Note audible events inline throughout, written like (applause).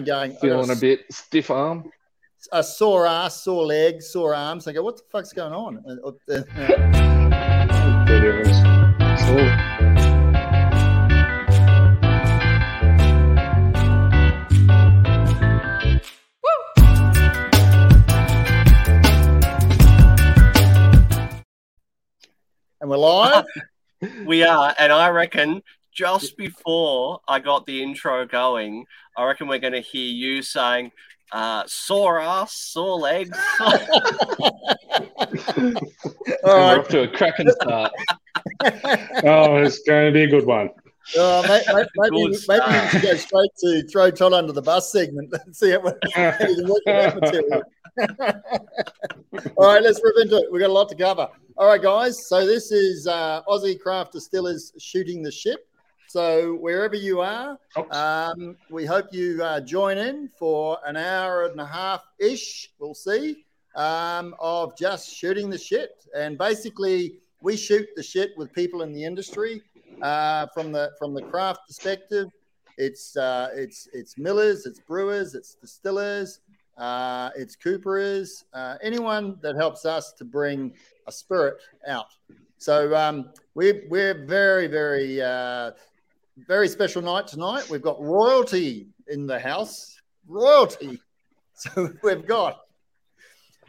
going, feeling a bit stiff arm. A sore ass, sore legs, sore arms. I go, what the fuck's going on? And uh, uh, we're live. (laughs) we are, and I reckon just before I got the intro going, I reckon we're going to hear you saying, uh, sore ass, sore legs. (laughs) (laughs) All right. We're off to a cracking start. (laughs) oh, it's going to be a good one. Oh, maybe, maybe, maybe we should go straight to throw Todd under the bus segment and see how we work material. All right, let's rip into it. We've got a lot to cover. All right, guys. So this is uh, Aussie Craft Distillers shooting the ship. So wherever you are, um, we hope you uh, join in for an hour and a half ish. We'll see um, of just shooting the shit, and basically we shoot the shit with people in the industry uh, from the from the craft perspective. It's uh, it's it's millers, it's brewers, it's distillers, uh, it's cooperers, uh, anyone that helps us to bring a spirit out. So um, we're we're very very uh, very special night tonight. We've got royalty in the house. Royalty. So (laughs) we've got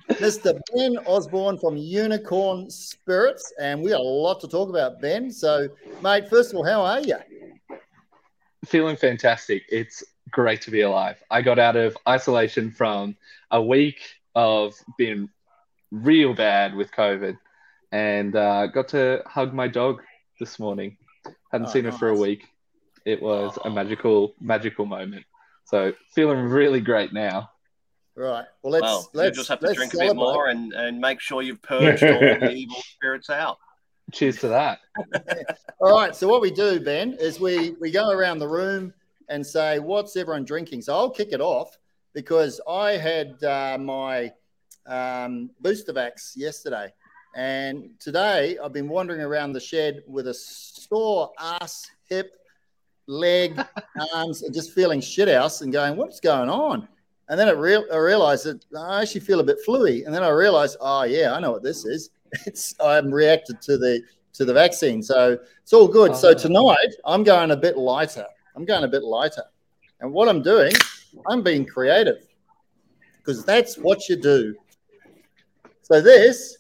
Mr. Ben Osborne from Unicorn Spirits, and we got a lot to talk about, Ben. So, mate, first of all, how are you? Feeling fantastic. It's great to be alive. I got out of isolation from a week of being real bad with COVID and uh, got to hug my dog this morning. Hadn't oh, seen nice. her for a week. It was oh. a magical, magical moment. So feeling really great now. Right. Well, let's well, let's just have to drink celebrate. a bit more and, and make sure you've purged all the (laughs) evil spirits out. Cheers to that. (laughs) all right. So what we do, Ben, is we we go around the room and say, "What's everyone drinking?" So I'll kick it off because I had uh, my um, booster vax yesterday, and today I've been wandering around the shed with a sore ass, hip, leg, (laughs) arms, and just feeling shit house and going, "What's going on?" And then I, real, I realized that I actually feel a bit fluey. And then I realized, oh yeah, I know what this is. (laughs) It's I'm reacted to the to the vaccine, so it's all good. Oh, so tonight I'm going a bit lighter. I'm going a bit lighter, and what I'm doing, I'm being creative because that's what you do. So this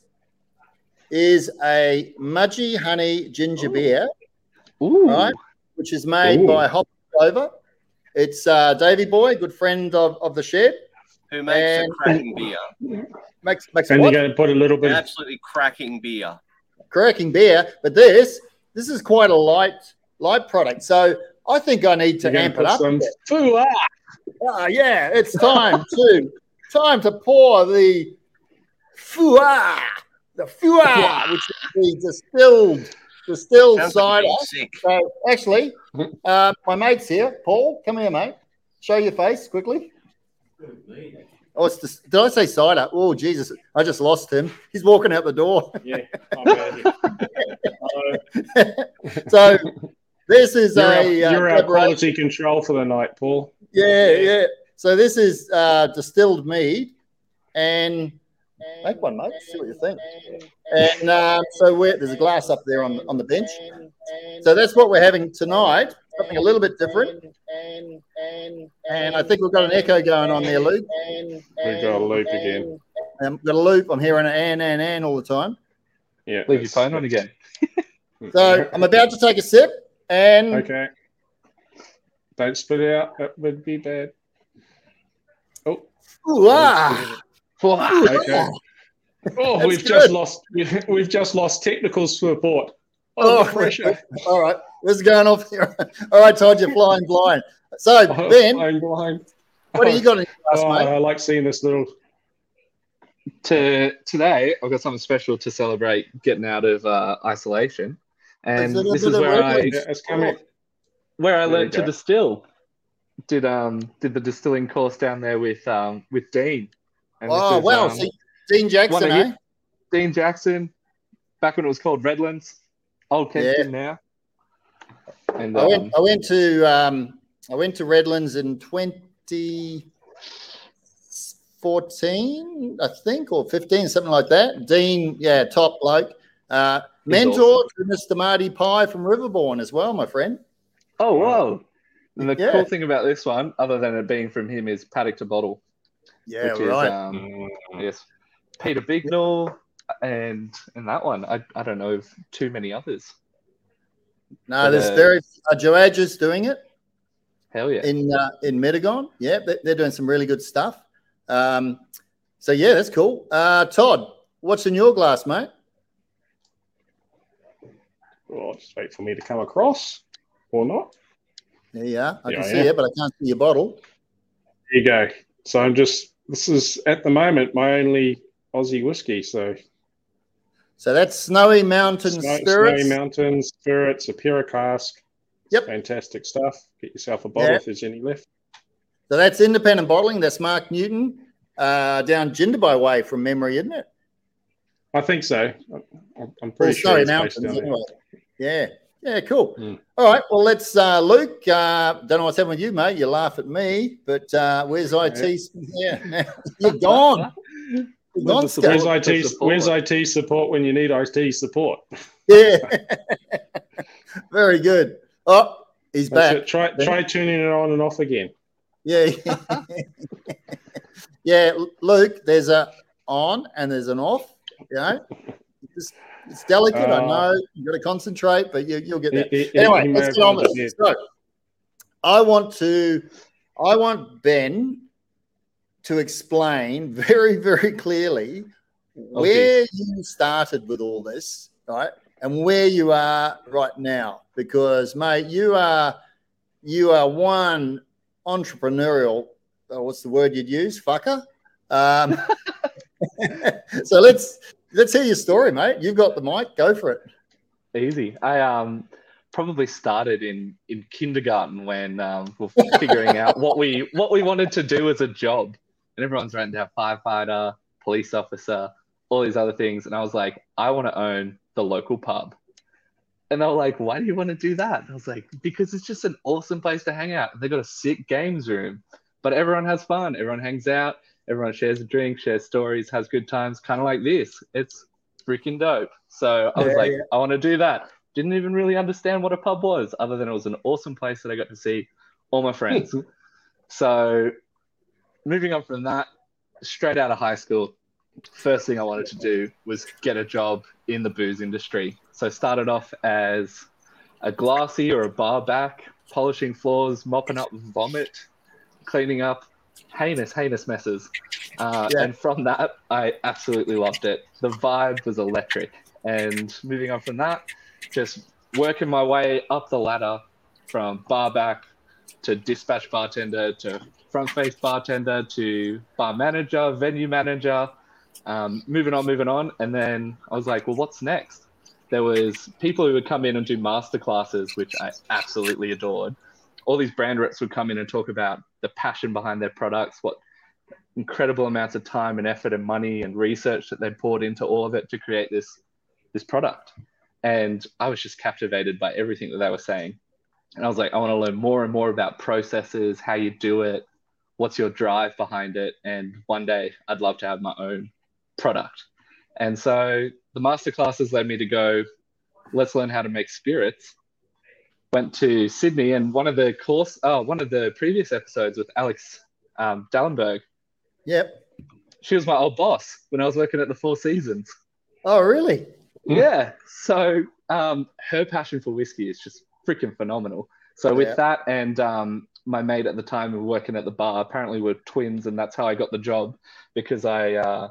is a Mudgee Honey ginger Ooh. beer, Ooh. right? Which is made Ooh. by Hop Clover it's uh, Davy Boy, good friend of, of the shed. Who makes and a cracking beer. Makes, makes and what? you're going to put a little bit. Absolutely cracking beer. Cracking beer. But this, this is quite a light, light product. So I think I need to amp it up. Some fua. Ah, yeah, it's time (laughs) to time to pour the fua, the fua, which is the distilled distilled Sounds cider. so actually, uh, my mate's here. Paul, come here, mate. Show your face quickly. Oh, it's just, did I say cider? Oh, Jesus. I just lost him. He's walking out the door. Yeah. (laughs) so this is you're a. Our, you're uh, our quality control for the night, Paul. Yeah, yeah. So this is uh, distilled mead. And Make one, mate. See what you think. And um, so there's a glass up there on, on the bench. So that's what we're having tonight. Something a little bit different. And I think we've got an echo going on there, Luke. We've got a loop again. Um, got a loop. I'm hearing an and, and, and all the time. Yeah. Leave your phone on again. (laughs) so I'm about to take a sip. And okay. Don't spit out. That would be bad. Oh. Ooh, ah. Okay. Oh, That's we've good. just lost. We've, we've just lost technical support. Oh, oh pressure. (laughs) All right, what's going off here? All right, Todd, you're flying blind. So (laughs) oh, Ben, flying blind. What do you got in class, oh, mate? I like seeing this little. To today, I've got something special to celebrate getting out of uh, isolation, and this is where I yeah, where I learned to distill. Did um did the distilling course down there with um with Dean and oh, is, wow. Um, so Dean Jackson, eh? Dean Jackson, back when it was called Redlands, old Kempton yeah. now. And I, went, um, I went to um, I went to Redlands in 2014, I think, or 15, something like that. Dean, yeah, top bloke. Uh, mentor awesome. to Mr. Marty Pye from Riverbourne as well, my friend. Oh, wow. And the yeah. cool thing about this one, other than it being from him, is paddock to bottle. Yeah, which right. Is, um, yes, Peter Bignell, and and that one. I, I don't know of too many others. No, but, there's uh, very uh, Joadja's doing it. Hell yeah! In uh, in Mittagong, yeah, they're doing some really good stuff. Um, so yeah, that's cool. Uh, Todd, what's in your glass, mate? Well, just wait for me to come across or not. There you are. I can see it, but I can't see your bottle. There you go. So I'm just this is at the moment my only Aussie whiskey. So so that's Snowy Mountain Snow, Spirits. Snowy Mountain Spirits, Apera cask. Yep. Fantastic stuff. Get yourself a bottle yep. if there's any left. So that's independent bottling. That's Mark Newton uh, down Jindabyne way from memory, isn't it? I think so. I'm pretty well, sure. Mountains, anyway. Yeah. Yeah, cool. Mm. All right. Well, let's, uh, Luke. Uh, don't know what's happening with you, mate. You laugh at me, but uh, where's IT? Yeah, (laughs) you're gone. (laughs) Where's, where's IT? Where's IT support when you need IT support? (laughs) Yeah. (laughs) Very good. Oh, he's That's back. It. Try try tuning it on and off again. Yeah. (laughs) yeah, Luke. There's a on and there's an off. You know, just it's delicate. Uh, I know you've got to concentrate, but you, will get there. It, it, anyway, let's get on with it. So, I want to, I want Ben to explain (laughs) very, very clearly where you started with all this, right, and where you are right now. Because, mate, you are you are one entrepreneurial. Uh, what's the word you'd use? Fucker. Um, (laughs) so let's let's hear your story, mate. You've got the mic. Go for it. Easy. I um probably started in in kindergarten when um, we're figuring out what we what we wanted to do as a job, and everyone's writing down firefighter, police officer, all these other things, and I was like, I want to own the local pub. And they were like, why do you want to do that? And I was like, because it's just an awesome place to hang out. And They got a sick games room, but everyone has fun. Everyone hangs out everyone shares a drink, shares stories, has good times, kind of like this. It's freaking dope. So I was yeah, like, yeah. I want to do that. Didn't even really understand what a pub was, other than it was an awesome place that I got to see all my friends. (laughs) so moving on from that, straight out of high school, first thing I wanted to do was get a job in the booze industry. So I started off as a glassy or a bar back, polishing floors, mopping up vomit, cleaning up heinous, heinous messes. Uh, yeah. And from that, I absolutely loved it. The vibe was electric. And moving on from that, just working my way up the ladder from bar back to dispatch bartender to front face bartender to bar manager, venue manager, um, moving on, moving on. And then I was like, well, what's next? There was people who would come in and do master classes, which I absolutely adored all these brand reps would come in and talk about the passion behind their products, what incredible amounts of time and effort and money and research that they'd poured into all of it to create this this product. And I was just captivated by everything that they were saying. And I was like, I want to learn more and more about processes, how you do it, what's your drive behind it. And one day I'd love to have my own product. And so the master classes led me to go, let's learn how to make spirits went to Sydney, and one of the course, oh, one of the previous episodes with Alex um, Dallenberg. Yep. She was my old boss when I was working at the Four Seasons. Oh, really? Yeah. So um, her passion for whiskey is just freaking phenomenal. So with yeah. that and um, my mate at the time who were working at the bar, apparently we're twins, and that's how I got the job because I uh,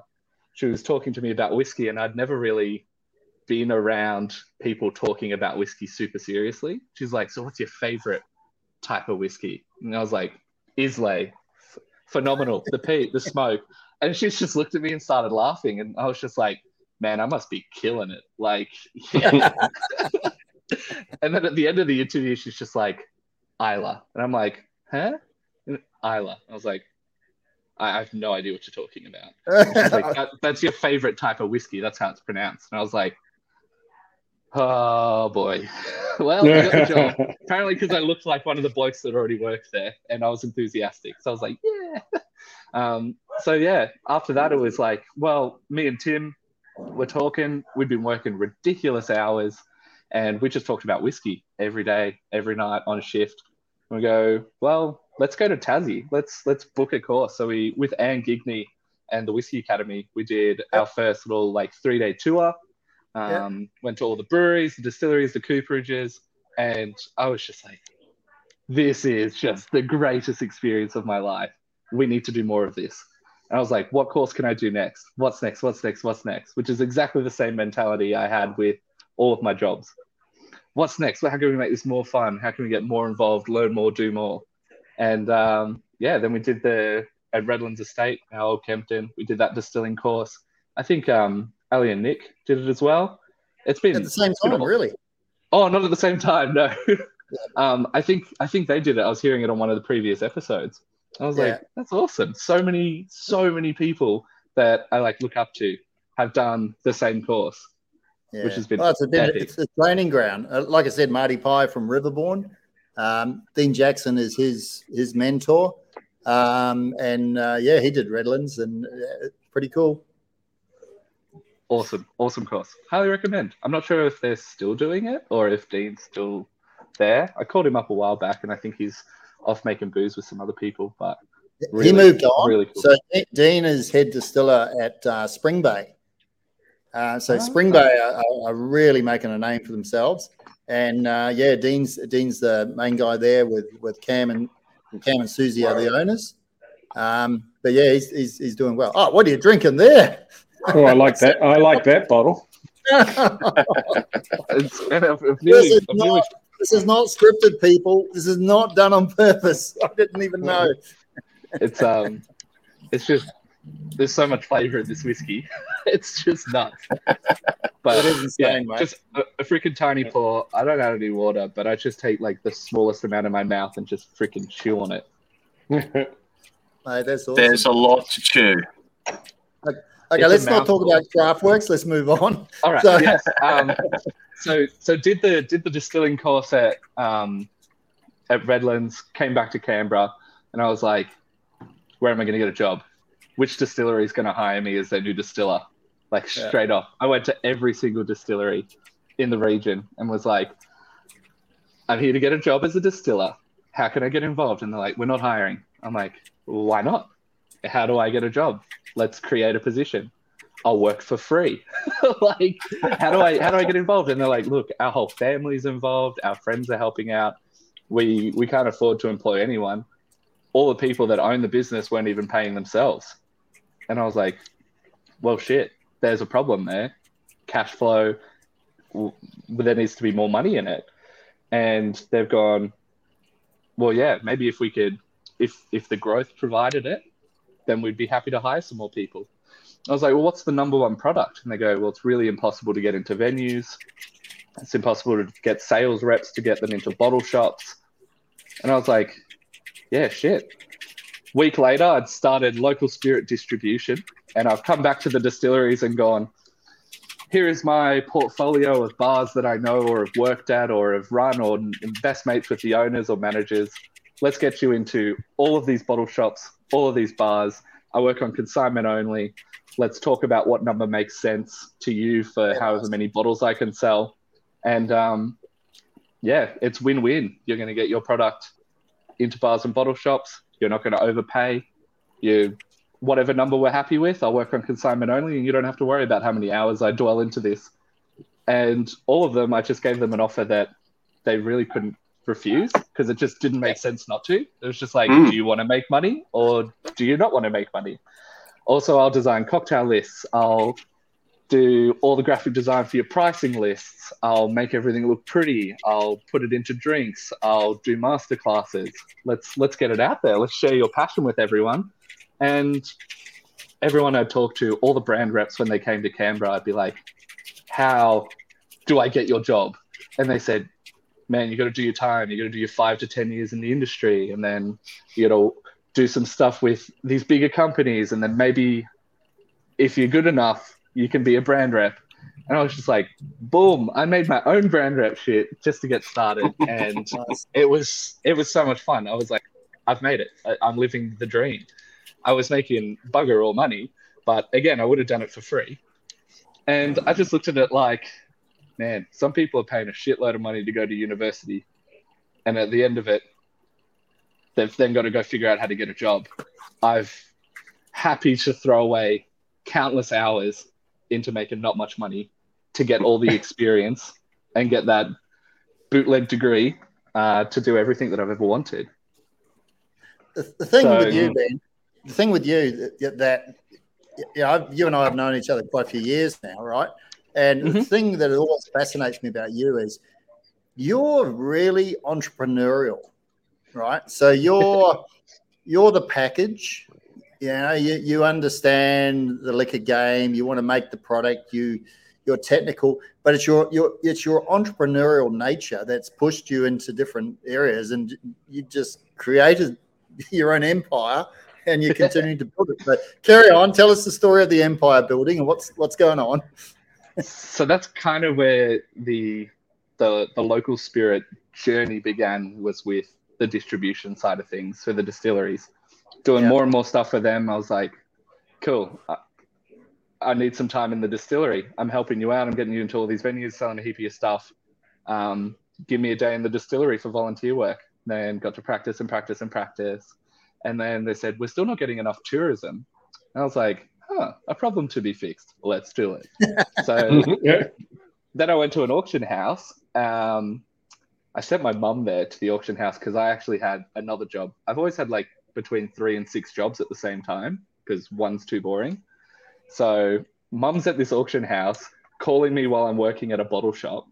she was talking to me about whiskey, and I'd never really been around people talking about whiskey super seriously. She's like, "So what's your favorite type of whiskey?" And I was like, "Islay, F- phenomenal. The peat, the smoke." And she just looked at me and started laughing, and I was just like, "Man, I must be killing it!" Like, (laughs) yeah. (laughs) (laughs) and then at the end of the interview, she's just like, "Islay," and I'm like, "Huh?" Islay. I was like, I, have no idea what you're talking about. (laughs) Like, that, that's your favorite type of whiskey. That's how it's pronounced. And I was like, Oh boy. (laughs) Well, I got the job. Apparently, because I looked like one of the blokes that already worked there, and I was enthusiastic. So I was like, yeah. Um, so yeah, after that, it was like, well, me and Tim were talking. We'd been working ridiculous hours, and we just talked about whiskey every day, every night on a shift. And we go, well, let's go to Tassie. Let's let's book a course. So we with Anne Gigney and the Whiskey Academy, we did our first little like three day tour. Um, Went to all the breweries, the distilleries, the cooperages, and I was just like, this is just the greatest experience of my life. We need to do more of this. And I was like, what course can I do next? What's next? What's next? What's next? Which is exactly the same mentality I had with all of my jobs. What's next? How can we make this more fun? How can we get more involved, learn more, do more? And um, yeah, then we did the at Redlands Estate, our old Kempton. We did that distilling course. I think um, Ali and Nick did it as well. It's been At the same been time, really. Oh, not at the same time, no. (laughs) um, I think I think they did it. I was hearing it on one of the previous episodes. I was Yeah. like, that's awesome. So many, so many people that I like look up to have done the same course. Yeah. Which has been Well, it's a bit, it's a training ground. Uh, like I said, Marty Pye from Riverbourne. Um, Dean Jackson is his his mentor, um, and uh, yeah, he did Redlands, and uh, pretty cool. Awesome, awesome course. Highly recommend. I'm not sure if they're still doing it or if Dean's still there. I called him up a while back, and I think he's off making booze with some other people. But he moved on. really cool. So Dean is head distiller at uh, Spring Bay. Uh, so Ah. Spring Bay are, are- are really making a name for themselves, and uh, yeah, Dean's Dean's the main guy there with with Cam and Cam and Susie are the owners. Um, but yeah, he's, he's he's doing well. Oh, what are you drinking there? Oh, I like that. I like that bottle. (laughs) it's, and I've, I've this, is not, this is not scripted, people. This is not done on purpose. (laughs) I didn't even know. it's um it's just there's so much flavor in this whiskey (laughs) it's just nuts (laughs) but It is yeah insane, mate. just a, a freaking tiny pour i don't add any water but i just take like the smallest amount in my mouth and just freaking chew on it (laughs) Mate, that's awesome. There's a lot to chew. okay, it's a let's not talk mouthful. about craftworks. Let's move on. all right So- yes um so so did the did the distilling course at um at redlands came back to canberra and i was like where am i going to get a job which distillery is going to hire me as their new distiller. Like Yeah. straight off. I went to every single distillery in the region and was like i'm here to get a job as a distiller. How can i get involved? And they're like we're not hiring. I'm like why not? How do i get a job? Let's create a position. I'll work for free. (laughs) Like how do i how do i get involved? And they're like look our whole family's involved. Our friends are helping out. We we can't afford to employ anyone. All the people that own the business weren't even paying themselves and i was like well shit there's a problem there cash flow there needs to be more money in it and they've gone well yeah maybe if we could if if the growth provided it then we'd be happy to hire some more people I was like, well, what's the number one product? And they go, well, it's really impossible to get into venues. It's impossible to get sales reps to get them into bottle shops. And I was like, yeah, shit. Week later, I'd started local spirit distribution and I've come back to the distilleries and gone, here is my portfolio of bars that I know or have worked at or have run or best mates with the owners or managers. Let's get you into all of these bottle shops, all of these bars. I work on consignment only let's talk about what number makes sense to you for however many bottles I can sell. And um, yeah, it's win win. You're going to get your product into bars and bottle shops. You're not going to overpay. You, whatever number we're happy with, I'll work on consignment only, and you don't have to worry about how many hours I dwell into this. And all of them, I just gave them an offer that they really couldn't refuse because it just didn't make sense not to. It was just like, Mm. do you want to make money or do you not want to make money? Also, I'll design cocktail lists. I'll do all the graphic design for your pricing lists. I'll make everything look pretty. I'll put it into drinks. I'll do master classes. Let's let's get it out there. Let's share your passion with everyone. And everyone I talked to, all the brand reps when they came to Canberra, I'd be like, "How do I get your job?" And they said, "Man, you got to do your time. You got to do your five to ten years in the industry, and then you to do some stuff with these bigger companies, and then maybe if you're good enough, you can be a brand rep. And I was just like, boom, I made my own brand rep shit just to get started. (laughs) And it was it was so much fun. I was like, I've made it. I, I'm living the dream. I was making bugger all money, but again, I would have done it for free. And I just looked at it like, man, some people are paying a shitload of money to go to university. And at the end of it, they've then got to go figure out how to get a job. I've happy to throw away countless hours into making not much money to get all the (laughs) experience and get that bootleg degree uh, to do everything that I've ever wanted. The, the thing so, with you, Ben, the thing with you that, that you, know, you and I have known each other quite a few years now, right? And mm-hmm. the thing that always fascinates me about you is you're really entrepreneurial, right? So you're (laughs) you're the package. You know, you, you understand the liquor game. You want to make the product. You you're technical, but it's your your it's your entrepreneurial nature that's pushed you into different areas, and you just created (laughs) your own empire, and you're continuing to build it. But carry on, tell us the story of the empire building and what's what's going on. (laughs) so that's kind of where the the the local spirit journey began was with the distribution side of things for the distilleries doing yeah. more and more stuff for them i was like cool. I, I, need some time in the distillery. I'm helping you out. I'm getting you into all these venues selling a heap of your stuff. Um, give me a day in the distillery for volunteer work. Then got to practice and practice and practice. And then they said we're still not getting enough tourism. And i was like huh, a problem to be fixed. Let's do it. (laughs) So yeah. then i went to an auction house. Um, I sent my mum there to the auction house because I actually had another job. I've always had like between three and six jobs at the same time because one's too boring. So mum's at this auction house calling me while I'm working at a bottle shop.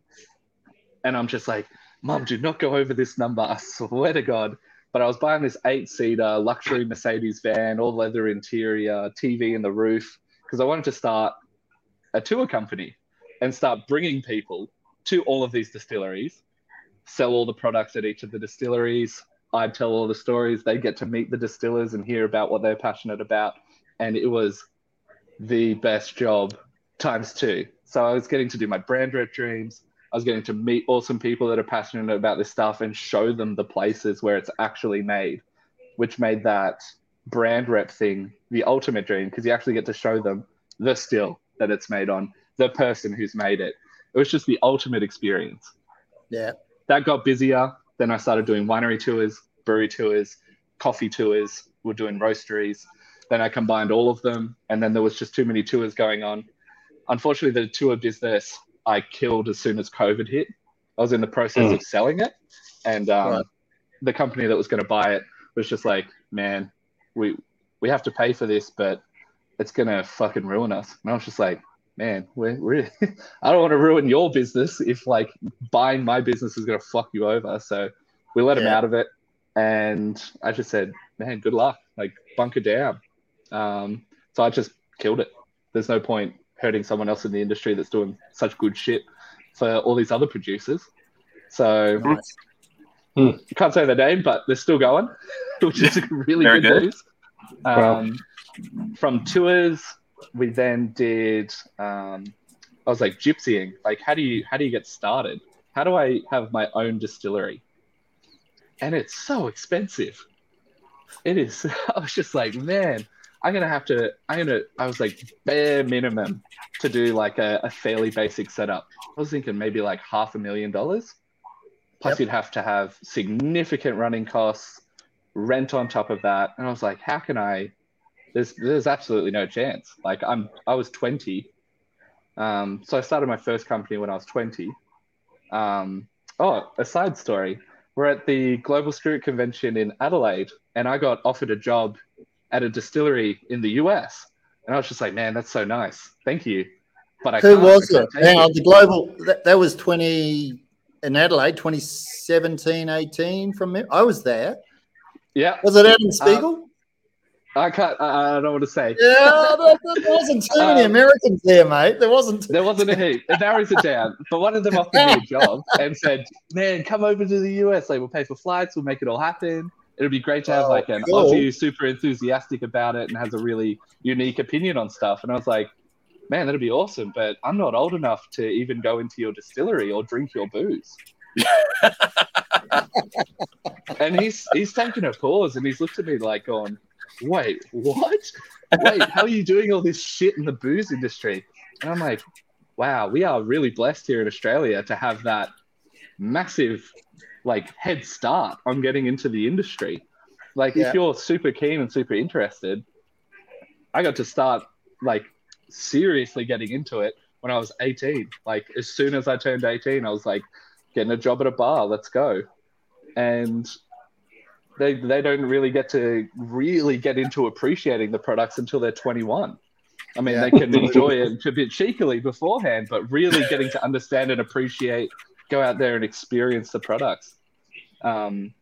And I'm just like, Mum, do not go over this number. I swear to God. But I was buying this eight seater luxury Mercedes van, all leather interior, TV in the roof, because I wanted to start a tour company and start bringing people to all of these distilleries, sell all the products at each of the distilleries. I'd tell all the stories. They get to meet the distillers and hear about what they're passionate about. And it was the best job times two. So I was getting to do my brand rep dreams. I was getting to meet awesome people that are passionate about this stuff and show them the places where it's actually made, which made that brand rep thing the ultimate dream because you actually get to show them the still that it's made on, the person who's made it, it was just the ultimate experience. Yeah. That got busier. Then I started doing winery tours, brewery tours, coffee tours. We're doing roasteries. Then I combined all of them, and then there was just too many tours going on. Unfortunately, the tour business I killed as soon as COVID hit. I was in the process mm. of selling it, and um, right. the company that was going to buy it was just like, "Man, we we have to pay for this, but it's gonna fucking ruin us." And I was just like, man, we're, we're (laughs) I don't want to ruin your business if like buying my business is going to fuck you over. So we let him out of it. And I just said, man, good luck. Like bunker down. Um, so I just killed it. There's no point hurting someone else in the industry that's doing such good shit for all these other producers. So nice. hmm. can't say the name, but they're still going, (laughs) which is really good, good, news. Um, From tours we then did um, I was like gypsying. Like how do you how do you get started? How do I have my own distillery? And it's so expensive. It is. (laughs) I was just like, man, I'm gonna have to. I'm gonna. I was like bare minimum to do like a, a fairly basic setup. I was thinking maybe like half a million dollars. Plus, yep. you'd have to have significant running costs, rent on top of that. And I was like, how can I there's there's absolutely no chance. Like I'm I was 20. Um, so I started my first company when I was 20. Um, oh, a side story. We're at the Global Spirit Convention in Adelaide, and I got offered a job at a distillery in the US. And I was just like, man, that's so nice. Thank you. But I who was it? Hang on, the global that, that was 20 in Adelaide, 2017, 18 from me. I was there. Yeah. Was it Adam Spiegel? I can't. I, I don't want to say. Yeah, there, there wasn't too many um, Americans there, mate. There wasn't. There wasn't a heap. It narrows it down. But one of them offered me a (laughs) job and said, "Man, come over to the US. Like, we'll pay for flights. We'll make it all happen. It'll be great to have oh, like an cool. Aussie who's super enthusiastic about it and has a really unique opinion on stuff." And I was like, man, that'd be awesome, but I'm not old enough to even go into your distillery or drink your booze. (laughs) and he's he's taken a pause and he's looked at me like going, Wait, what? Wait, how are you doing all this shit in the booze industry? And I'm like, wow, we are really blessed here in Australia to have that massive like head start on getting into the industry. Like Yeah. if you're super keen and super interested, I got to start like seriously getting into it when I was 18. Like as soon as I turned 18, I was like getting a job at a bar, let's go. And they they don't really get to really get into appreciating the products until they're 21. I mean, Yeah. they can enjoy it a bit cheekily beforehand, but really getting to understand and appreciate, go out there and experience the products. Um,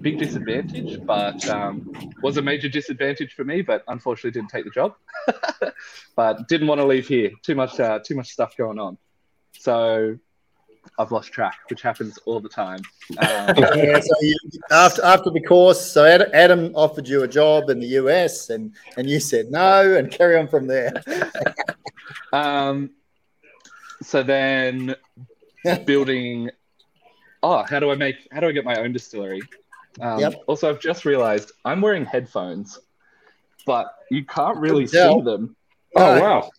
big disadvantage, but um, was a major disadvantage for me. But unfortunately, didn't take the job. (laughs) but didn't want to leave here. Too much, uh, too much stuff going on. So I've lost track, which happens all the time. (laughs) Um, yeah, so you, after after the course, so Adam offered you a job in the US, and and you said no, and carry on from there. (laughs) Um, so then building. Oh, how do I make? How do I get my own distillery? Um, Yep. Also, I've just realized I'm wearing headphones, but you can't really see them. Oh wow!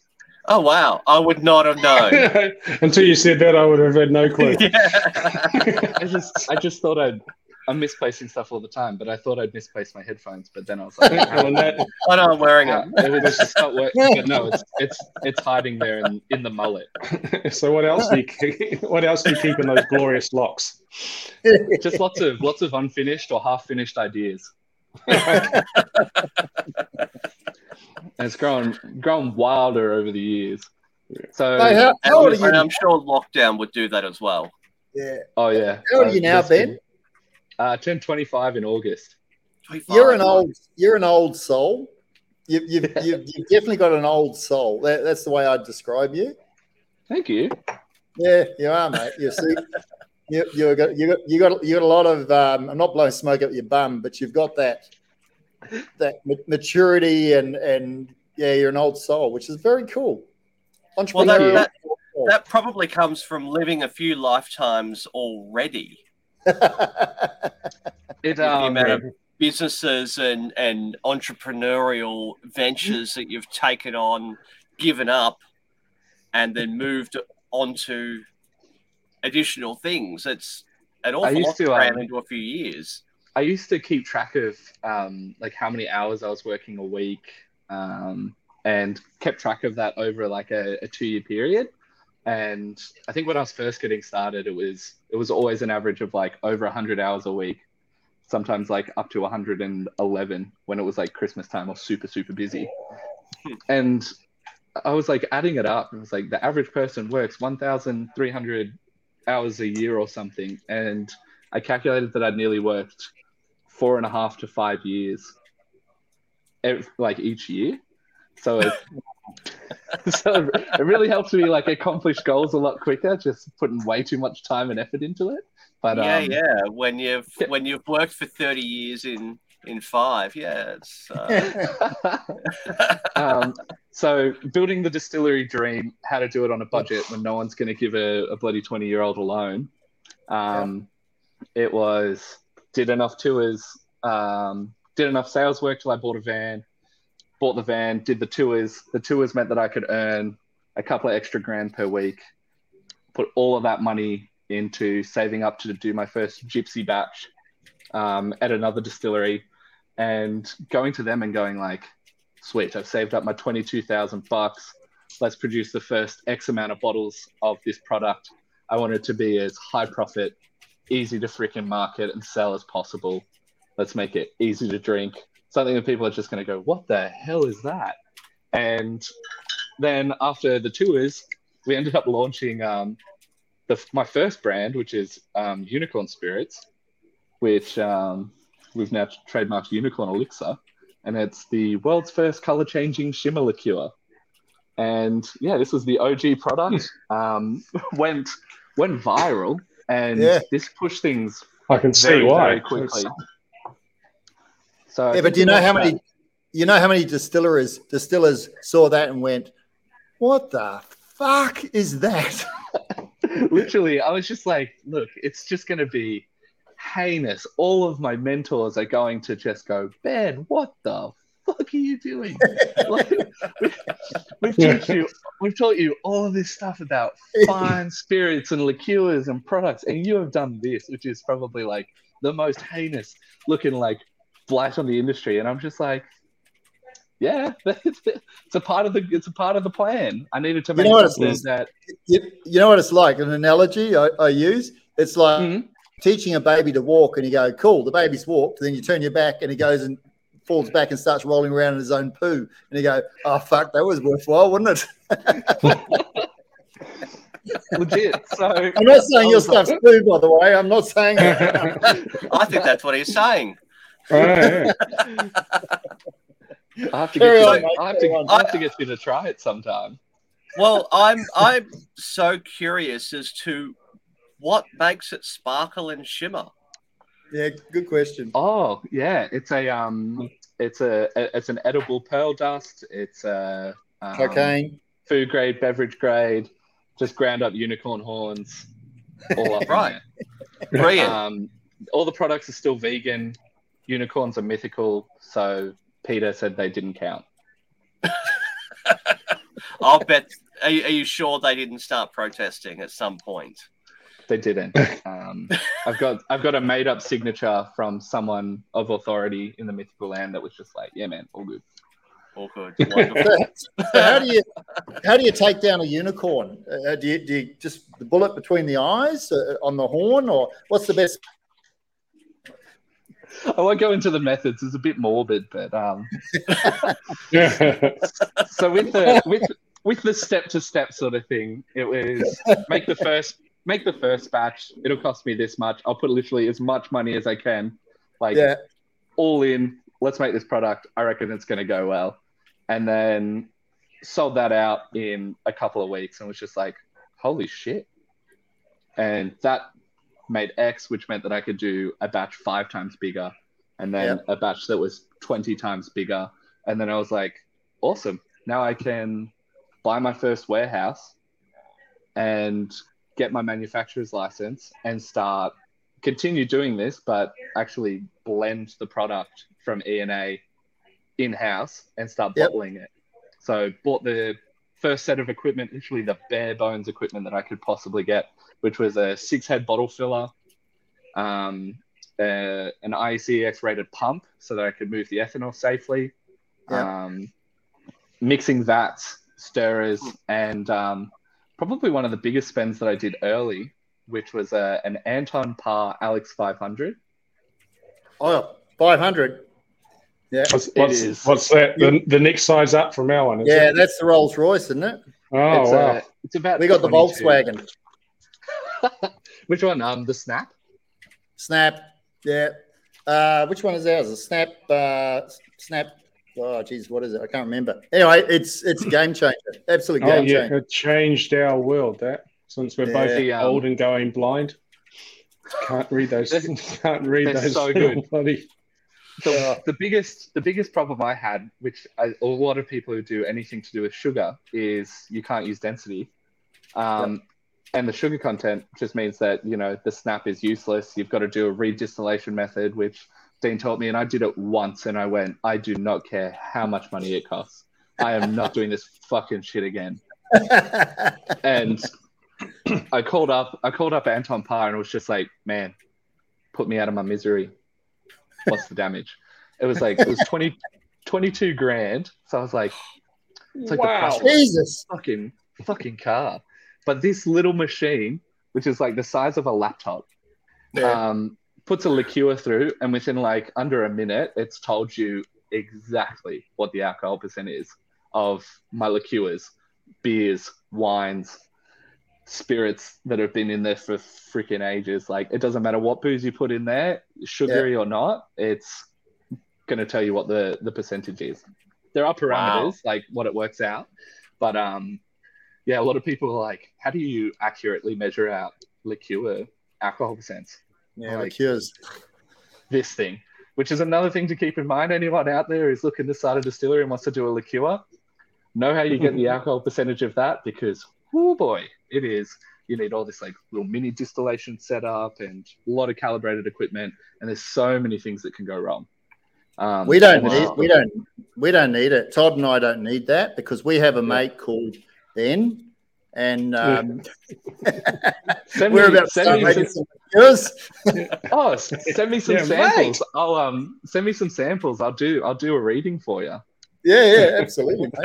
Oh wow, I would not have known. (laughs) Until you said that, I would have had no clue. (laughs) yeah. I just, I just thought I'd. I'm misplacing stuff all the time, but I thought I'd misplace my headphones. But then I was like, (laughs) Well, that- I know I'm wearing uh, it. it was just not work- But no, it's it's it's hiding there in, in the mullet. so what else do you keep, what else do you keep in those glorious locks? Just lots of lots of unfinished or half finished ideas. And it's grown grown wilder over the years. So, Hey, how, how old are you? I'm sure lockdown would do that as well. yeah. oh yeah. How old are you Uh, now, Ben? Uh, I turned 25 in August. You're an old. You're an old soul. You, you've, (laughs) you've, you've definitely got an old soul. That, that's the way I'd describe you. Thank you. Yeah, you are, mate. You see, you you got you got you got you got a lot of. Um, I'm not blowing smoke up your bum, but you've got that that ma- maturity and and yeah, you're an old soul, which is very cool. Well, that, that, that probably comes from living a few lifetimes already. (laughs) It With the um, amount of businesses and, and entrepreneurial ventures that you've taken on, given up, and then moved onto additional things. It's an awful used lot to to, cram um, into a few years. I used to keep track of um, like how many hours I was working a week, um, and kept track of that over like a, a two-year period. And I think when I was first getting started, it was it was always an average of like over 100 hours a week, sometimes like up to 111 when it was like Christmas time or super super busy. (laughs) And I was like adding it up. It was like the average person works 1,300 hours a year or something, and I calculated that I'd nearly worked four and a half to five years, ev- like each year. So it, (laughs) so it really helps me like accomplish goals a lot quicker, just putting way too much time and effort into it. But yeah, um, yeah. When you've yeah. when you've worked for thirty years in in five, yeah, it's uh, (laughs) um, so building the distillery dream, how to do it on a budget when no one's going to give a, a bloody 20 year old a loan. Um, It was did enough tours, um, did enough sales work till I bought a van, bought the van, did the tours. The tours meant that I could earn a couple of extra grand per week, put all of that money into saving up to do my first gypsy batch um, at another distillery and going to them and going like, sweet, I've saved up my 22,000 bucks. Let's produce the first X amount of bottles of this product. I want it to be as high profit, easy to freaking market and sell as possible. Let's make it easy to drink. Something that people are just going to go, what the hell is that? And then after the tours, we ended up launching um, the, my first brand, which is um, Unicorn Spirits, which um, we've now trademarked Unicorn Elixir, and it's the world's first color changing shimmer liqueur. And yeah, this was the OG product. (laughs) Um, (laughs) went went viral, and Yeah. this pushed things I can see very, why. very quickly. So yeah, but do you know how that- many? You know how many distillers distillers saw that and went, What the fuck is that? (laughs) (laughs) Literally, I was just like, look, it's just going to be heinous. All of my mentors are going to just go, Ben, what the fuck are you doing? (laughs) like, we've, we've taught you, we've taught you all of this stuff about fine spirits and liqueurs and products, and you have done this, which is probably like the most heinous looking like blight on the industry. And I'm just like, yeah, (laughs) it's a part of the it's a part of the plan. I needed to make You know what sure it's- that You, you know what it's like? An analogy I, I use. It's like Mhm. teaching a baby to walk, and you go, "Cool, the baby's walked." Then you turn your back, and he goes and falls back and starts rolling around in his own poo. And you go, "Oh fuck, that was worthwhile, wasn't it?" (laughs) legit. So I'm not saying your stuff's poo, by the way. I'm not saying. (laughs) I think that's what he's saying. Oh, yeah. (laughs) I have to Carry get on, you, I have to, on. I have to get you to try it sometime. Well, I'm I'm so curious as to what makes it sparkle and shimmer. yeah, good question. Oh yeah, it's a um, it's a it's an edible pearl dust. It's a um, Cocaine. food grade, beverage grade, just ground up unicorn horns, all up Right. Brilliant. Um, all the products are still vegan. Unicorns are mythical, so Peter said they didn't count. (laughs) I'll bet. Are you, are you sure they didn't start protesting at some point? They didn't. (laughs) Um, I've got I've got a made up signature from someone of authority in the mythical land that was just like, yeah, man, all good. All (laughs) good. So, so how do you how do you take down a unicorn? Uh, do, you, do you just the bullet between the eyes uh, on the horn, or what's the best? I won't go into the methods; it's a bit morbid, but um, yeah. (laughs) so with the with with the step to step sort of thing, it was make the first make the first batch. It'll cost me this much. I'll put literally as much money as I can, like Yeah, all in. Let's make this product. I reckon it's going to go well, and then sold that out in a couple of weeks, and was just like, holy shit! And that made X, which meant that I could do a batch five times bigger, and then a batch that was twenty times bigger, and then I was like, awesome! Now I can buy my first warehouse and get my manufacturer's license and start continue doing this, but actually blend the product from ENA in house and start Yep. bottling it. So bought the first set of equipment, literally the bare bones equipment that I could possibly get, which was a six head bottle filler, um, uh, an IECEx rated pump so that I could move the ethanol safely, Yeah. um, mixing vats, stirrers, and um, probably one of the biggest spends that I did early, which was uh, an Anton Paar Alex 500. oh, 500. Yeah, What's, It what's, is. what's that? The, the next size up from our one? Is yeah, it? that's the Rolls Royce, isn't it? Oh, it's, wow. uh, it's about We got the Volkswagen (laughs) Which one? Um, the Snap. Snap. Yeah. Uh, which one is ours? A Snap. Uh, Snap. Oh, geez, what is it? I can't remember. Anyway, it's it's a game changer. Absolute oh, game yeah. changer. It changed our world, that, since we're both Yeah. old and going blind. Can't read those. They're- (laughs) Can't read those. so little good. Bloody, the, the biggest the biggest problem I had, which I, a lot of people who do anything to do with sugar, is you can't use density, um, and the sugar content just means that you know the snap is useless. You've got to do a redistillation method, which Dean taught me, and I did it once, and I went, I do not care how much money it costs. I am not doing this fucking shit again. (laughs) And (clears throat) I called up I called up Anton Paar and it was just like, man, put me out of my misery. What's the damage? It was like it was 20, 22 grand. So I was like, it's like wow. the price Jesus. a fucking fucking car. But this little machine, which is like the size of a laptop, Yeah. um, puts a liqueur through, and within like under a minute, it's told you exactly what the alcohol percent is of my liqueurs, beers, wines, spirits that have been in there for freaking ages. Like it doesn't matter what booze you put in there, sugary or not, it's going to tell you what the the percentage is. There are parameters like what it works out, but um, yeah, a lot of people are like, how do you accurately measure out liqueur alcohol percents? Yeah, Like- liqueurs. this thing, which is another thing to keep in mind. Anyone out there who's looking to start a distillery and wants to do a liqueur, know how you get the (laughs) alcohol percentage of that because, oh boy, it is. You need all this like little mini distillation setup and a lot of calibrated equipment, and there's so many things that can go wrong. Um, we don't need we don't we don't need it. Todd and I don't need that because we have a yeah. mate called Ben, and um, (laughs) send we're me, about send me some, (laughs) oh, send me some yeah, samples. Mate. I'll um send me some samples. I'll do I'll do a reading for you. Yeah, yeah, absolutely. (laughs)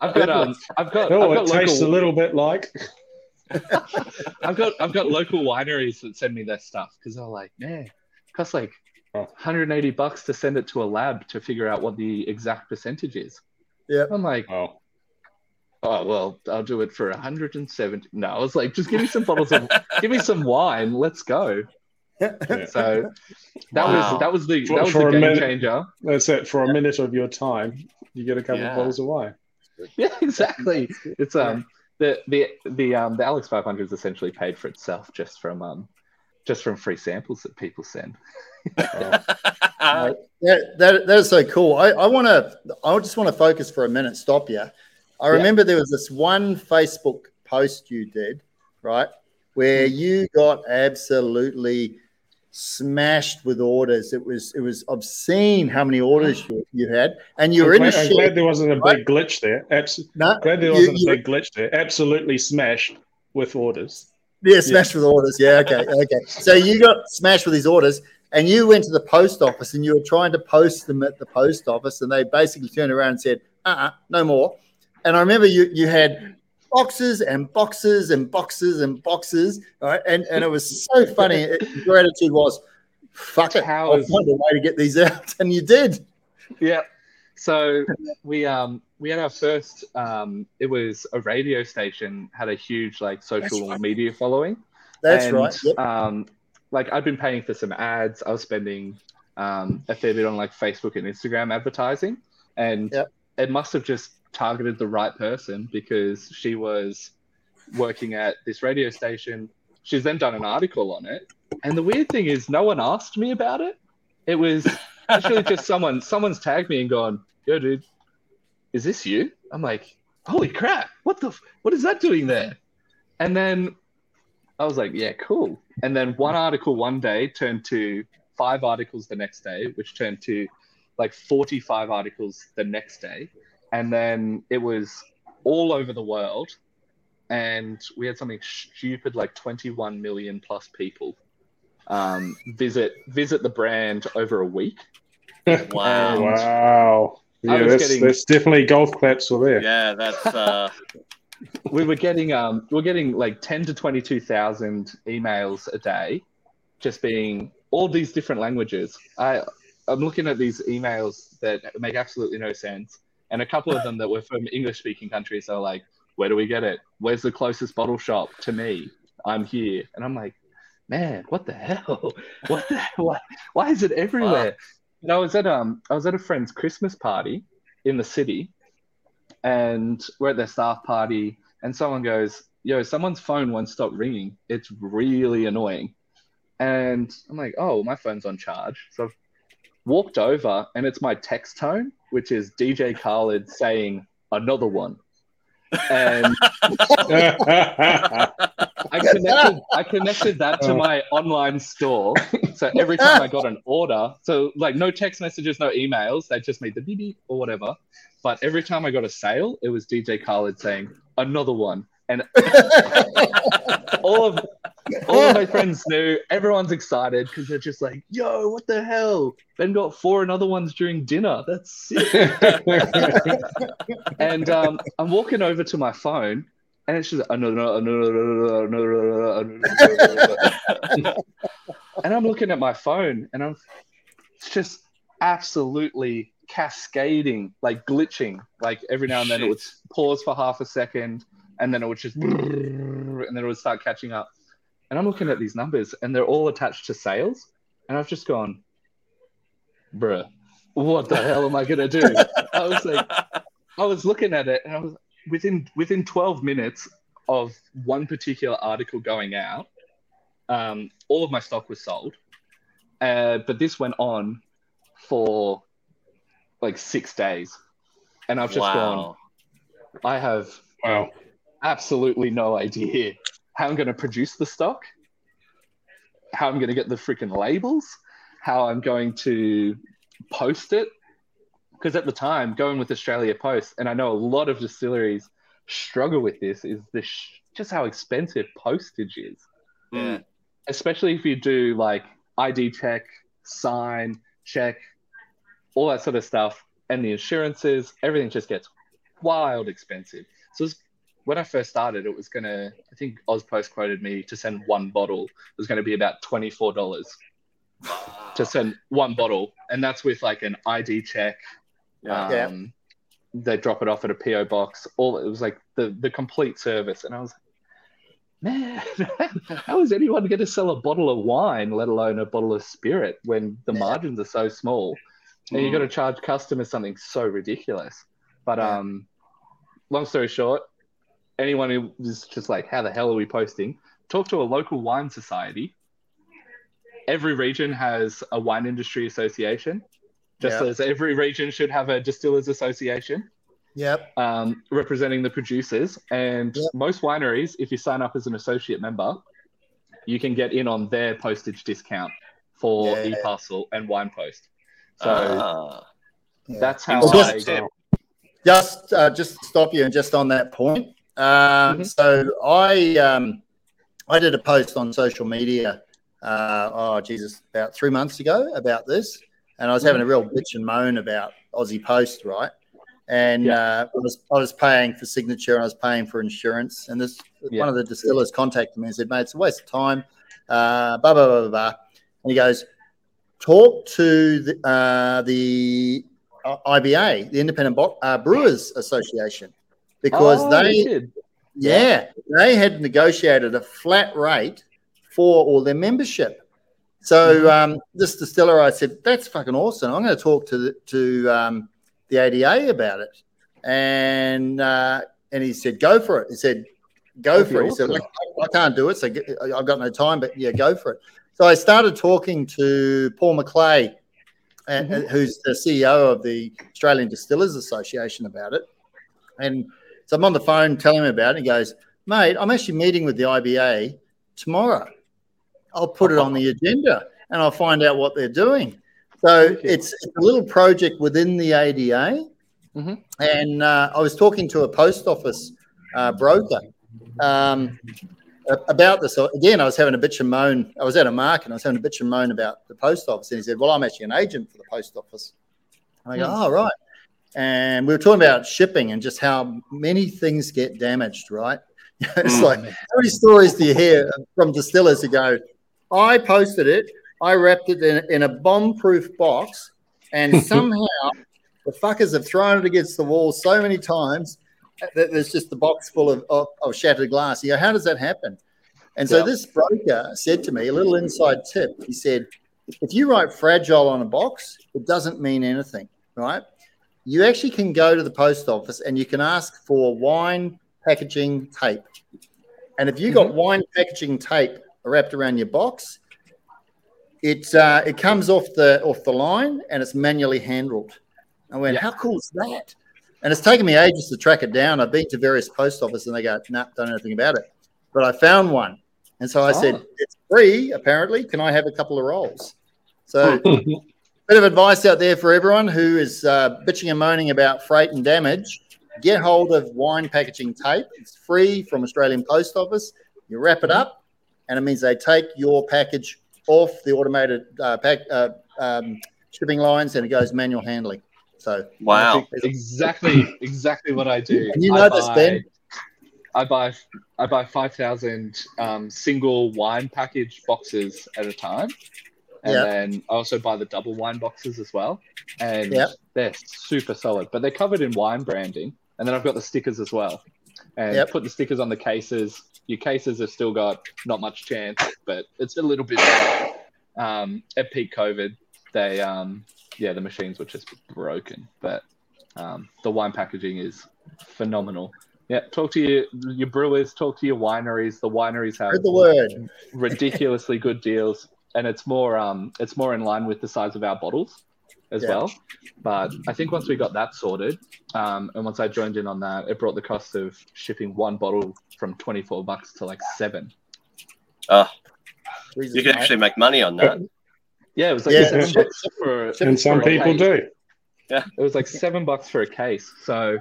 I've got um I've got oh, I've got it local... tastes a little bit like. I've got I've got local wineries that send me their stuff because they're like, man, it costs like 180 bucks to send it to a lab to figure out what the exact percentage is. Yeah. I'm like, oh. Oh, well, I'll do it for 170. No, I was like, just give me some bottles of, (laughs) give me some wine. Let's go. Yeah. So that wow. was that was the for, that was the game minute, changer. That's it. For a minute of your time, you get a couple yeah. of bottles of wine. (laughs) Yeah, exactly. It's um the the the um the Alex 500 is essentially paid for itself just from um just from free samples that people send. (laughs) that, that, that is so cool. I, I want to, I just want to focus for a minute, stop you. I remember yeah. there was this one Facebook post you did, right, where hmm. you got absolutely smashed with orders. It was it was obscene how many orders (gasps) you, you had, and you I'm were glad, in a I'm glad there wasn't a right? big glitch there. Abs- no, glad there wasn't you, a big glitch there. Absolutely smashed with orders. Yeah, smashed yeah. with orders. Yeah, okay, okay. So you got smashed with these orders, and you went to the post office and you were trying to post them at the post office, and they basically turned around and said, "Uh, uh-uh, no more." And I remember you you had boxes and boxes and boxes and boxes, right? And and it was so funny. (laughs) It, your attitude was, "Fuck it, I'll find a way to get these out," (laughs) and you did. Yeah. So we um we had our first um it was a radio station had a huge like social right. media following. That's and, right. Yep. Um like I've been paying for some ads. I was spending um, a fair bit on like Facebook and Instagram advertising, and yep. it must have just targeted the right person because she was working at this radio station. She's then done an article on it, and the weird thing is, no one asked me about it. It was actually just someone someone's tagged me and gone, "Yo, dude, is this you?" I'm like, "Holy crap! What the? What is that doing there?" And then I was like, yeah, cool. And then one article one day turned to five articles the next day, which turned to like 45 articles the next day. And then it was all over the world. And we had something stupid like 21 million plus people um, visit visit the brand over a week. (laughs) Wow! wow! Yeah, that's, getting... that's definitely golf claps for there. Yeah, that's uh, (laughs) we were getting um we are getting like 10 to 22,000 emails a day just being all these different languages. I I'm looking at these emails that make absolutely no sense and a couple of them that were from English speaking countries are like where do we get it? Where's the closest bottle shop to me? I'm here. And I'm like, man, what the hell? (laughs) What the why, why is it everywhere? Wow. And I was at um I was at a friend's Christmas party in the city and we're at their staff party, and someone goes, "Yo, someone's phone won't stop ringing. It's really annoying." And I'm like, "Oh, my phone's on charge." So I've walked over, and it's my text tone, which is DJ Khaled saying another one. And (laughs) I connected I connected that to my online store. So every time I got an order, so like no text messages, no emails, they just made the beep beep or whatever. But every time I got a sale, it was DJ Khaled saying another one, and (laughs) all of all of my friends knew. Everyone's excited because they're just like, "Yo, what the hell? Ben got four another ones during dinner. That's sick." (laughs) and um, I'm walking over to my phone, and it's just another, another, another, another, and I'm looking at my phone, and I'm it's just absolutely cascading, like glitching. Like every now and then Shit. it would pause for half a second, and then it would just, and then it would start catching up. And I'm looking at these numbers, and they're all attached to sales, and I've just gone, bruh, what the hell am I gonna do? I was like, I was looking at it, and I was within within 12 minutes of one particular article going out, um, all of my stock was sold. Uh, but this went on for like six days, and I've just wow. gone, I have wow. absolutely no idea how I'm going to produce the stock, how I'm going to get the freaking labels, how I'm going to post it. Because at the time, going with Australia Post, and I know a lot of distilleries struggle with this, is this just how expensive postage is. Yeah. Especially if you do like ID check, sign, check, all that sort of stuff, and the insurances, everything just gets wild expensive. So when I first started, it was gonna. I think Ozpost quoted me to send one bottle. It was going to be about twenty four dollars to send one bottle, and that's with like an ID check. Yeah. Um, Yeah. They drop it off at a PO box. All it was like the the complete service, and I was like, man, (laughs) how is anyone going to sell a bottle of wine, let alone a bottle of spirit, when the Yeah. margins are so small, and you've got to charge customers something so ridiculous. But Yeah. um, long story short, anyone who is just like, how the hell are we posting? Talk to a local wine society. Every region has a wine industry association, just Yeah. as every region should have a distillers association Yep. um, representing the producers. And Yep. most wineries, if you sign up as an associate member, you can get in on their postage discount for Yeah. parcel and Wine Post. So. Yeah. that's how Well, I just- get. just uh, just stop you and just on that point. Um, Mhm. So I um, I did a post on social media. Uh, oh Jesus, about three months ago about this, and I was having a real bitch and moan about Aussie Post, right? And Yeah. uh, I was I was paying for signature and I was paying for insurance, and this Yeah. one of the distillers contacted me and said, "Mate, it's a waste of time." Uh, blah blah blah blah. blah. And he goes, "Talk to the uh, the uh, IBA, the Independent Bo- uh, Brewers Association, because Oh, they, did. yeah, they had negotiated a flat rate for all their membership. So Mm-hmm. um, this distiller, I said, that's fucking awesome. I'm going to talk to the, to um, the ADA about it, and uh, and he said, go for it. He said, go That'd for it. He said. I, I can't do it, so I've got no time, but yeah, go for it. So I started talking to Paul McClay, and, Mhm. who's the CEO of the Australian Distillers Association, about it. And so I'm on the phone telling him about it. He goes, mate, I'm actually meeting with the IBA tomorrow. I'll put it on the agenda and I'll find out what they're doing. So it's, it's a little project within the ADA. Mhm. And uh, I was talking to a post office uh, broker um, about this. Again, I was having a bitch and moan. I was at a market and I was having a bitch and moan about the post office. And he said, Well, I'm actually an agent for the post office. And I go, Hmm. Oh, right. And we were talking about shipping and just how many things get damaged, right? (laughs) it's Mm. like, how many stories do you hear from distillers who go, I posted it, I wrapped it in, in a bomb proof box, and (laughs) somehow the fuckers have thrown it against the wall so many times that there's just the box full of, of, of shattered glass. You go, how does that happen? And so Yeah. this broker said to me, a little inside tip, he said, if you write fragile on a box, it doesn't mean anything, right? You actually can go to the post office and you can ask for wine packaging tape. And if you got wine packaging tape wrapped around your box, it uh, it comes off the off the line and it's manually handled. I went, Yeah. how cool is that? And it's taken me ages to track it down. I've been to various post offices and they go, nah, don't know anything about it. But I found one. And so I said, Oh. it's free, apparently. Can I have a couple of rolls? So (laughs) bit of advice out there for everyone who is uh, bitching and moaning about freight and damage. Get hold of wine packaging tape. It's free from Australian Post Office. You wrap it up, and it means they take your package off the automated uh, pack, uh, um, shipping lines, and it goes manual handling. So Wow. exactly, exactly what I do. (laughs) And you I know this, buy- Ben? I buy I buy five thousand um, single wine package boxes at a time, and Yeah. then I also buy the double wine boxes as well, and Yeah. they're super solid. But they're covered in wine branding, and then I've got the stickers as well, and Yep. put the stickers on the cases. Your cases have still got not much chance, but it's a little bit. Better. Um, at peak COVID, they um, yeah, the machines were just broken, but um, the wine packaging is phenomenal. Yeah, talk to your your brewers, talk to your wineries. The wineries have the word. ridiculously good deals, and it's more um it's more in line with the size of our bottles. as yeah. well. But I think once we got that sorted, um, and once I joined in on that, it brought the cost of shipping one bottle from 24 bucks to like seven. Ah, you can actually make money on that. Yeah, it was like yeah. seven bucks for, and some people do. Yeah, it was like seven bucks for a case. So,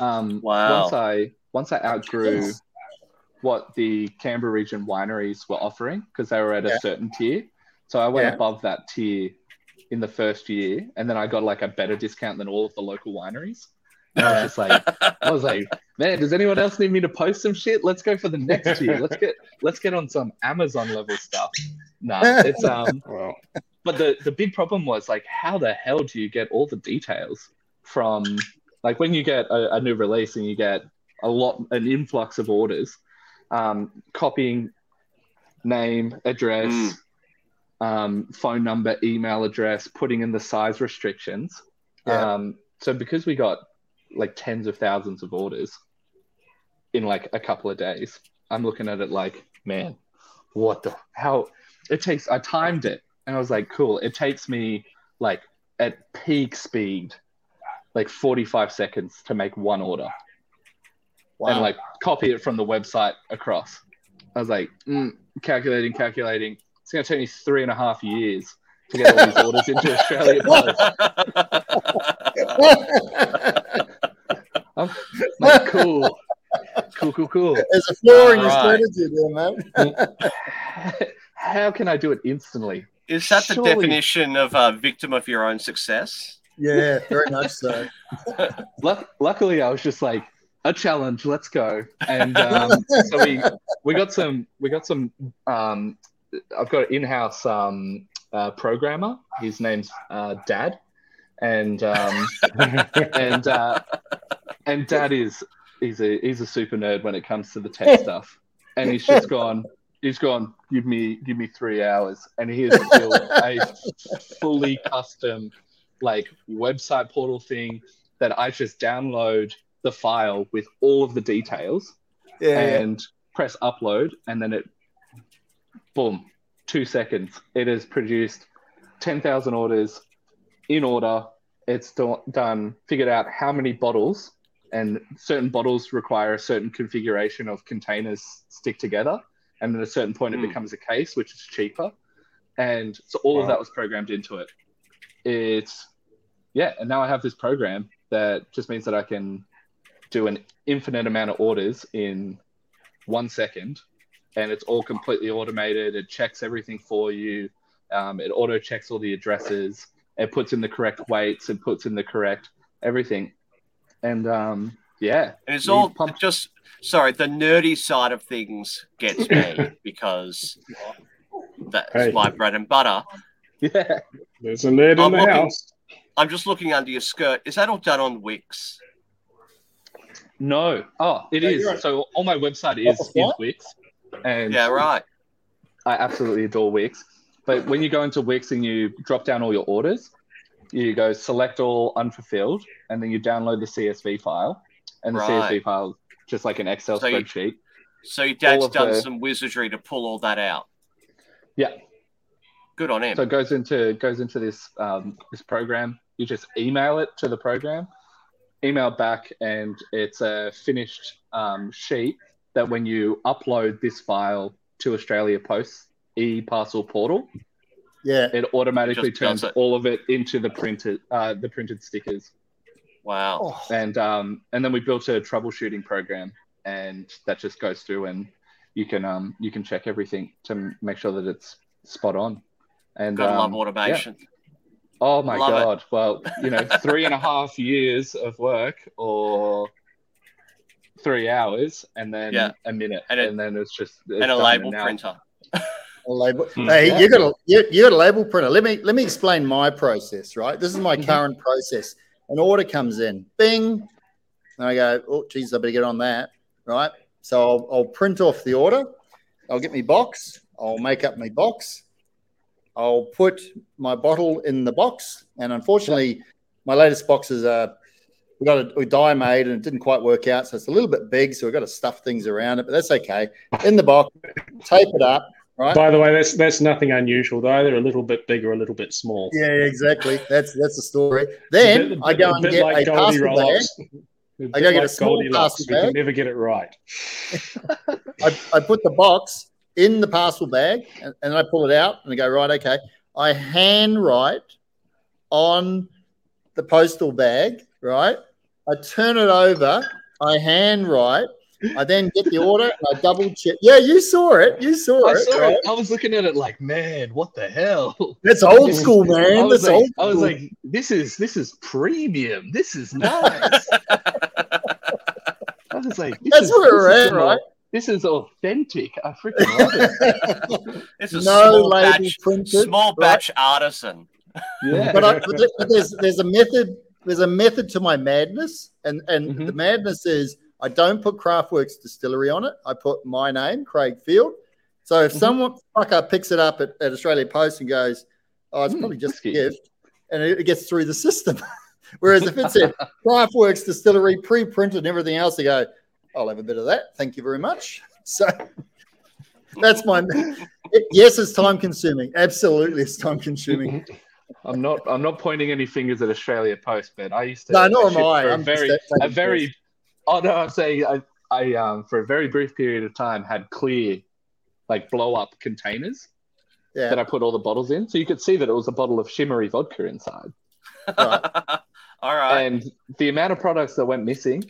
um, wow. Once I once I outgrew what the Canberra region wineries were offering because they were at a certain tier, so I went yeah. above that tier in the first year, and then I got like a better discount than all of the local wineries. And I was just like, I was like, man, does anyone else need me to post some shit? Let's go for the next year. Let's get let's get on some Amazon level stuff. Nah, it's um. (laughs) well. But the the big problem was like, how the hell do you get all the details from like when you get a, a new release and you get a lot an influx of orders, um, copying name, address, mm um, phone number, email address, putting in the size restrictions. Yeah. Um, so because we got like tens of thousands of orders in like a couple of days, I'm looking at it like, man, what the how it takes I timed it and I was like, cool, it takes me like at peak speed, like 45 seconds to make one order. Wow. And like copy it from the website across. I was like, mm, calculating, calculating it's going to take me three and a half years to get all these orders into Australia Post. I'm like, cool. Cool, cool, cool. There's a flaw in your strategy there, man. How can I do it instantly? Is that Surely... the definition of a victim of your own success? Yeah, very much so. (laughs) luckily, I was just like, a challenge. Let's go. And (laughs) um, so we we got some we got some um, I've got an in-house um, uh, programmer. His name's uh, Dad, and um, (laughs) and uh, and Dad is he's a he's a super nerd when it comes to the tech (laughs) stuff, and he's just gone. He's gone. Give me give me three hours, and he has built a fully custom like website portal thing that I just download the file with all of the details yeah, and yeah. press upload, and then it boom, two seconds. It has produced 10,000 orders in order. It's done, figured out how many bottles, and certain bottles require a certain configuration of containers stick together. And at a certain point, mm. it hmm. becomes a case, which is cheaper. And so all wow. of that was programmed into it. It's, yeah. And now I have this program that just means that I can do an infinite amount of orders in one second and it's all completely automated. It checks everything for you. Um, it auto checks all the addresses. It puts in the correct weights. It puts in the correct everything. And um, yeah, and it's all pumped- just sorry. The nerdy side of things gets me (laughs) because that's hey. my bread and butter. Yeah, there's a nerd I'm in the looking, house. I'm just looking under your skirt. Is that all done on Wix? No. Oh, it is. So on my website is, is Wix. And yeah, right. I absolutely adore Wix. But when you go into Wix and you drop down all your orders, you go select all unfulfilled, and then you download the CSV file. And the right. CSV file is just like an Excel so spreadsheet. You, so your dad's done the, some wizardry to pull all that out. Yeah. Good on him. So it goes into goes into this um, this program. You just email it to the program, email back, and it's a finished um, sheet that when you upload this file to Australia Post e parcel portal, yeah, it automatically it turns it. all of it into the printed uh, the printed stickers. Wow. Oh. And um, and then we built a troubleshooting program, and that just goes through and you can um you can check everything to make sure that it's spot on. And gotta um, love automation. Yeah. Oh my love god! It. Well, you know, (laughs) three and a half years of work, or three hours and then yeah. a minute, and, it, and then it's just it's and a label printer. a label. Hmm. Hey, yeah. you got a you, you, got a label printer. Let me let me explain my process. Right, this is my mm-hmm. current process. An order comes in, bing, and I go, oh, geez, I better get on that. Right, so I'll, I'll print off the order. I'll get my box. I'll make up my box. I'll put my bottle in the box, and unfortunately, my latest boxes are we got a we die made and it didn't quite work out, so it's a little bit big. So we've got to stuff things around it, but that's okay. In the box, tape it up, Right. By the way, that's that's nothing unusual though. They're a little bit big or a little bit small. Yeah, exactly. That's that's the story. Then bit, I go and get like a parcel bag. I go get a small parcel bag. can never get it right. (laughs) I, I put the box in the parcel bag and, and I pull it out and I go right. Okay, I handwrite on the postal bag. Right, I turn it over. I handwrite I then get the order and I double check. Yeah, you saw it. You saw, I it, saw right? it. I was looking at it like, man, what the hell? That's old school, man. I was, That's like, old I was like, this is this is premium. This is (laughs) nice. I was like, that's is, where we're at, right? This is authentic. I freaking love it. (laughs) it's a no small batch, printed, small batch right? artisan. Yeah, but, I, but there's there's a method. There's a method to my madness, and and mm-hmm. the madness is I don't put Craftworks Distillery on it. I put my name, Craig Field. So if mm-hmm. someone fucker picks it up at, at Australia Post and goes, "Oh, it's mm, probably just a gift," and it, it gets through the system. (laughs) Whereas if it's said (laughs) Craftworks Distillery pre-printed and everything else, they go, "I'll have a bit of that. Thank you very much." So that's my. yes, it's time consuming. Absolutely, it's time consuming. (laughs) I'm not. I'm not pointing any fingers at Australia Post, but I used to. No, nor am I. I'm very, a very Oh no, I'm saying I, I um, for a very brief period of time had clear, like blow up containers yeah. that I put all the bottles in, so you could see that it was a bottle of shimmery vodka inside. Right. (laughs) all right. And the amount of products that went missing.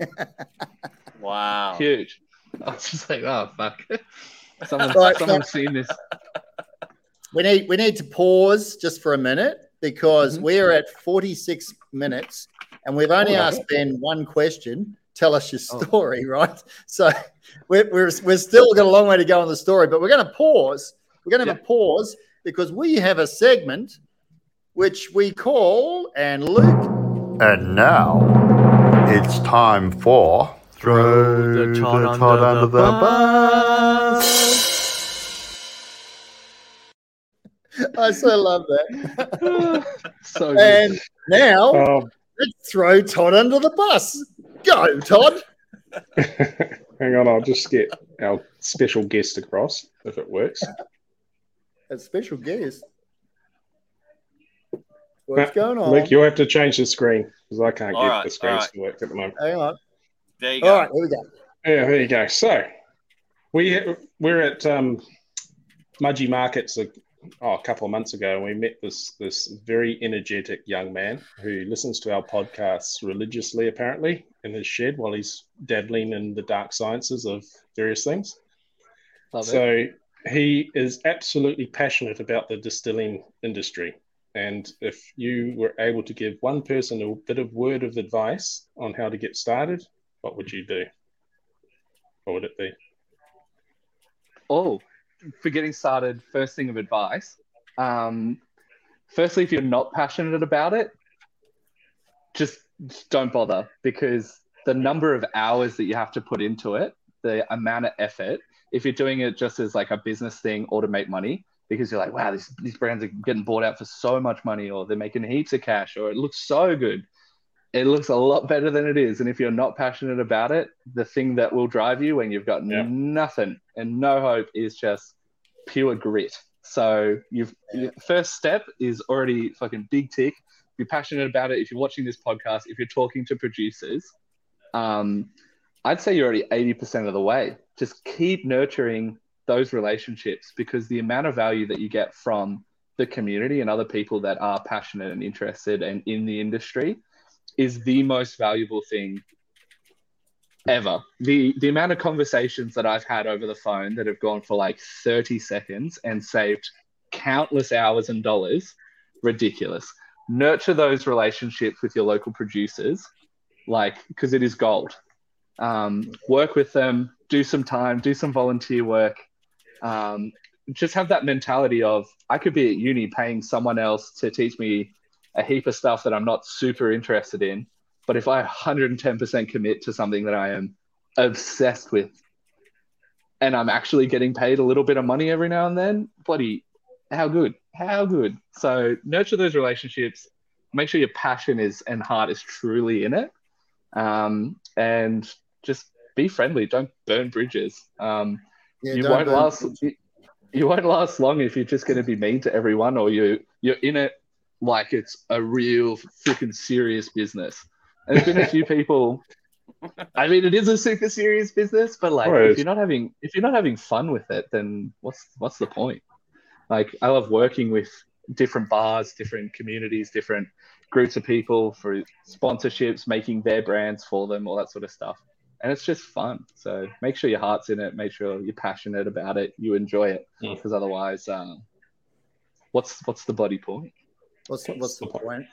(laughs) wow. Huge. (laughs) I was just like, oh fuck. (laughs) Someone, right, someone's so, seen this. We need we need to pause just for a minute because mm-hmm. we're at 46 minutes and we've only oh, asked Ben one question. Tell us your oh. story, oh. right? So we're, we're, we're still got a long way to go on the story, but we're going to pause. We're going to have yeah. a pause because we have a segment which we call and Luke. And now it's time for throw the Todd, the Todd under, under, the, the bus. I so love that. (laughs) so and now um, let's throw Todd under the bus. Go, Todd. (laughs) Hang on, I'll just get our special guest across if it works. A special guest. What's going on? Luke, you'll have to change the screen because I can't all get right, the screen right. to work at the moment. Hang on. There you go. All right, here we go. Yeah, there you go. So we we're at um, Mudgee Markets oh, a couple of months ago, and we met this this very energetic young man who listens to our podcasts religiously, apparently, in his shed while he's dabbling in the dark sciences of various things. Love so it. he is absolutely passionate about the distilling industry. And if you were able to give one person a bit of word of advice on how to get started, what would you do? What would it be? Oh, for getting started, first thing of advice. Um, firstly, if you're not passionate about it, just, just don't bother because the number of hours that you have to put into it, the amount of effort, if you're doing it just as like a business thing or to make money, because you're like, wow, these, these brands are getting bought out for so much money, or they're making heaps of cash, or it looks so good it looks a lot better than it is. And if you're not passionate about it, the thing that will drive you when you've got yeah. nothing and no hope is just pure grit. So you've your first step is already fucking big tick. Be passionate about it. If you're watching this podcast, if you're talking to producers, um, I'd say you're already 80% of the way. Just keep nurturing those relationships because the amount of value that you get from the community and other people that are passionate and interested and in the industry is the most valuable thing ever. The the amount of conversations that I've had over the phone that have gone for like 30 seconds and saved countless hours and dollars, ridiculous. Nurture those relationships with your local producers, like because it is gold. Um, work with them, do some time, do some volunteer work. Um, just have that mentality of I could be at uni paying someone else to teach me a heap of stuff that I'm not super interested in. But if I 110% commit to something that I am obsessed with, and I'm actually getting paid a little bit of money every now and then, bloody, how good, how good. So nurture those relationships. Make sure your passion is and heart is truly in it, um, and just be friendly. Don't burn bridges. Um, Yeah, you won't burn last. You, you won't last long if you're just going to be mean to everyone, or you you're in it like it's a real freaking serious business. And there's been a few people. (laughs) I mean, it is a super serious business, but like, Right. if you're not having if you're not having fun with it, then what's what's the point? Like, I love working with different bars, different communities, different groups of people for sponsorships, making their brands for them, all that sort of stuff. And it's just fun. So make sure your heart's in it. Make sure you're passionate about it. You enjoy it, Mm. because otherwise, um, what's what's the bloody point? What's, what's the point?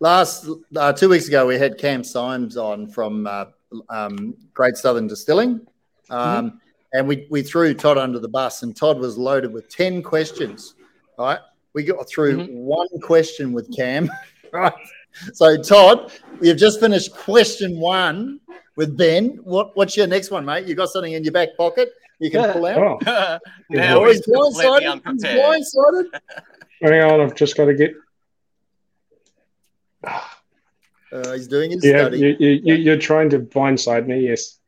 Last uh, two weeks ago, we had Cam Symes on from uh, um, Great Southern Distilling, um, and we we threw Todd under the bus, and Todd was loaded with ten questions. Right, we got through one question with Cam. (laughs) Right, (laughs) so Todd, you've just finished question one with Ben. What what's your next one, mate? You got something in your back pocket you can Yeah. pull out? Oh, (laughs) now Oh, he's he's blindsided. He's blindsided. (laughs) hang on, I've just got to get. (sighs) Uh, he's doing his Yeah, study. you, you, you, you're trying to blindside me. Yes.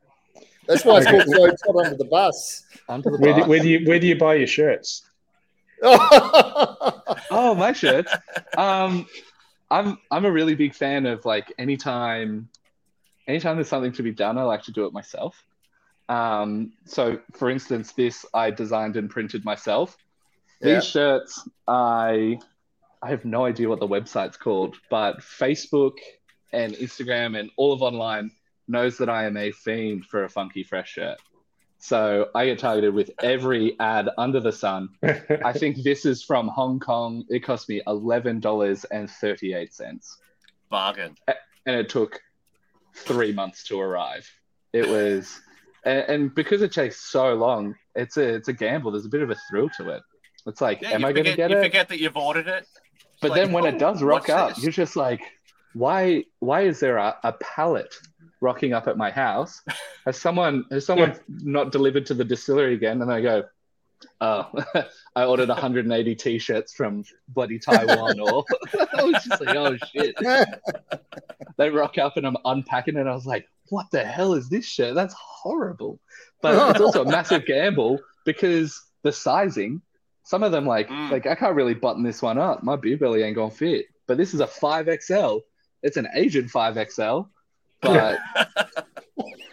That's why it's called throw Todd under the bus. Under the Where do, bus. where do you where do you buy your shirts? Oh, my shirts. Um, I'm I'm a really big fan of like anytime, anytime there's something to be done, I like to do it myself. Um, so for instance, this I designed and printed myself. Yeah. These shirts, I I have no idea what the website's called, but Facebook and Instagram and all of online knows that I am a fiend for a funky fresh shirt. So I get targeted with every ad under the sun. (laughs) I think this is from Hong Kong. It cost me eleven dollars and thirty eight cents, Bargain. and it took three months to arrive. It was, and, and because it takes so long, it's a it's a gamble. There's a bit of a thrill to it. It's like, Yeah, am I going to get you it? forget that you've ordered it. But like, then when oh, it does rock up, this? you're just like, why? Why is there a, a pallet rocking up at my house? (laughs) Has someone has someone not delivered to the distillery again? And I go, oh, (laughs) I ordered 180 t-shirts from bloody Taiwan, or (laughs) I was just like, oh shit. They rock up and I'm unpacking, and I was like, what the hell is this shirt? That's horrible. But it's also a massive gamble because the sizing. Some of them like Mm. like I can't really button this one up. My beer belly ain't gonna fit. But this is a five XL. It's an Asian five XL, but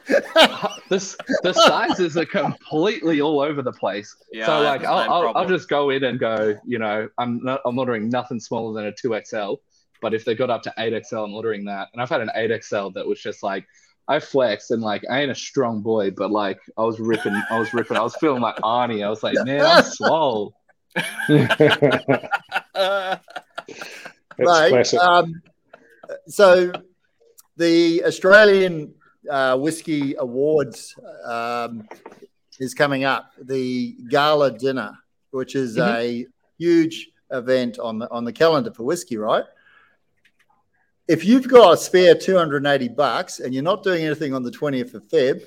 (laughs) this the sizes are completely all over the place. Yeah, so like I'll, I'll, I'll just go in and go. You know, I'm not I'm ordering nothing smaller than a two XL. But if they got up to eight XL, I'm ordering that. And I've had an eight XL that was just like I flexed and like I ain't a strong boy, but like I was ripping, I was ripping, I was feeling like Arnie. I was like, man, I'm swole. (laughs) That's Mate, um, so the Australian uh, Whiskey Awards um, is coming up. The gala dinner, which is a huge event on the on the calendar for whiskey, right? If you've got a spare 280 bucks and you're not doing anything on the 20th of Feb,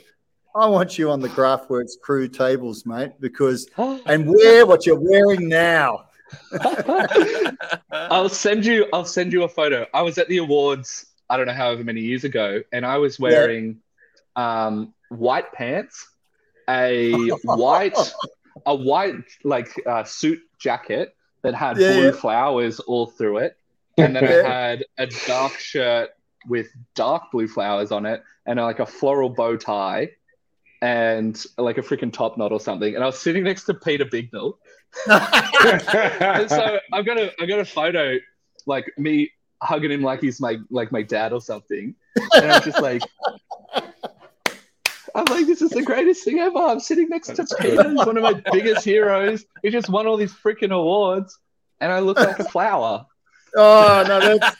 I want you on the Craftworks crew tables, mate, because (gasps) and wear what you're wearing now. (laughs) I'll send you. I'll send you a photo. I was at the awards. I don't know however many years ago, and I was wearing um, white pants, a (laughs) white, a white like uh, suit jacket that had Yeah, blue yeah. flowers all through it, (laughs) and then Yeah. I had a dark shirt with dark blue flowers on it, and like a floral bow tie. And like a freaking top knot or something, and I was sitting next to Peter Bignell, (laughs) and so I've got a I've got a photo like me hugging him like he's my like my dad or something. And I'm just like I'm like, this is the greatest thing ever. I'm sitting next to Peter, he's one of my biggest heroes. He just won all these freaking awards, and I look like a flower. Oh no, that's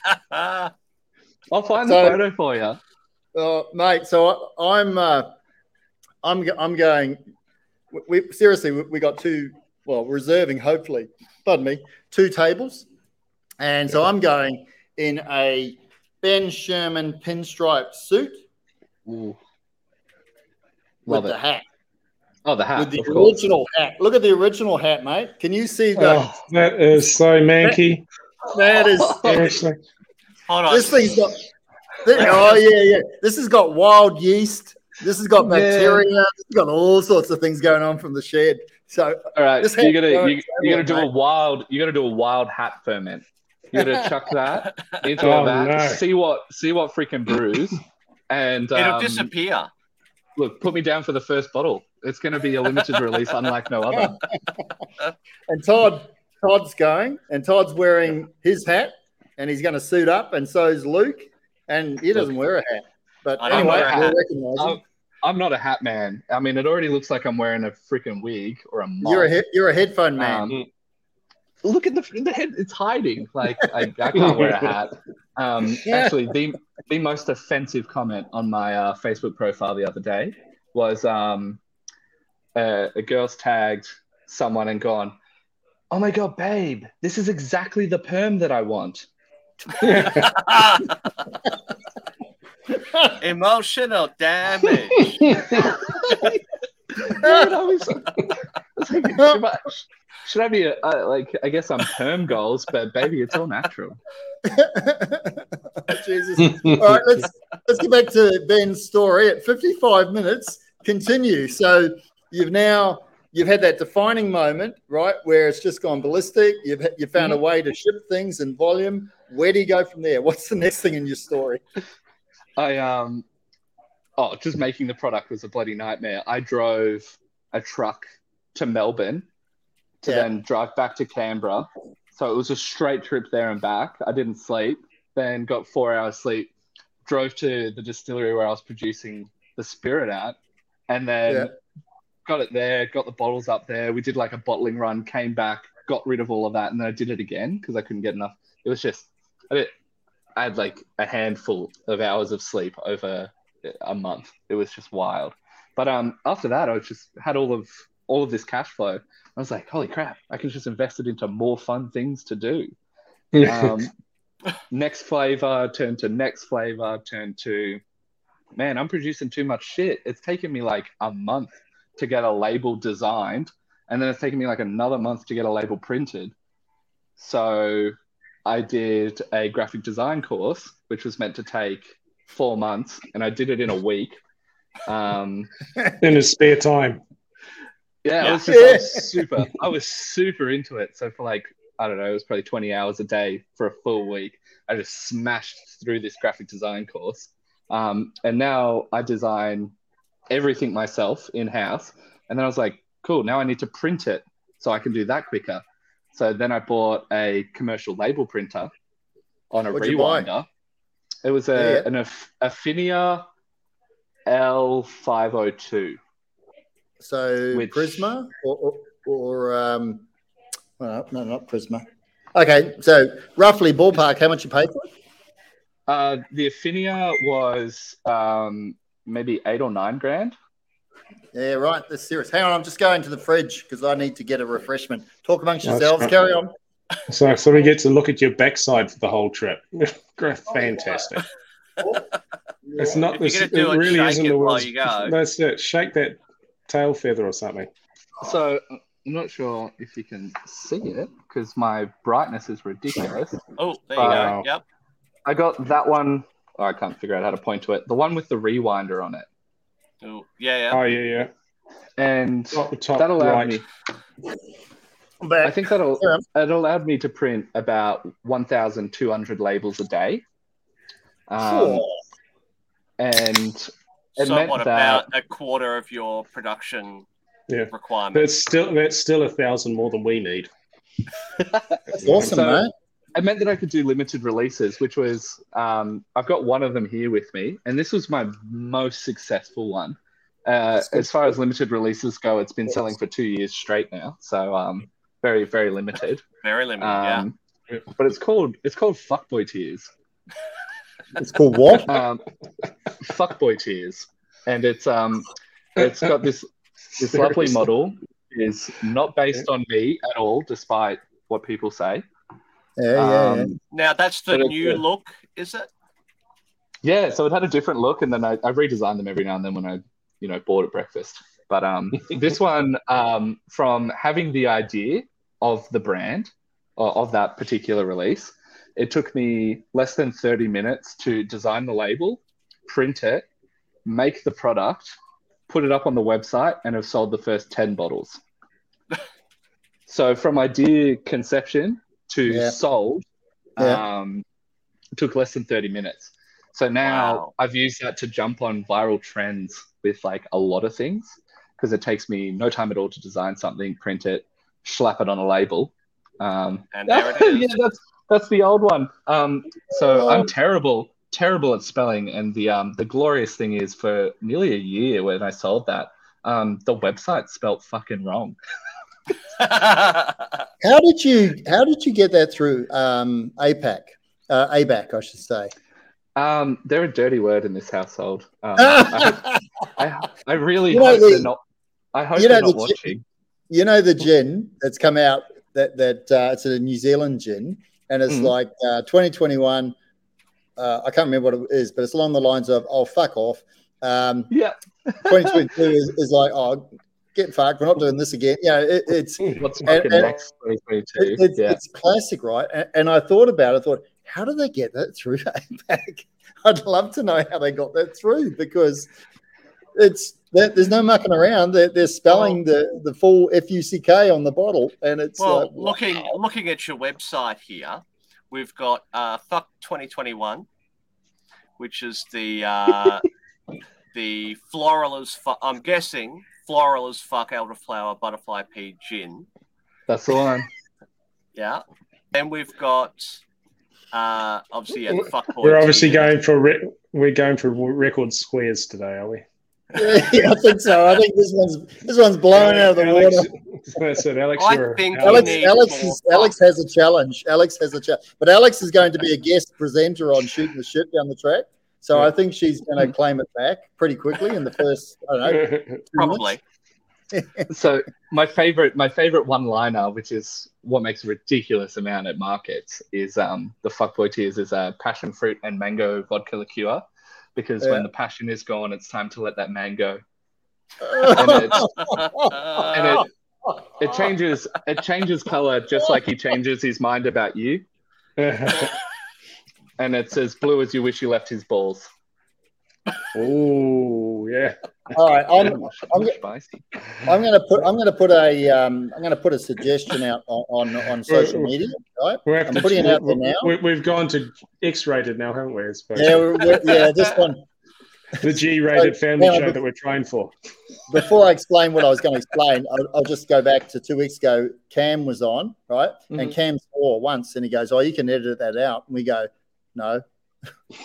I'll find So- the photo for you. Oh, mate. So I, I'm, uh, I'm, I'm going. We, we seriously, we, we got two. Well, reserving hopefully. Pardon me, two tables, and so I'm going in a Ben Sherman pinstripe suit Ooh. with Love the it. hat, Oh, the hat, with the of course. original hat. Look at the original hat, mate. Can you see the? Oh, that is so manky. That is. (laughs) Seriously. Hold on. this thing's got. Oh yeah, yeah. This has got wild yeast This has got Yeah. bacteria. This has got all sorts of things going on from the shed. So All right, This you're gonna works you, you gotta do a wild you're gonna do a wild hat ferment. You gotta chuck that (laughs) into Oh, a vat, no. see what see what freaking brews, and It'll um, disappear. look, put me down for the first bottle. It's gonna be a limited release, (laughs) unlike no other. and Todd, Todd's going, and Todd's wearing his hat, and he's going to suit up, and so's Luke, and he doesn't wear a hat. But I don't anyway, wear a we'll hat. recognise him. I'm, I'm not a hat man. I mean, it already looks like I'm wearing a freaking wig or a mop. You're a he- you're a headphone man. Um, look at the the head; it's hiding. Like I, I (laughs) can't wear a hat. Um, actually, the the most offensive comment on my uh, Facebook profile the other day was um, uh, a girl's tagged someone and gone, "Oh my god, babe, this is exactly the perm that I want." (laughs) Emotional damage. (laughs) Dude, I was, (laughs) I was like, should, I, should I be a, uh, like? I guess I'm perm goals, but baby, it's all natural. (laughs) Jesus. All right, let's let's get back to Ben's story. At 55 minutes, continue. So you've now you've had that defining moment, right, where it's just gone ballistic. You've you found a way to ship things in volume. Where do you go from there? What's the next thing in your story? I um oh just making the product was a bloody nightmare. I drove a truck to Melbourne to Yeah. then drive back to Canberra. So it was a straight trip there and back. I didn't sleep, then got four hours sleep, drove to the distillery where I was producing the spirit at, and then Yeah. got it there, got the bottles up there. We did like a bottling run, came back, got rid of all of that, and then I did it again because I couldn't get enough. It was just I, did, I had like a handful of hours of sleep over a month. It was just wild. But um, after that, I just had all of all of this cash flow. I was like, holy crap! I can just invest it into more fun things to do. Um, (laughs) next flavor turned to next flavor turned to man i'm producing too much shit it's taken me like a month to get a label designed and then it's taken me like another month to get a label printed so i did a graphic design course which was meant to take four months and i did it in a week um, (laughs) in his spare time. yeah, Yeah. I was just I was (laughs) super. I was super into it. So for like I don't know, it was probably twenty hours a day for a full week. I just smashed through this graphic design course, um, and now I design everything myself in house. And then I was like, cool. Now I need to print it so I can do that quicker. So then I bought a commercial label printer on a What'd you buy? rewinder. It was a Yeah, yeah. an Aff- Afinia L502. So Which- Prisma or or, or um, well, no, not Prisma. Okay, so roughly ballpark, how much you paid for it? Uh, the Afinia was um, maybe eight or nine grand. Yeah, right. That's serious. Hang on, I'm just going to the fridge because I need to get a refreshment. Talk amongst yourselves. Carry on. (laughs) So, so we get to look at your backside for the whole trip. (laughs) Great, oh, Fantastic. (laughs) It's not. This, gonna it it, really shake isn't it the while worst. you go. That's it. Shake that tail feather or something. So I'm not sure if you can see it because my brightness is ridiculous. Oh, there you go. Uh, yep. I got that one. Oh, I can't figure out how to point to it. The one with the rewinder on it, Oh, yeah, yeah. Oh yeah, yeah. and Top, top that allowed right. me. I'm I think that'll Yeah. it allowed me to print about 1,200 labels a day, um, Oh, and it so meant what that about a quarter of your production Yeah. requirement? That's still that's still a thousand more than we need. that's awesome, So- mate. it meant that I could do limited releases, which was um, I've got one of them here with me, and this was my most successful one. Uh, as far as limited releases go, it's been selling for two years straight now, so um, very very limited. Very limited, yeah. Um, But it's called it's called Fuckboy Tears. (laughs) It's called what? (laughs) Um, Fuckboy Tears, and it's um it's got this this lovely model is not based on me at all, despite what people say. Yeah, yeah, yeah. Um, Now that's the new good. look, is it? Yeah, so it had a different look, and then I, I redesigned them every now and then when I, you know, bought at breakfast. But um, (laughs) this one, um, from having the idea of the brand or of that particular release, it took me less than thirty minutes to design the label, print it, make the product, put it up on the website, and have sold the first 10 bottles. (laughs) so from idea conception to Yeah. sold, Yeah. um, took less than 30 minutes. So now Wow. I've used that to jump on viral trends with like a lot of things because it takes me no time at all to design something, print it, slap it on a label. Um, And there it (laughs) is. yeah, that's that's the old one. Um, so I'm terrible, terrible at spelling. And the um, the glorious thing is, for nearly a year when I sold that, um, the website spelt fucking wrong. (laughs) (laughs) How did you how did you get that through um, APAC? Uh, ABAC, I should say. Um, they're a dirty word in this household. Um, I, I, I really You know, hope the- they're not. I hope you know, they're not the- watching. You know the gin that's come out that that uh, it's a New Zealand gin, and it's Mhm. like uh, 2021. Uh, I can't remember what it is, but it's along the lines of "Oh fuck off." Um, Yeah. (laughs) 2022 is, is like, "Oh, get fucked. We're not doing this again." Yeah, it, it's What's And- and- next? 2022. it, it's, yeah. it's classic, right? And, and I thought about it. I thought, how do they get that through (laughs) ABAC? I'd love to know how they got that through because it's there's no mucking around. They're, they're spelling the, the full F U C K on the bottle, and it's well, like, looking wow. looking at your website here, we've got uh, Fuck 2021, which is the uh, (laughs) the floral as fuck. I'm guessing floral as fuck elderflower butterfly pea gin. That's the one. (laughs) Yeah. Then we've got uh, obviously yeah, the fuck boy We're obviously tea. going for re- we're going for record squares today, are we? Yeah, I think so. I think this one's this one's blown out of the Alex, water. (laughs) That's it, Alex. I you're think Alex, Alex, need Alex, more is, Alex has a challenge. Alex has a challenge, but Alex is going to be a guest presenter on shooting the shit down the track. So I think she's going to claim it back pretty quickly in the first. I don't know. (laughs) Probably. (laughs) so my favorite my favorite one liner which is what makes a ridiculous amount at markets is um the fuckboy tears is a passion fruit and mango vodka liqueur because Yeah. when the passion is gone it's time to let that mango and it, (laughs) and it, it changes it changes color just like he changes his mind about you. (laughs) And it's as blue as you wish you left his balls oh yeah. All right, I'm, I'm, spicy I'm going to put I'm going to put a um, I'm going to put a suggestion out on on, on social media. Right? We have I'm to, putting it out there now. We, we've gone to X-rated now, haven't we? I suppose. Yeah, we're, we're, yeah. This one. the G-rated family Yeah, show that we're trying for. Before I explain what I was going to explain, (laughs) I'll, I'll just go back to two weeks ago. Cam was on, right? And Mhm. Cam swore once, and he goes, "Oh, you can edit that out." And we go, "No,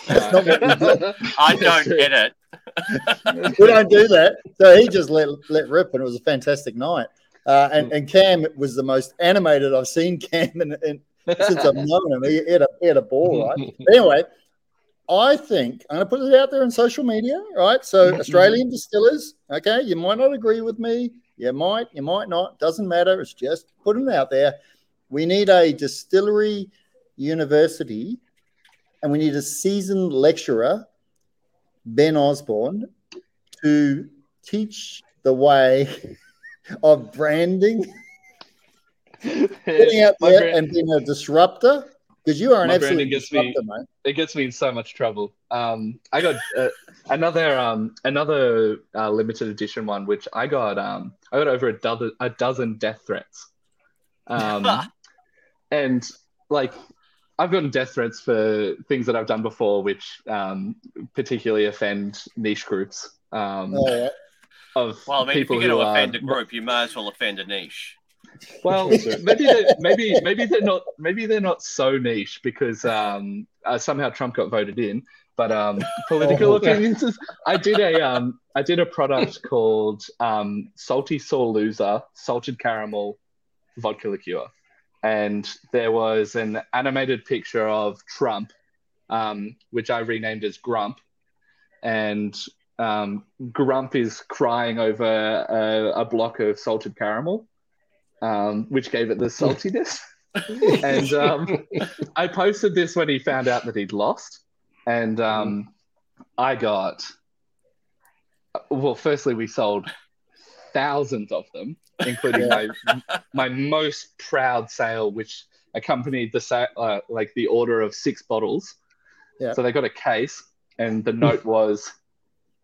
that's not what we do. (laughs) I don't edit. we don't do that." So he just let let rip, and it was a fantastic night. Uh, and, and Cam was the most animated I've seen (laughs) Cam in, in, since I've known him. He had a, he had a ball, right? But (laughs) anyway, I think I'm going to put it out there on social media, right? So, Australian distillers, okay, you might not agree with me. You might, you might not. Doesn't matter. It's just putting it out there. We need a distillery university and we need a seasoned lecturer, Ben Osborne, to teach the way (laughs) of branding, getting out there brand- and being a disruptor. Because you are an My absolute branding gets me- disruptor, mate. it gets me in so much trouble. Um, I got uh, another um, another uh, limited edition one, which I got um, I got over a dozen a dozen death threats, um, (laughs) and like I've gotten death threats for things that I've done before, which um, particularly offend niche groups um, All right. of Well, I mean, if you're going to are offend a group, you may as well offend a niche. well, maybe they, maybe maybe they're not maybe they're not so niche because um, uh, somehow Trump got voted in. But um, political Oh. opinions. is- I did a um, I did a product called um, Salty Sore Loser Salted Caramel Vodka Liqueur, and there was an animated picture of Trump, um, which I renamed as Grump, and um, Grump is crying over a, a block of salted caramel, um, which gave it the saltiness. (laughs) and um, I posted this when he found out that he'd lost, and um, I got. Well, firstly, we sold thousands of them, including my my most proud sale, which accompanied the sa- uh, like the order of six bottles. Yeah. So they got a case, and the note (laughs) was,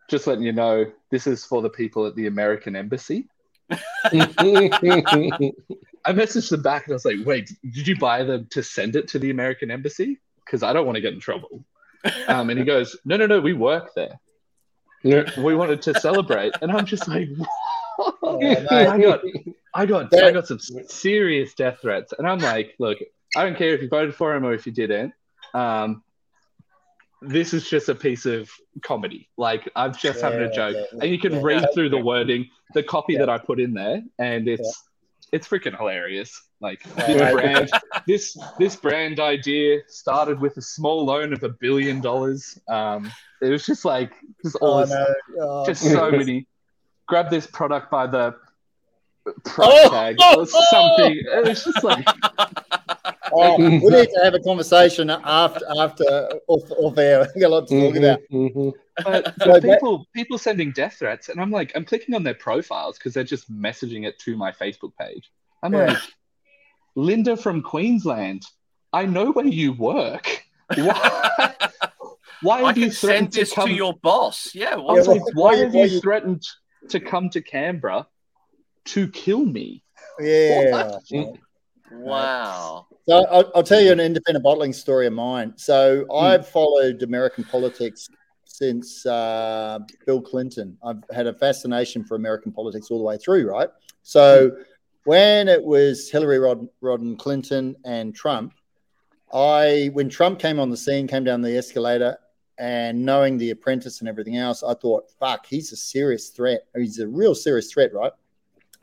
just letting you know, this is for the people at the American Embassy. (laughs) I messaged them back and I was like, wait, did you buy them to send it to the American Embassy? Because I don't want to get in trouble. Um, and he (laughs) goes, no, no, no, we work there. Yeah. We wanted to celebrate. And I'm just like, Oh, (laughs) I mate. got, I got, I got some serious death threats. And I'm like, look, I don't care if you voted for him or if you didn't. Um, this is just a piece of comedy. Like I'm just having a joke, yeah, and you can yeah. read through the wording, the copy Yeah. that I put in there, and it's it's freaking hilarious. Like this brand, this this brand idea started with a small loan of a billion dollars. Um, it was just like just all Oh, this, no. Oh, just so many. Grab this product by the price Oh! tag or something. It was just like (laughs) oh, we need to have a conversation after after off, off air. (laughs) We got a lot to talk about. Mhm. But (laughs) So for that- people people sending death threats, and I'm like, I'm clicking on their profiles because they're just messaging it to my Facebook page. I'm Yeah. like, Linda from Queensland, I know where you work. Why, why I have you can send threatened to this come? to your boss. Yeah. I What? was Yeah, why- why why- have you you- threatened to come to Canberra to kill me? Yeah. wow. So I'll, I'll tell you an independent bottling story of mine. So I've followed American politics since uh, Bill Clinton. I've had a fascination for American politics all the way through, right? So when it was Hillary Rod- Rodham Clinton and Trump, I when Trump came on the scene, came down the escalator, and knowing the apprentice and everything else, I thought, fuck, he's a serious threat. He's a real serious threat, right?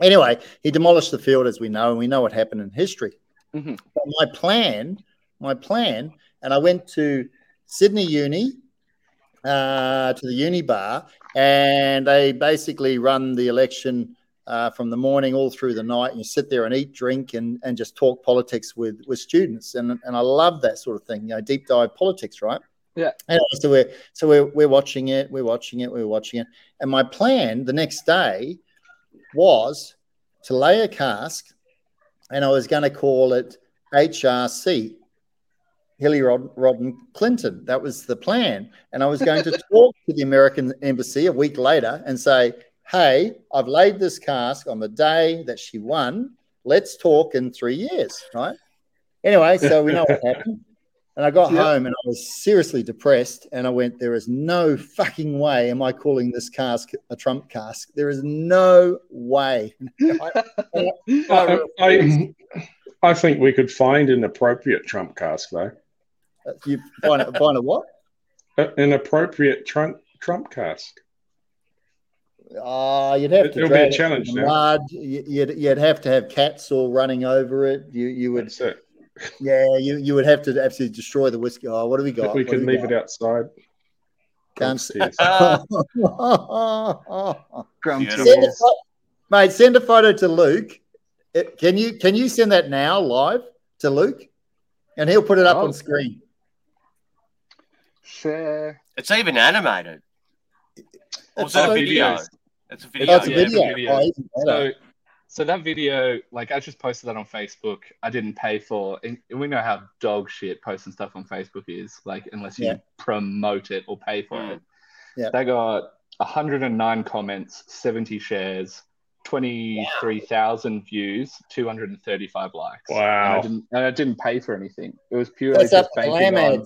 Anyway, he demolished the field as we know, and we know what happened in history. Mhm. But my plan, my plan, and I went to Sydney Uni, uh, to the uni bar, and they basically run the election uh, from the morning all through the night. And you sit there and eat, drink, and, and just talk politics with with students, and and I love that sort of thing. You know, deep dive politics, right? Yeah. Anyway, so we're so we're we're watching it, we're watching it, we're watching it, and my plan the next day was to lay a cask, and I was going to call it HRC, Hillary Rod- Rodham Clinton. That was the plan. And I was going to (laughs) talk to the American embassy a week later and say, hey, I've laid this cask on the day that she won. Let's talk in three years, right? Anyway, so we know what (laughs) happened. And I got Yeah. home and I was seriously depressed. And I went, There is no fucking way am I calling this cask a Trump cask. There is no way. (laughs) I, I, I think we could find an appropriate Trump cask, though. Uh, you find a, find a what? An appropriate Trump Trump cask. Oh, you'd have to it'll be a challenge now. You- You'd, you'd have to have cats all running over it. You you would That's it. Yeah you, you would have to absolutely destroy the whiskey. Oh, what do we got? we What could do we leave it outside. Can't Upstairs. Uh, (laughs) got? Grumpy. Beautiful. send a mate, send a photo to Luke. It- can you can you send that now live to Luke, and he'll put it up Oh. on screen. Share. it's even animated. Or It's was a video? good. It's a Oh, video. it's a Yeah, it's a video. video. Oh, even better. So, so that video, like I just posted that on Facebook. I didn't pay for, and we know how dog shit posting stuff on Facebook is. Like unless you Yeah. promote it or pay for Mm. it. Yeah. They got 109 comments, 70 shares, 23,000 views, 235 likes. And I Wow. didn't, and I didn't pay for anything. It was purely That's just to banking on.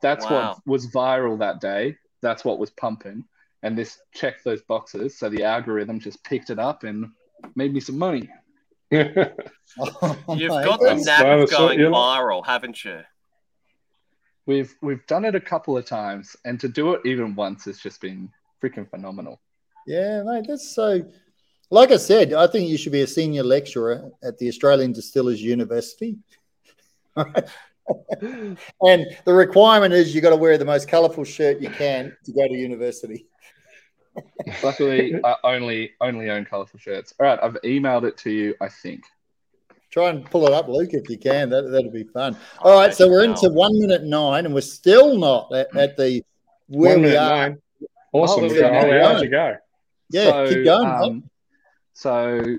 That's Wow. what was viral that day. That's what was pumping. And this checked those boxes. So the algorithm just picked it up and made me some money. Oh, You've got the that's- knack so of that's going you- viral, haven't you? We've we've done it a couple of times, and to do it even once has just been freaking phenomenal. Yeah, mate, that's so. Like I said, I think you should be a senior lecturer at the Australian Distillers University. (laughs) and the requirement is you've got to wear the most colourful shirt you can to go to university. Luckily, (laughs) I only only own colorful shirts. All right, I've emailed it to you. I think. Try and pull it up, Luke, if you can. That that'd be fun. All right, so we're into one minute nine, and we're still not at, at the where One we are. nine. Awesome. Oh, We've got a yeah. hour to go. Yeah, So, keep going. um, so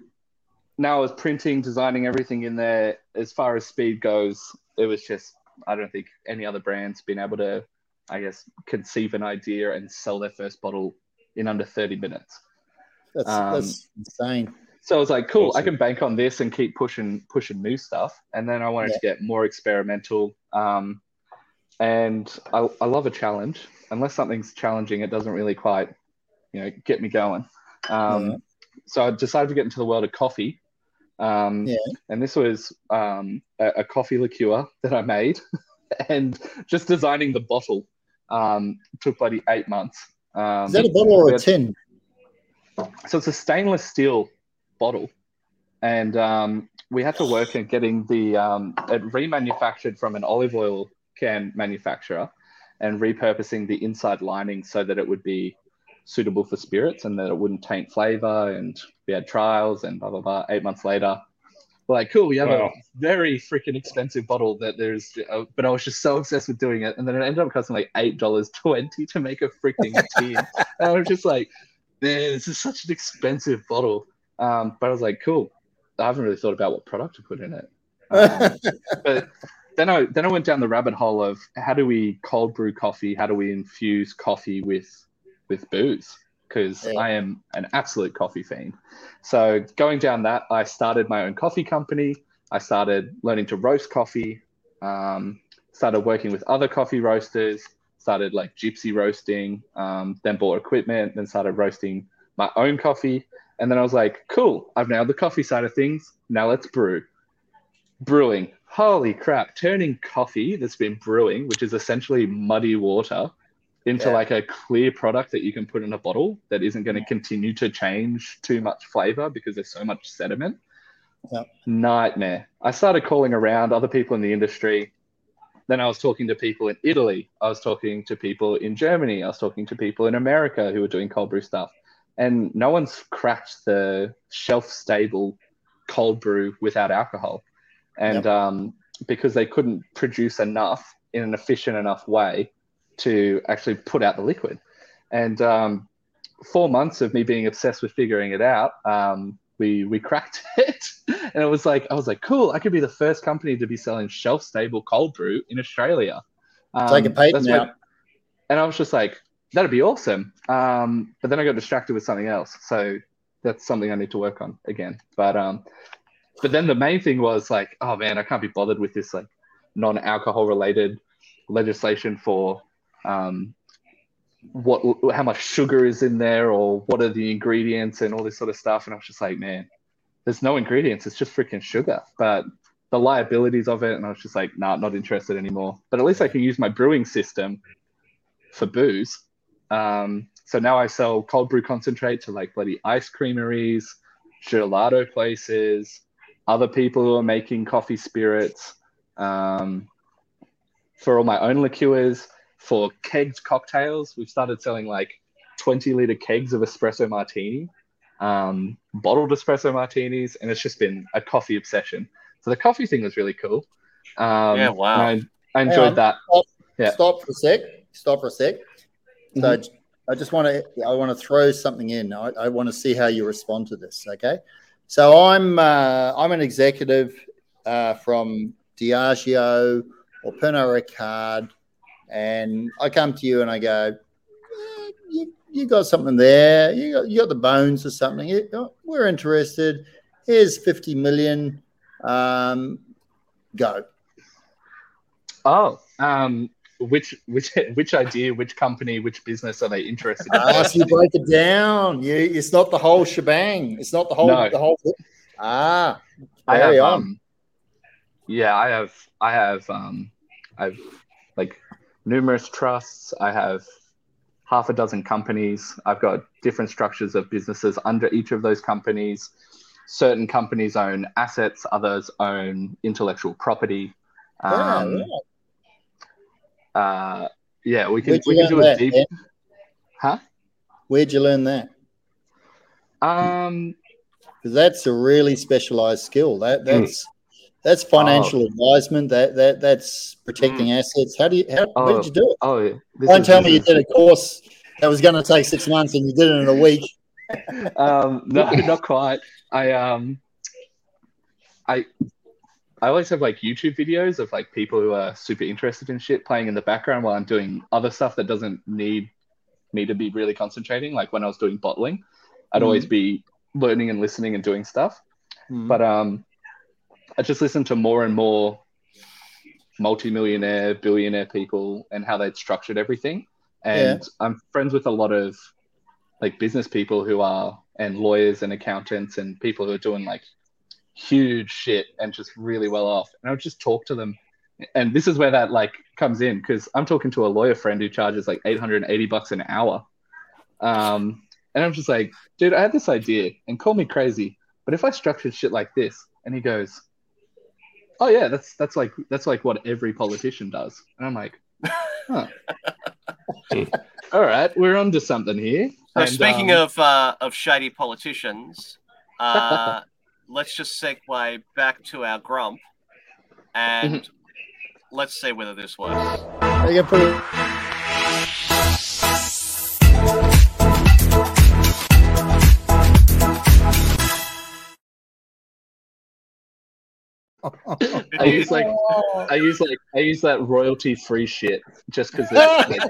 now I was printing, designing everything in there. As far as speed goes, it was just I don't think any other brand's been able to, I guess, conceive an idea and sell their first bottle in under 30 minutes. That's Um, that's insane. So I was like, cool, I can bank on this and keep pushing pushing new stuff. And then I wanted to get more experimental. Um, and I, I love a challenge. Unless something's challenging, it doesn't really quite, you know, get me going. Um, Yeah. So I decided to get into the world of coffee. Um, Yeah. And this was um, a, a coffee liqueur that I made, (laughs) and just designing the bottle um, took bloody eight months. Um, Is that a bottle or a tin? so it's a stainless steel bottle, and um, we had to work at getting the um, it remanufactured from an olive oil can manufacturer, and repurposing the inside lining so that it would be suitable for spirits and that it wouldn't taint flavor. And we had trials and blah blah blah. Eight months later, like, cool, we have Wow. a very freaking expensive bottle that there's, uh, but I was just so obsessed with doing it, and then it ended up costing like eight dollars twenty to make a freaking tin. (laughs) and I was just like, man, this is such an expensive bottle. Um, but I was like, cool. I haven't really thought about what product to put in it. Um, (laughs) but then I then I went down the rabbit hole of how do we cold brew coffee? How do we infuse coffee with with booze? Because Yeah. I am an absolute coffee fiend. So going down that, I started my own coffee company. I started learning to roast coffee. Um, started working with other coffee roasters. Started like gypsy roasting. Um, then bought equipment. Then started roasting my own coffee. And then I was like, cool, I've nailed the coffee side of things. Now let's brew. Brewing. Holy crap. Turning coffee that's been brewing, which is essentially muddy water, into Yeah. like a clear product that you can put in a bottle that isn't going to continue to change too much flavor because there's so much sediment. Yeah. Nightmare. I started calling around other people in the industry. Then I was talking to people in Italy. I was talking to people in Germany. I was talking to people in America who were doing cold brew stuff and no one's cracked the shelf stable cold brew without alcohol and um, because they couldn't produce enough in an efficient enough way to actually put out the liquid and um, four months of me being obsessed with figuring it out um, we we cracked (laughs) it and it was like i was like cool i could be the first company to be selling shelf stable cold brew in australia um, Take a patent that's when- out. and I was just like, that'd be awesome. Um, but then I got distracted with something else. So that's something I need to work on again. But um, but then the main thing was like, oh man, I can't be bothered with this like non-alcohol related legislation for um, what how much sugar is in there or what are the ingredients and all this sort of stuff. And I was just like, man, there's no ingredients. It's just freaking sugar. But the liabilities of it, and I was just like, nah, not interested anymore. But at least I can use my brewing system for booze. Um, so now I sell cold brew concentrate to like bloody ice creameries, gelato places, other people who are making coffee spirits, um, for all my own liqueurs, for kegged cocktails. We've started selling like 20 liter kegs of espresso martini, um, bottled espresso martinis, and it's just been a coffee obsession. So the coffee thing was really cool. Um, Yeah, wow. I, I enjoyed on. that. Yeah. Stop for a sec. Stop for a sec. So Mm-hmm. I just want to I want to throw something in. I, I want to see how you respond to this. Okay. So I'm uh, I'm an executive uh, from Diageo or Pernod Ricard, and I come to you and I go, "Eh, you, you got something there. You got you got the bones or something. You- oh, we're interested. Here's fifty million. Um, go. Oh, um, which which which idea, which company, which business are they interested in? Ah, so you break it down. You, it's not the whole shebang. It's not the whole No. the whole. Ah, I have, on. um, yeah, I have, I have, um, I've like numerous trusts. I have half a dozen companies. I've got different structures of businesses under each of those companies. Certain companies own assets, others own intellectual property. Um, yeah. uh, yeah, we can Where'd we you can do learn a that, deep, huh? Where'd you learn that? Um, Because that's a really specialized skill. Hmm. That that's that's financial advisement. That that that's protecting assets. How do you? How, Oh, did you do it? oh, yeah, Don't tell me you did a course that was going to take six months and you did it in a week. (laughs) (laughs) um, no, not quite. I um, I I always have like YouTube videos of like people who are super interested in shit playing in the background while I'm doing other stuff that doesn't need me to be really concentrating. Like when I was doing bottling, I'd Mm. always be learning and listening and doing stuff. Mm. But um, I just listened to more and more multimillionaire, billionaire people and how they'd structured everything. And I'm friends with a lot of like business people who are and lawyers and accountants and people who are doing like huge shit and just really well off. And I would just talk to them. And this is where that like comes in because I'm talking to a lawyer friend who charges like 880 bucks an hour. Um, and I'm just like, dude, I had this idea and call me crazy, but if I structured shit like this, and he goes, oh yeah, that's that's like that's like what every politician does, and I'm like, huh. (laughs) All right, we're onto something here. So And, speaking um, of uh, of shady politicians, uh, (laughs) let's just segue back to our grump, and Mm-hmm. let's see whether this works. (laughs) I use like I use like I use that royalty free shit just because. (laughs) Like,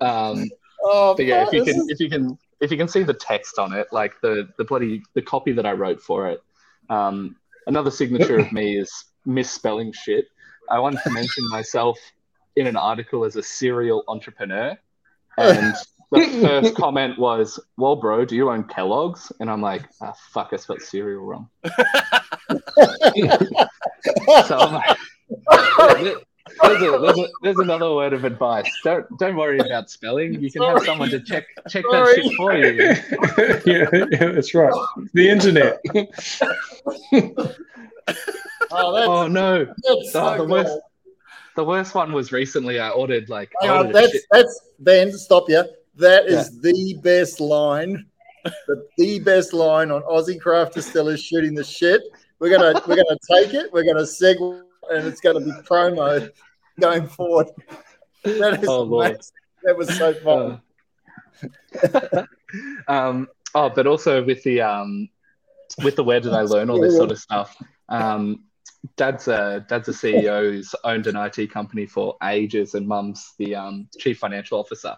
um, Oh, but yeah, if you can is- if you can if you can see the text on it, like the the bloody the copy that I wrote for it. Um, another signature of me (laughs) is misspelling shit. I wanted to mention myself in an article as a serial entrepreneur, and the first comment was, "Well, bro, do you own Kellogg's?" And I'm like, "Ah, fuck, I spelled cereal wrong." (laughs) So I'm like, there's, a, there's, a, there's another word of advice. Don't don't worry about spelling. You can have someone to check check Sorry. that shit for you. (laughs) yeah, yeah, that's right. The internet. oh, that's, Oh no, that's so Oh, the worst- the worst one was recently. I ordered like I ordered that's shit- that's Ben. Stop you. That is the best line, the, the best line on Aussie craft distillers shooting the shit. We're gonna we're gonna take it. We're gonna segue, and it's gonna be promo going forward. That is Oh, Lord. That was so fun. Uh, (laughs) um, oh, but also with the um, with the where did I learn all this sort of stuff. Um, dad's a dad's a CEO who's owned an IT company for ages, and mum's the um, chief financial officer,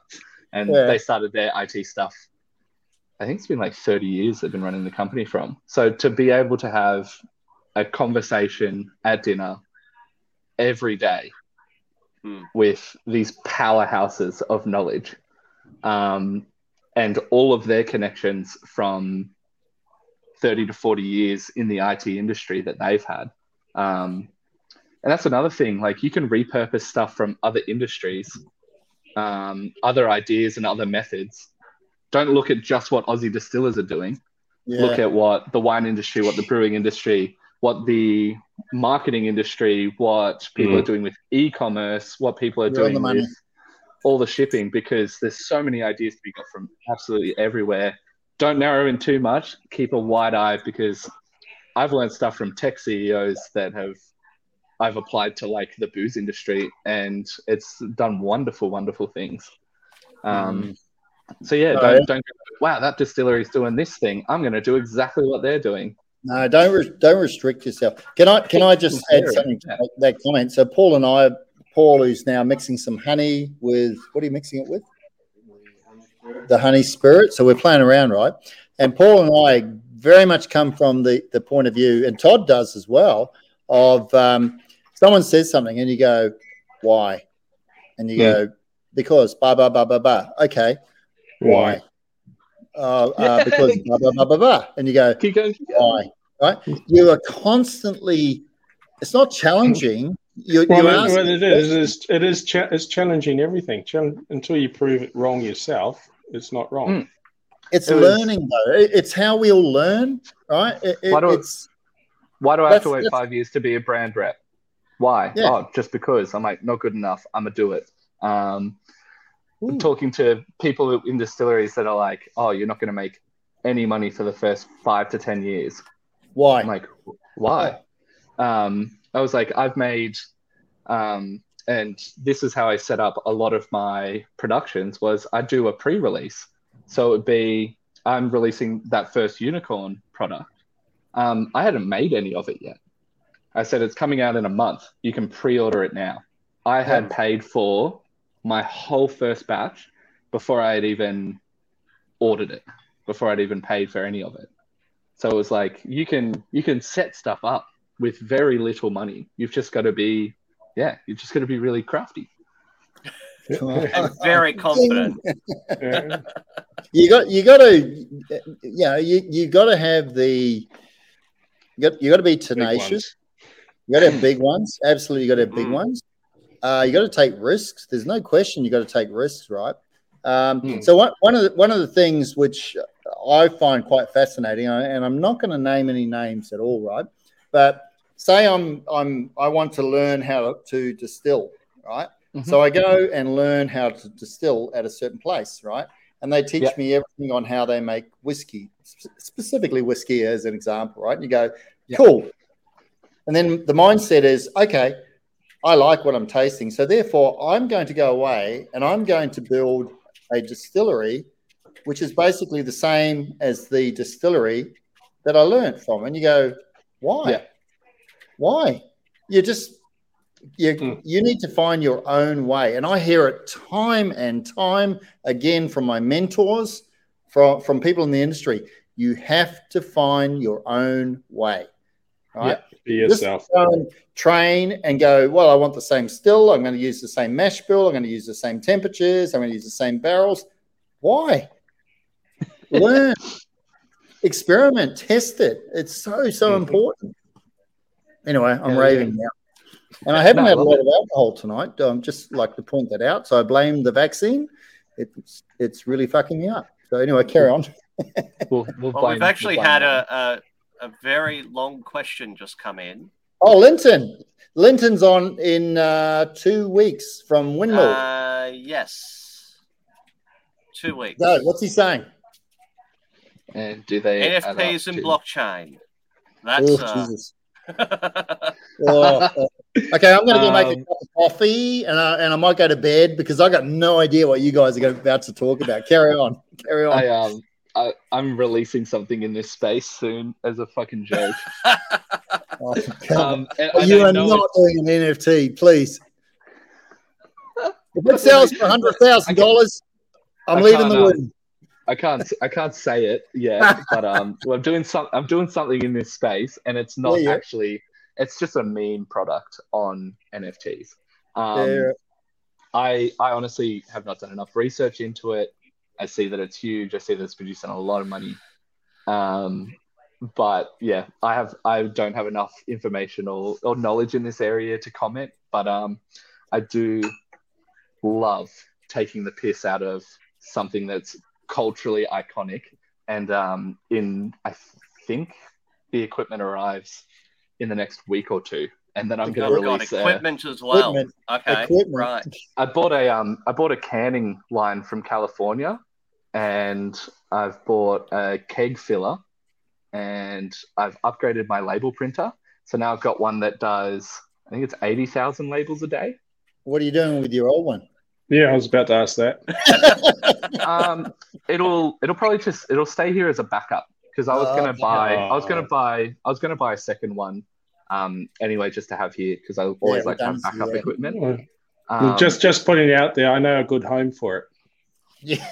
and Yeah. they started their IT stuff. I think it's been like 30 years they've been running the company from. So to be able to have a conversation at dinner every day Hmm. with these powerhouses of knowledge um, and all of their connections from 30 to 40 years in the IT industry that they've had. Um, and that's another thing, like you can repurpose stuff from other industries, um, other ideas, and other methods. Don't look at just what Aussie distillers are doing Yeah. look at what the wine industry, what the brewing industry, what the marketing industry, what people Mm. are doing with e-commerce, what people are You're on the doing with all the shipping, because there's so many ideas to be got from absolutely everywhere. Don't narrow in too much. Keep a wide eye because I've learned stuff from tech CEOs that have I've applied to like the booze industry, and it's done wonderful, wonderful things. Um, so yeah, Oh, don't, yeah. don't go, wow, that distillery is doing this thing. I'm going to do exactly what they're doing. No, don't re- don't restrict yourself. Can I can I just add something to that, that comment? So Paul and I, Paul, who's now mixing some honey with what are you mixing it with? The honey spirit. So we're playing around, right? And Paul and I very much come from the the point of view, and Todd does as well. Of um, someone says something, and you go, "Why?" And you Hmm. go, "Because." Blah blah blah blah blah. Okay, why? Uh, uh, (laughs) because blah blah blah blah blah. And you go, Keep going. why? Right? You are constantly. It's not challenging. You're, Well, you're asking well, it is. It is. It is cha- it's challenging everything. Chal- until you prove it wrong yourself, it's not wrong. Mm. It's it was- learning though. It- It's how we all learn, right? It, it- Why do- it's Why do I have to wait five years to be a brand rep? Why? Yeah. Oh, just because. I'm like, not good enough. I'm going to do it. Um, talking to people in distilleries that are like, oh, you're not going to make any money for the first five to 10 years. why. I'm like, why? Um, I was like, I've made, um, and this is how I set up a lot of my productions was I do a pre-release. So it would be, I'm releasing that first unicorn product. Um, I hadn't made any of it yet. I said, it's coming out in a month. You can pre-order it now. I had Yeah. paid for my whole first batch before I had even ordered it, before I'd even paid for any of it. So it was like you can you can set stuff up with very little money. You've just got to be yeah, you've just got to be really crafty. and (laughs) very confident. (laughs) You got you got to you know you you got to have the you got you got to be Big tenacious ones. You got to have big ones absolutely you got to have big Mm. ones uh, you got to take risks there's no question you got to take risks right um, Mm. so one, one of the one of the things which i find quite fascinating and i'm not going to name any names at all right but say i'm i'm i want to learn how to distill right so I go and learn how to distill at a certain place, right? And they teach Yeah. me everything on how they make whiskey, specifically whiskey as an example, right? And you go, Yeah. cool. And then the mindset is, okay, I like what I'm tasting. So therefore, I'm going to go away and I'm going to build a distillery, which is basically the same as the distillery that I learned from. And you go, why? Yeah. Why? You just you Mm. you need to find your own way. And I hear it time and time again from my mentors, from from people in the industry. You have to find your own way. Right? Be yourself. go and train and go, well, I want the same still. I'm going to use the same mash bill. I'm going to use the same temperatures. I'm going to use the same barrels. Why? (laughs) Learn, experiment, test it. It's so, so Mhm. important. Anyway, I'm Yeah, raving now. And I haven't No, had a love lot of alcohol tonight. Um, just like to point that out. So I blame the vaccine. It's it's really fucking me up. So anyway, carry on. we'll, we'll well, we've actually we'll had that. a, a a very long question just come in. Oh, Linton. Linton's on in uh, two weeks from Windmill. Uh, yes, two weeks. no, what's he saying? And do they add NFTs and to- blockchain. That's Oh, uh, Jesus. (laughs) Oh, oh. Okay, I'm going to go make a Um, cup of coffee and I, and I might go to bed because I got no idea what you guys are going- about to talk about. Carry on. Carry on. I um I, I'm releasing something in this space soon as a fucking joke. (laughs) Oh, Um, and I you are not doing an NFT, please. If it sells for hundred thousand dollars, I'm leaving the um, room. I can't I can't say it yet, (laughs) but um, well, I'm doing some I'm doing something in this space, and it's not Yeah, yeah. actually it's just a meme product on NFTs. Um, Yeah. I I honestly have not done enough research into it. I see that it's huge. I see that it's producing a lot of money. Um, but yeah, I have I don't have enough information or, or knowledge in this area to comment. But um, I do love taking the piss out of something that's culturally iconic. And um, in I think the equipment arrives in the next week or two, and then I'm going to I've got release. a- equipment as well. Equipment. Okay, Equipment. right. I bought a um I bought a canning line from California and I've bought a keg filler and I've upgraded my label printer. So now I've got one that does I think it's 80,000 labels a day. What are you doing with your old one? Yeah, I was about to ask that. (laughs) Um it'll it'll probably just it'll stay here as a backup because I was Oh, going to okay. buy I was going to buy I was going to buy a second one um anyway just to have here because I always like to have redundancy, backup yeah. equipment. Well, Um, just just putting it out there, I know a good home for it. Yeah.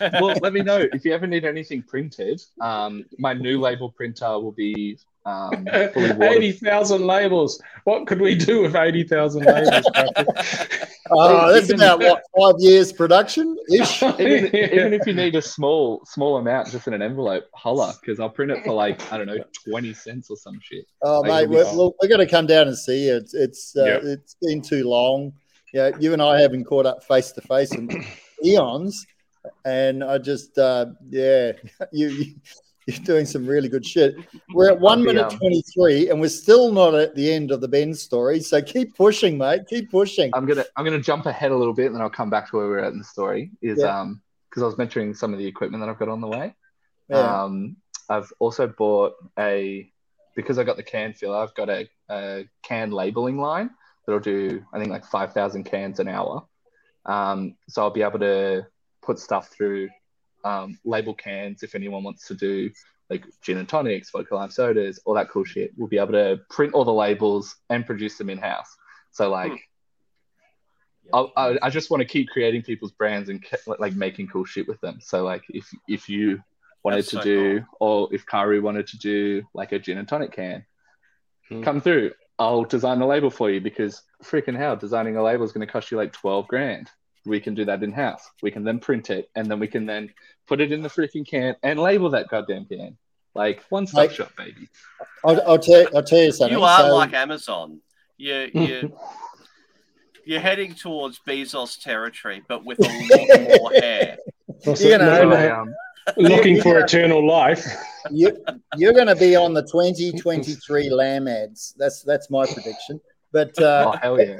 (laughs) well, let me know if you ever need anything printed. Um, my new label printer will be um, fully (laughs) water. Eighty thousand labels. What could we do with eighty thousand labels? Patrick? Oh, (laughs) that's Even- about what five years production ish. Even, even if you need a small small amount just in an envelope, holla because I'll print it for like I don't know twenty cents or some shit. Oh, Like, mate, we're, fine. we're, we're going to come down and see you. It's it's uh, Yep. it's been too long. Yeah, you and I haven't caught up face to face in eons, and I just uh, yeah, (laughs) you, you you're doing some really good shit. We're at one minute twenty three, and we're still not at the end of the Ben story. So keep pushing, mate. Keep pushing. I'm gonna I'm gonna jump ahead a little bit and then I'll come back to where we're at in the story. Is Yeah. um because I was mentioning some of the equipment that I've got on the way. Yeah. Um, I've also bought a because I got the can filler. I've got a, a can labeling line that'll do I think like five thousand cans an hour. Um, so I'll be able to put stuff through um, label cans if anyone wants to do like gin and tonics, vodka lime sodas, all that cool shit. We'll be able to print all the labels and produce them in house. So like, Hmm. I, I, I just want to keep creating people's brands and ke- like making cool shit with them. So like if if you wanted That's to so do, or if Karu wanted to do like a gin and tonic can, Hmm. come through. I'll design the label for you because freaking hell, designing a label is going to cost you like twelve grand. We can do that in house. We can then print it, and then we can then put it in the freaking can and label that goddamn can. Like one stop Like- shop, baby. I'll, I'll tell I'll tell you something. You are So- like Amazon. You you (laughs) you're heading towards Bezos territory, but with a lot more hair. (laughs) You're gonna own looking, I, looking for eternal life. you, you're going to be on the 2023 lamb ads. That's that's my prediction. But uh, oh hell yeah!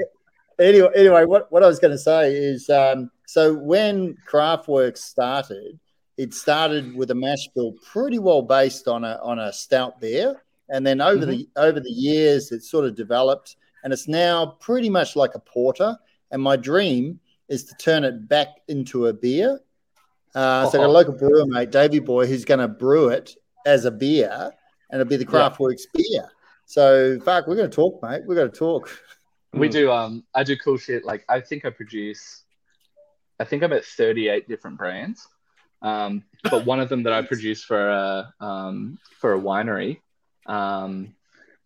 anyway, anyway, what, what I was going to say is, um, so when Craftworks started, it started with a mash bill pretty well based on a on a stout beer, and then over the over the years, it sort of developed, and it's now pretty much like a porter. And my dream is to turn it back into a beer. Uh, so I got a local brewer mate, Davy Boy, who's going to brew it as a beer, and it'll be the Craftworks beer. So, fuck, we're going to talk, mate. We're going to talk. We do um I do cool shit. Like I think I produce I think I'm at 38 different brands. Um but one of them that I produce for a um for a winery, um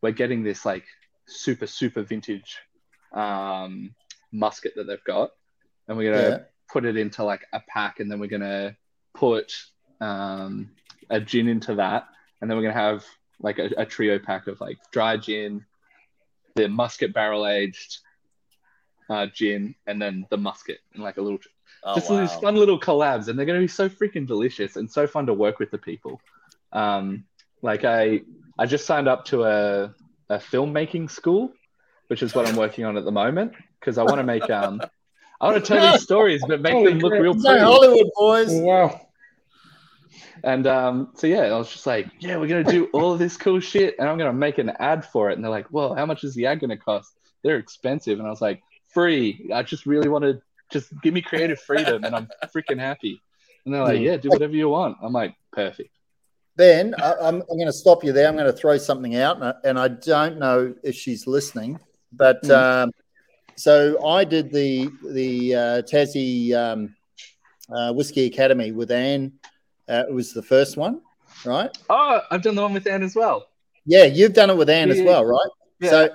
we're getting this like super super vintage um muscat that they've got and we're going to Yeah. Put it into like a pack and then we're going to put um a gin into that and then we're going to have like a, a trio pack of like dry gin the muscat barrel aged uh, gin and then the muscat and like a little Oh, just wow. these fun little collabs and they're going to be so freaking delicious and so fun to work with the people um, like i i just signed up to a, a filmmaking school which is what i'm working on at the moment because i want to make um (laughs) i want to tell these stories but make Holy them look crap. real No, pretty Hollywood boys. Wow. and um, so yeah, I was just like, yeah, we're gonna do all of this cool shit, and I'm gonna make an ad for it. And they're like, well, how much is the ad gonna cost? They're expensive, and I was like, free. I just really want to just give me creative freedom, and I'm freaking happy. And they're like, yeah, do whatever you want. I'm like, perfect. Ben, I, I'm, I'm going to stop you there. I'm going to throw something out, and I, and I don't know if she's listening, but Mm. um, so I did the the uh, Tassie um, uh, Whiskey Academy with Anne. Uh, it was the first one, right? Oh, I've done the one with Anne as well. Yeah, you've done it with Anne as well, right? Yeah. So,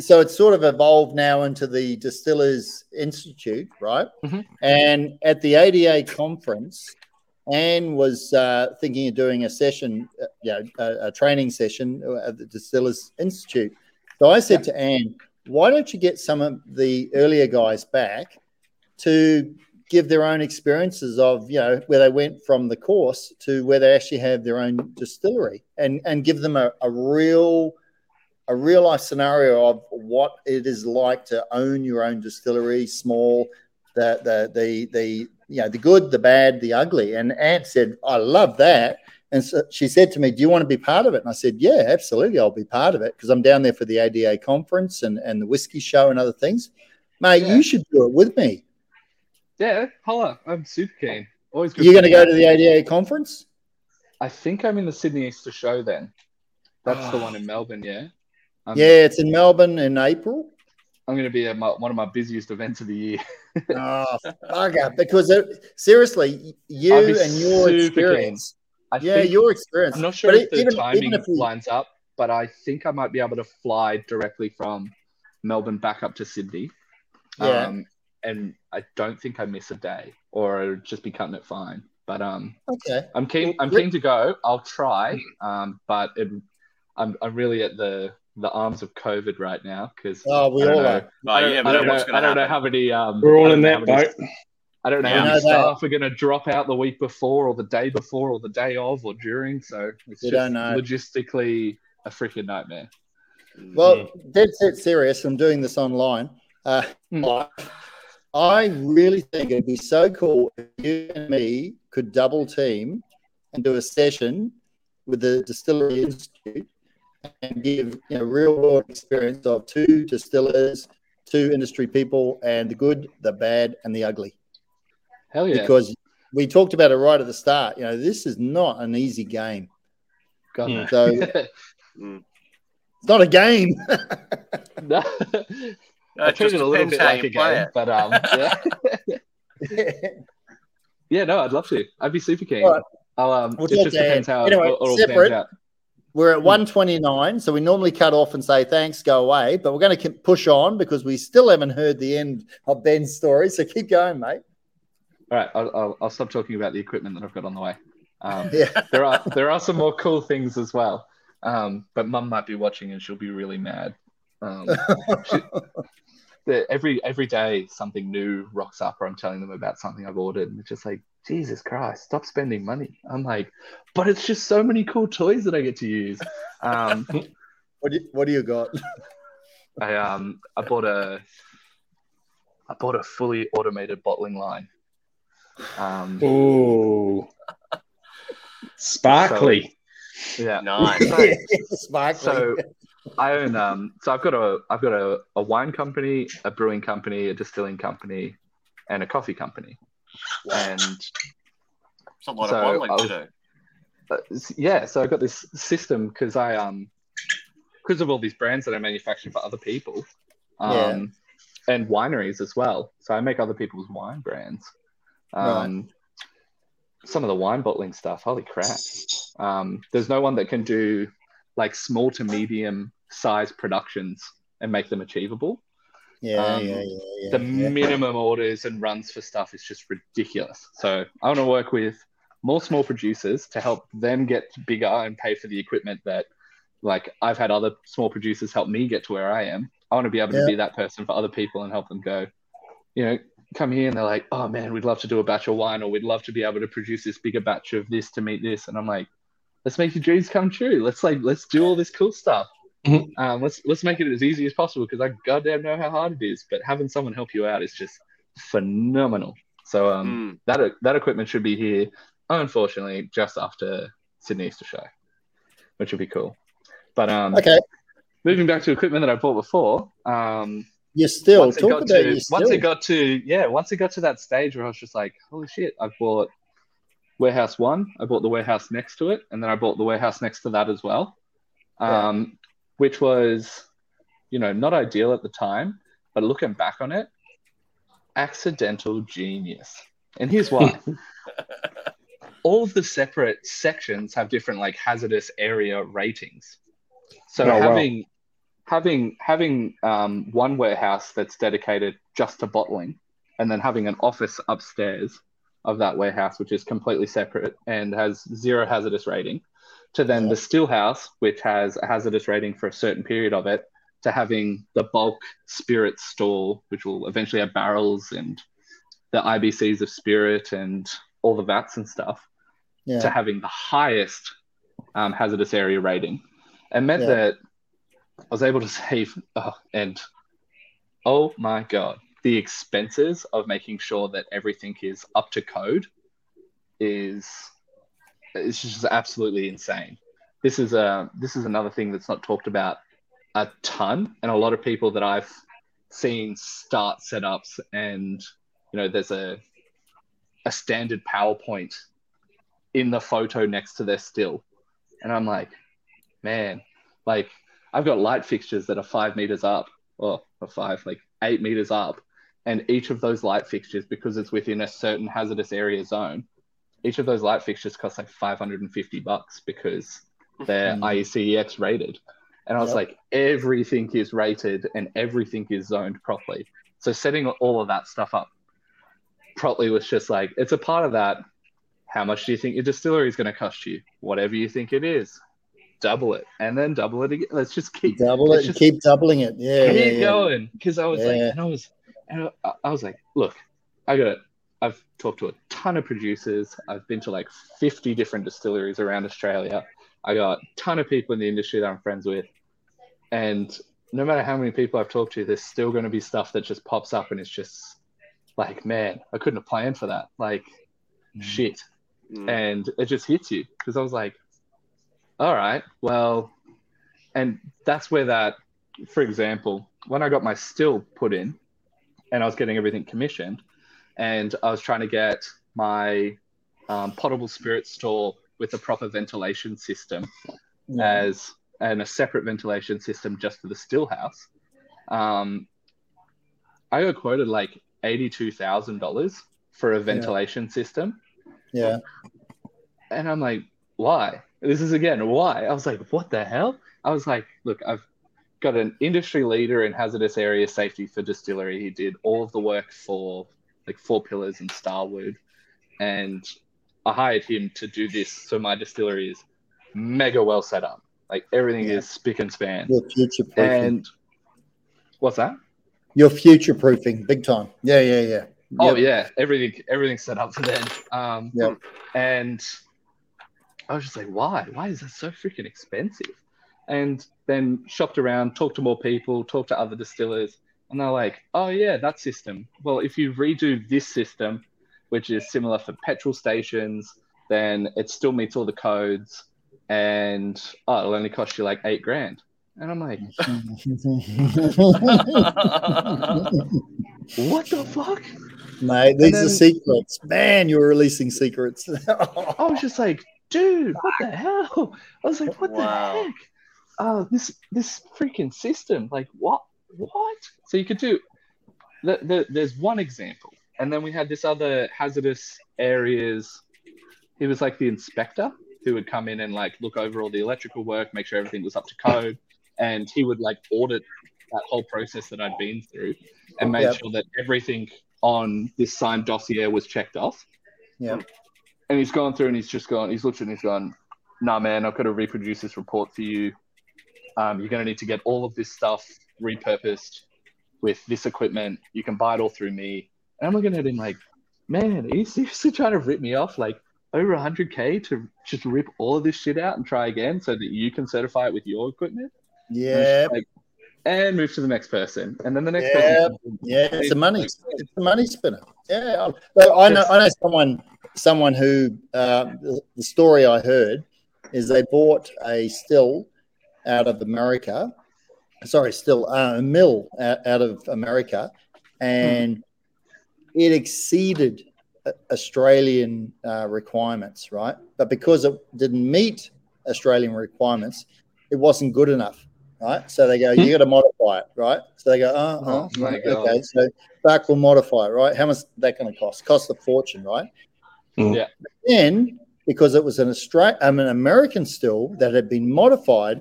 so it's sort of evolved now into the Distillers Institute, right? Mhm. And at the ADA conference, Anne was uh, thinking of doing a session, uh, you know, a, a training session at the Distillers Institute. So I said to Anne, "Why don't you get some of the earlier guys back to give their own experiences of you know where they went from the course to where they actually have their own distillery and and give them a, a real a real life scenario of what it is like to own your own distillery small the the the the you know the good the bad the ugly. And Ant said I love that and so she said to me do you want to be part of it and I said yeah absolutely I'll be part of it because I'm down there for the ADA conference and and the whiskey show and other things mate Yeah. you should do it with me Yeah, holla. I'm super keen. Always good. you're going to go to the ADA conference I think I'm in the Sydney Easter show then. That's the Ah. one in Melbourne, yeah. I'm, yeah it's in Melbourne in April I'm going to be at my, one of my busiest events of the year. oh (laughs) bugger because it, seriously you and your experience I yeah think- your experience I'm not sure But if the even- even timing if we- lines up, but I think I might be able to fly directly from Melbourne back up to Sydney. Yeah. Um, and I don't think I miss a day, or I'll just be cutting it fine. But um, okay I'm keen. I'm keen to go. I'll try. Um, but it, I'm I'm really at the the arms of COVID right now because Oh, we I don't all know. are. Oh, I don't, yeah, I don't know. I don't know how many. Um, We're all in that how many- boat. I don't know Yeah. how I many know that. staff are going to drop out the week before, or the day before, or the day of, or during. So it's We just don't know. logistically a freaking nightmare. Well, dead set serious. I'm doing this online. Uh, Mm. I really think it'd be so cool if you and me could double team and do a session with the Distillery Institute and give you know real world experience of two distillers, two industry people, and the good, the bad, and the ugly. Hell yeah! Because we talked about it right at the start. You know, this is not an easy game. God, Mm. no. So (laughs) it's not a game. (laughs) No. I it treat it a little bit like a game, but um, (laughs) yeah. yeah, no, I'd love to. I'd be super keen. All right. I'll um, We'll it just depends how Anyway, it all, all separate. pans out. We're at 129, so we normally cut off and say thanks, go away, but we're going to push on because we still haven't heard the end of Ben's story. So keep going, mate. All right, I'll, I'll, I'll stop talking about the equipment that I've got on the way. Um, Yeah. (laughs) there are there are some more cool things as well. Um, but Mum might be watching and she'll be really mad. Um, (laughs) she- the- every every day something new rocks up, or I'm telling them about something I've ordered, and it's just like Jesus Christ, stop spending money. I'm like, but it's just so many cool toys that I get to use. Um, (laughs) What do you, what do you got? I um I bought a I bought a fully automated bottling line. Um, Ooh. Sparkly. yeah, Nice. (laughs) Sparkly. So I own um so I've got a I've got a, a wine company, a brewing company, a distilling company, and a coffee company. And It's a lot So, of bottling I to was- do. uh, yeah, so I've got this system because I um because of all these brands that I manufacture for other people, um, and wineries as well. So I make other people's wine brands. Um, Some of the wine bottling stuff, holy crap! Um, there's no one that can do like small to medium size productions and make them achievable. yeah, um, yeah, yeah, yeah. the yeah. minimum orders and runs for stuff is just ridiculous. So I want to work with more small producers to help them get bigger and pay for the equipment that, like, I've had other small producers help me get to where I am. I want to be able Yeah. to be that person for other people and help them go, you know, come here and they're like, oh man, we'd love to do a batch of wine or we'd love to be able to produce this bigger batch of this to meet this. And I'm like, let's make your dreams come true. Let's like, let's do all this cool stuff. Mhm. Um, let's let's make it as easy as possible because I goddamn know how hard it is. But having someone help you out is just phenomenal. So um, Mm. that that equipment should be here, unfortunately, just after Sydney Easter Show, which would be cool. But um, Okay, moving back to equipment that I bought before, um, you still once talk about to you still. once it got to yeah, once it got to that stage where I was just like, holy shit, I've bought warehouse one, I bought the warehouse next to it, and then I bought the warehouse next to that as well, Yeah. um, which was, you know, not ideal at the time, but looking back on it, accidental genius. And here's why. (laughs) All of the separate sections have different like hazardous area ratings. So Oh, wow. Having having um, one warehouse that's dedicated just to bottling, and then having an office upstairs of that warehouse, which is completely separate and has zero hazardous rating, to then the still house, which has a hazardous rating for a certain period of it, to having the bulk spirit store, which will eventually have barrels and the IBCs of spirit and all the vats and stuff, to having the highest um, hazardous area rating. It meant Yeah. that I was able to save, (laughs) oh, and oh my God, the expenses of making sure that everything is up to code is it's just absolutely insane. This is a this is another thing that's not talked about a ton, and a lot of people that I've seen start setups, and you know, there's a a standard PowerPoint in the photo next to their still, and I'm like, man, like I've got light fixtures that are five meters up, or five, like eight meters up, and each of those light fixtures, because it's within a certain hazardous area zone, each of those light fixtures cost like 550 bucks because they're Mm. IECEx rated. And I was Yep. like, everything is rated and everything is zoned properly. So setting all of that stuff up properly was just like, it's a part of that. How much do you think your distillery is going to cost you? Whatever you think it is, double it and then double it again. Let's just keep Double it, just keep doubling it. Yeah, keep yeah, yeah. going because I was like, and I was, and I, I was like, look, I got, I've talked to a ton of producers. I've been to like 50 different distilleries around Australia. I got a ton of people in the industry that I'm friends with, and no matter how many people I've talked to, there's still going to be stuff that just pops up, and it's just like, man, I couldn't have planned for that. Like, shit Mm. and it just hits you because I was like, all right, well, and that's where that, for example, when I got my still put in and I was getting everything commissioned and I was trying to get my um, potable spirit store with a proper ventilation system Yeah. as and a separate ventilation system just for the still house. Um, I got quoted like eighty-two thousand dollars for a ventilation system, Yeah. and I'm like, why? This is again why? I was like, what the hell? I was like, look, I've got an industry leader in hazardous area safety for distillery. He did all of the work for like Four Pillars and Starward, and I hired him to do this. So my distillery is mega well set up. Like everything Yeah. is spick and span. You're future proofing. And what's that? You're future proofing big time. Yeah, yeah, yeah. Oh Yep. yeah, everything everything's set up for then. Um, Yep. and I was just like, why? Why is that so freaking expensive? And then shopped around, talked to more people, talked to other distillers, and they're like, oh yeah, that system. Well, if you redo this system, which is similar for petrol stations, then it still meets all the codes, and oh, it'll only cost you like eight grand. And I'm like, (laughs) what the fuck? Mate, these then- are secrets. Man, you're releasing secrets. (laughs) I was just like, dude, what the hell? (laughs) I was like, what Wow. the heck? Oh, this this freaking system, like what? What? So you could do. The, the, there's one example, and then we had this other hazardous areas. He was like the inspector who would come in and like look over all the electrical work, make sure everything was up to code, and he would like audit that whole process that I'd been through and made Yep. sure that everything on this signed dossier was checked off yeah. And he's gone through and he's just gone, he's looked and he's gone, nah, man, I've got to reproduce this report for you. Um, you're going to need to get all of this stuff repurposed with this equipment. You can buy it all through me. And I'm looking at him like, man, are you seriously trying to rip me off like over 100K to just rip all of this shit out and try again so that you can certify it with your equipment? Yeah. just like, and move to the next person. And then the next Yeah. person. Yeah, it's a money, it's a money spinner. Yeah, I know, I know someone, someone who uh, the, story I heard is they bought a still out of America, sorry, still uh, a mill out, out of America, and it exceeded uh, Australian uh, requirements, right? But because it didn't meet Australian requirements, it wasn't good enough, right? So they go, you got to modify it, right? So they go, oh, Oh oh, okay. God. So back will modify it, right? How much is that going to cost? Cost a fortune, right? Mm. Yeah. Then because it was an Australian, um, an American still that had been modified,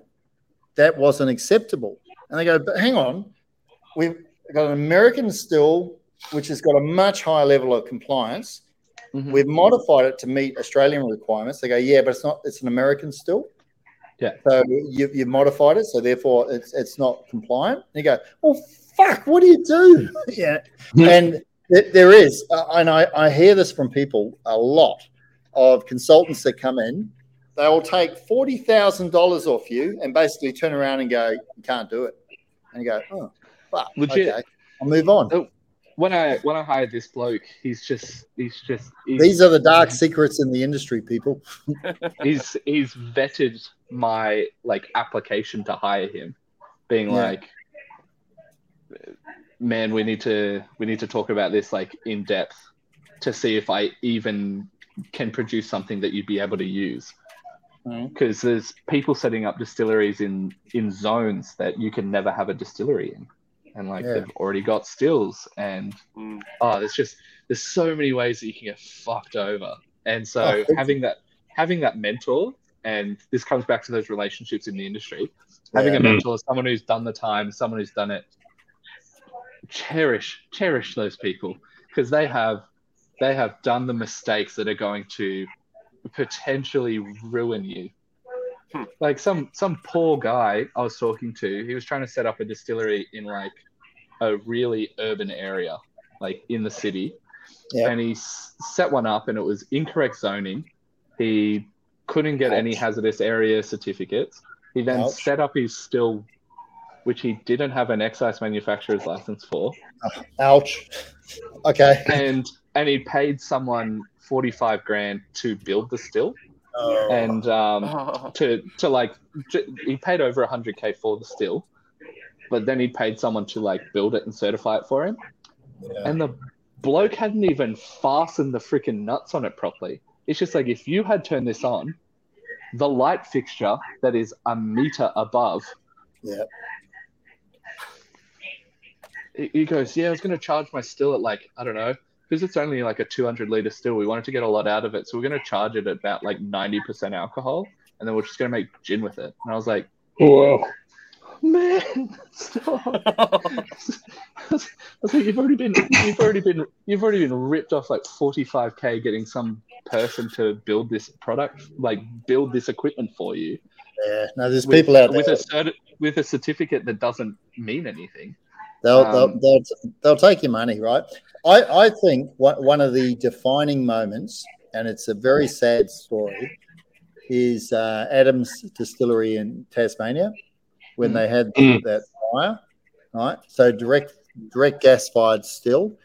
that wasn't acceptable. And they go, but hang on, we've got an American still which has got a much higher level of compliance. Mhm. We've modified it to meet Australian requirements. They go, yeah, but it's not. It's an American still. Yeah. So you, you've modified it, so therefore it's it's not compliant. And you go, well, fuck, what do you do? (laughs) yeah. (laughs) and th- there is, uh, and I, I hear this from people a lot of consultants that come in. They will take forty thousand dollars off you and basically turn around and go, you can't do it. And you go, oh, fuck, Legit. okay, I'll move on. Oh, when I when I hired this bloke, he's just he's just he's, These are the dark secrets in the industry, people. (laughs) he's he's vetted my like application to hire him, being Yeah. like, man, we need to we need to talk about this like in depth to see if I even can produce something that you'd be able to use. Because there's people setting up distilleries in in zones that you can never have a distillery in, and like Yeah. they've already got stills, and Mm. oh, there's just there's so many ways that you can get fucked over. And so (laughs) Oh, having that having that mentor, and this comes back to those relationships in the industry, having Yeah. a mentor, someone who's done the time, someone who's done it, cherish cherish those people because they have they have done the mistakes that are going to potentially ruin you. Hmm. Like some some poor guy I was talking to, he was trying to set up a distillery in like a really urban area, like in the city. Yeah. And he s- set one up and it was incorrect zoning. He couldn't get any hazardous area certificates. He then Ouch. set up his still, which he didn't have an excise manufacturer's license for, Ouch. Okay. and and he paid someone forty five grand to build the still, Oh, and um, (laughs) to to like j- he paid over hundred k for the still, but then he paid someone to like build it and certify it for him, yeah. and the bloke hadn't even fastened the freaking nuts on it properly. It's just like if you had turned this on, the light fixture that is a meter above Yeah. He he goes, yeah, I was going to charge my still at like I don't know because it's only like a 200 liter still. We wanted to get a lot out of it, so we're going to charge it at about like 90% alcohol, and then we're just going to make gin with it. And I was like, Whoa. man, stop. (laughs) I was like, you've already been, you've already been, you've already been ripped off like 45k getting some person to build this product, like build this equipment for you Yeah, no, there's with, people out there. with a certi- with a certificate that doesn't mean anything. They'll, Um, they'll, they'll, theyll take your money, right? I, I think one, one of the defining moments, and it's a very sad story, is uh, Adams Distillery in Tasmania when Mm. they had Mm. that fire, right? So direct direct gas fired still,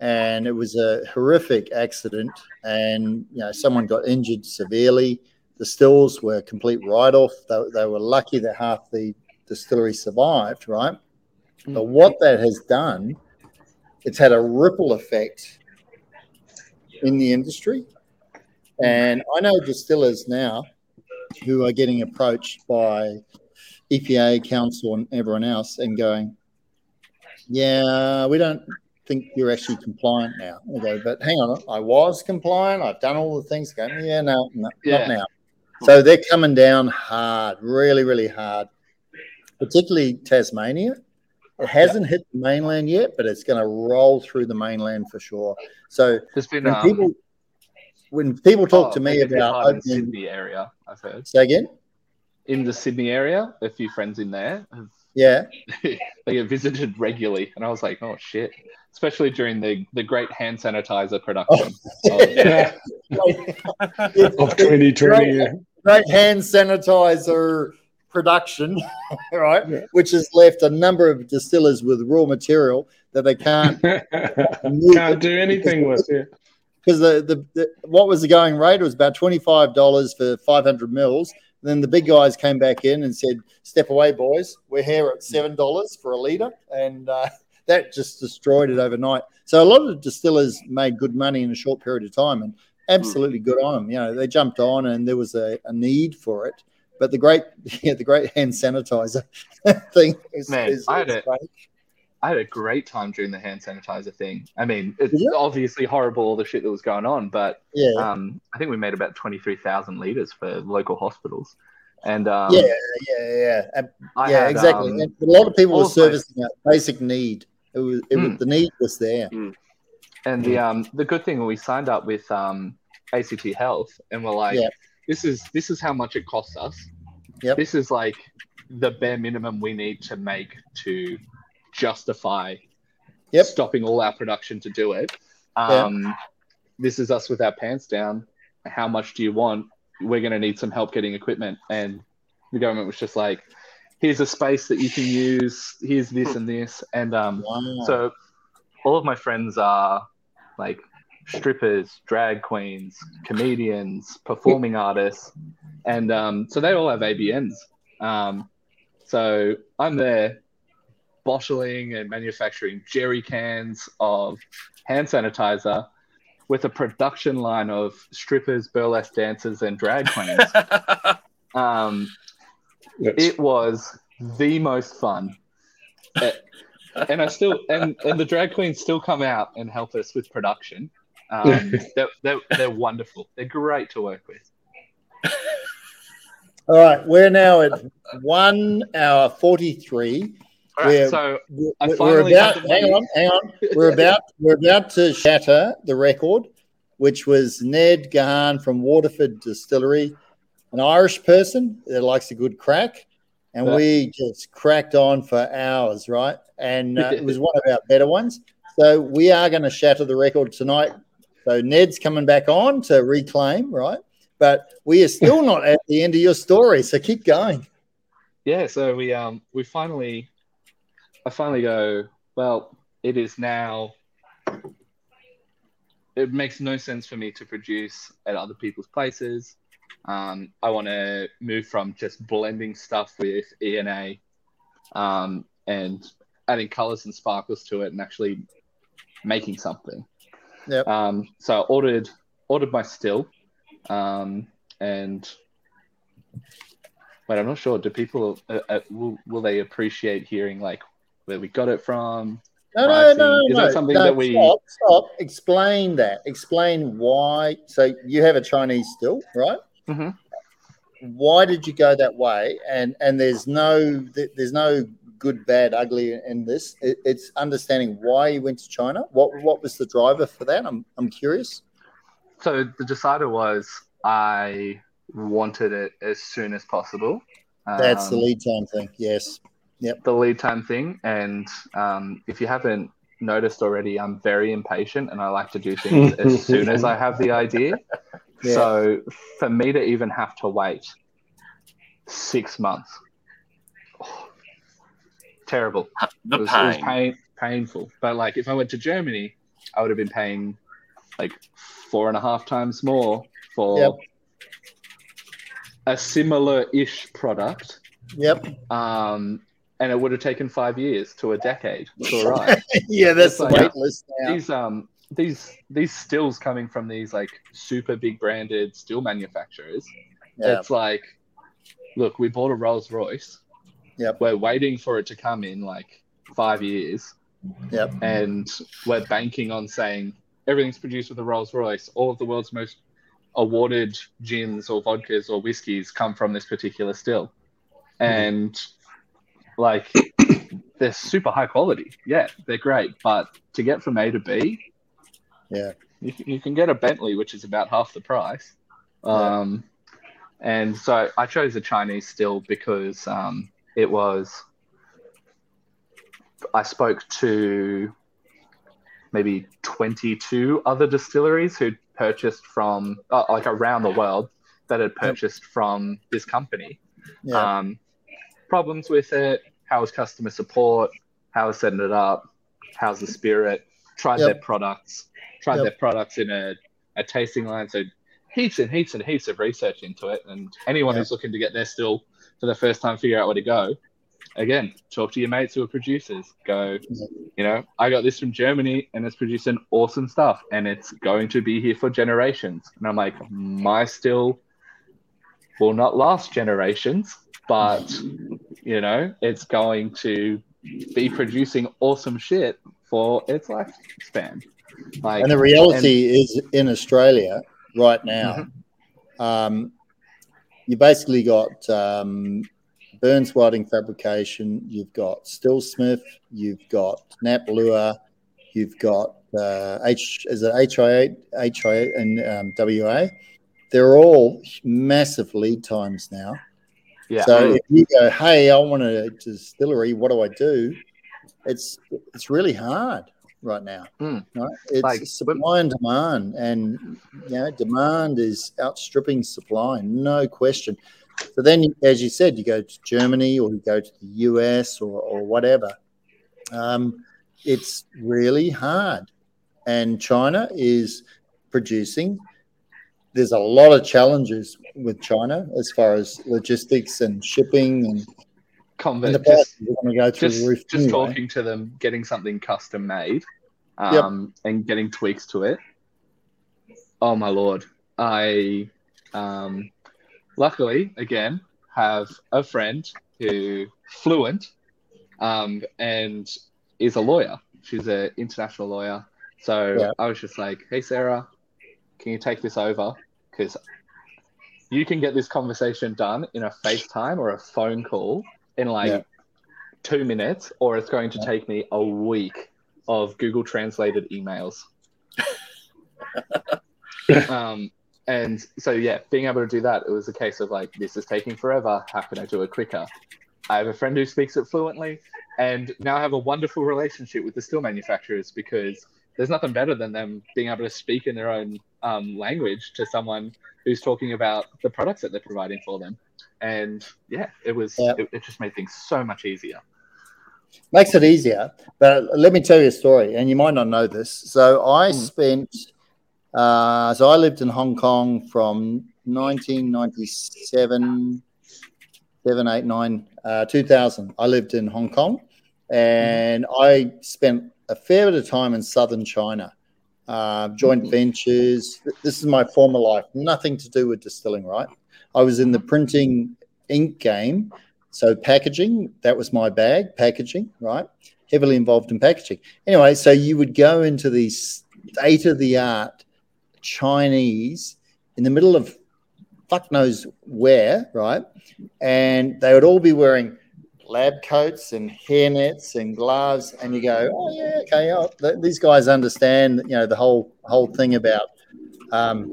and it was a horrific accident, and you know someone got injured severely. The stills were a complete write off. They, they were lucky that half the distillery survived, right? But what that has done, it's had a ripple effect in the industry. And I know distillers now who are getting approached by EPA, council, and everyone else and going, Yeah, we don't think you're actually compliant now. Okay, but hang on, I was compliant, I've done all the things. Go, yeah, no, no Yeah. not now. So they're coming down hard, really, really hard, particularly Tasmania. It hasn't hit the mainland yet, but it's going to roll through the mainland for sure. So There's been when um, people when people talk oh, to me about in opening, Sydney area, I've heard. say again, In the Sydney area, a few friends in there have yeah, (laughs) they get visited regularly, and I was like, oh shit! Especially during the the great hand sanitizer production. Oh. (laughs) of- Yeah. Of 2020. yeah. great hand sanitizer production, (laughs) right? Yeah. Which has left a number of distillers with raw material that they can't (laughs) Can't do anything with it. because the, the, the what was the going rate? It was about twenty five dollars for five hundred mils. Then the big guys came back in and said, "Step away, boys. We're here at seven dollars for a liter," and uh, (laughs) that just destroyed it overnight. So a lot of distillers made good money in a short period of time, and absolutely good on them. You know, they jumped on, and there was a, a need for it. But the great, (laughs) yeah, the great hand sanitizer (laughs) thing is, Man, is, I had is it. great. I had a great time during the hand sanitizer thing. I mean, it's Did you? obviously horrible all the shit that was going on, but yeah, um, I think we made about twenty three thousand liters for local hospitals, and um, yeah, yeah, yeah. And yeah, had, exactly. um, And a lot of people were servicing a basic need. It was, it was Mm. the need was there. And the um the good thing we signed up with um ACT Health and we're like, Yeah. This is this is how much it costs us. Yep. This is like the bare minimum we need to make to justify Yep. stopping all our production to do it. Yeah. Um this is us with our pants down. How much do you want? We're gonna need some help getting equipment. And the government was just like, here's a space that you can use, here's this and this. And um Wow. so all of my friends are like strippers, drag queens, comedians, performing artists, and um, so they all have ABNs. Um, so I'm there bottling and manufacturing jerry cans of hand sanitizer with a production line of strippers, burlesque dancers, and drag queens. (laughs) um, That's- it was the most fun. Uh, and I still and, and the drag queens still come out and help us with production. Um, (laughs) they're, they're, they're wonderful. They're great to work with. All right, we're now at one hour forty-three. All right, Yeah. so We're, I we're about. to Hang on, hang on. We're about. We're about to shatter the record, which was Ned Gahan from Waterford Distillery, an Irish person that likes a good crack, and Yeah. we just cracked on for hours, right? And uh, it was one of our better ones. So we are going to shatter the record tonight. So Ned's coming back on to reclaim, right? But we are still not at the end of your story, so keep going. yeah, so we um we finally I finally go, well, it is now it makes no sense for me to produce at other people's places. Um, I want to move from just blending stuff with ENA um, and adding colors and sparkles to it and actually making something. Yep. Um, so I ordered ordered my still, um, and wait, I'm not sure. Do people uh, uh, will will they appreciate hearing like where we got it from? No, no, pricing? no, Is no. that something no, that we? stop, stop. Explain that. Explain why. So you have a Chinese still, right? Mhm. Why did you go that way? And and there's no there's no good, bad, ugly in this. It, it's understanding why you went to China. What what was the driver for that? I'm I'm curious. So the decider was I wanted it as soon as possible. That's the Um, lead time thing. Yes. Yep. The lead time thing. And um, if you haven't noticed already, I'm very impatient and I like to do things (laughs) as soon as I have the idea. Yeah. So for me to even have to wait six months, terrible. The it was, it was pain. pain, painful. But like if I went to Germany, I would have been paying like four and a half times more for Yep. a similar-ish product. Yep. Um, and it would have taken five years to a decade to (laughs) arrive. yeah, that's It's the like- wait list now. these um these these stills coming from these like super big branded steel manufacturers. Yeah. It's like, look, we bought a Rolls Royce. Yep. We're waiting for it to come in like five years. Yep. And we're banking on saying everything's produced with a Rolls Royce. All of the world's most awarded gins or vodkas or whiskies come from this particular still. And like they're super high quality. Yeah, they're great. But to get from A to B, Yeah. you, can- you can get a Bentley, which is about half the price. Um, and so I chose a Chinese still because um, it was. I spoke to maybe 22 other distilleries who'd purchased from, uh, like around the world, that had purchased from this company. Yeah. Um, problems with it, how was customer support, how was setting it up, how's the spirit, tried Yep. their products, tried Yep. their products in a, a tasting line. So heaps and heaps and heaps of research into it. And anyone Yep. who's looking to get there still for the first time, figure out where to go. Again, talk to your mates who are producers. Go, you know, I got this from Germany and it's producing awesome stuff and it's going to be here for generations. And I'm like, my still will not last generations, but you know, it's going to be producing awesome shit for its lifespan. Like, and the reality is in Australia right now, Mm-hmm. um, you basically got um, Burns Whiting Fabrication, you've got Still Smith, you've got Knapp Lewer, you've got uh, H is it HI8, HI8 and um, WA. They're all massive lead times now. yeah, So if you go, hey, I want a distillery, what do I do? It's it's really hard right now. Mm. Right? It's Like, supply and demand, and you know, demand is outstripping supply, no question. So then, as you said, you go to Germany or you go to the US or, or whatever. Um, it's really hard, and China is producing. There's a lot of challenges with China as far as logistics and shipping, and, and convert, just, prices are going to go just, the roof. just talking to them, getting something custom made, Yep. um, and getting tweaks to it. Oh my lord! I, um, luckily again have a friend who fluent, um, and is a lawyer. She's an international lawyer. So Yeah. I was just like, "Hey Sarah, can you take this over? Because you can get this conversation done in a FaceTime or a phone call in like Yeah. two minutes, or it's going to Yeah. take me a week of Google translated emails. (laughs) um, and so, yeah, being able to do that, it was a case of like, this is taking forever. How can I do it quicker? I have a friend who speaks it fluently, and now I have a wonderful relationship with the steel manufacturers because there's nothing better than them being able to speak in their own um, language to someone who's talking about the products that they're providing for them. And yeah, it was Yeah. it, it just made things so much easier. makes it easier. But let me tell you a story, and you might not know this. So I Mm. spent, uh, so I lived in Hong Kong from 1997, 7, 8, 9, uh, 2000. I lived in Hong Kong, and I spent a fair bit of time in southern China. Uh, joint Mhm. ventures. This is my former life. Nothing to do with distilling, right? I was in the printing ink game. So packaging, that was my bag, packaging, right? heavily involved in packaging. Anyway, so you would go into these state of the art Chinese in the middle of fuck knows where, right? And they would all be wearing lab coats and hairnets and gloves, and you go, oh yeah, okay, oh, th- these guys understand, you know, the whole whole thing about, um,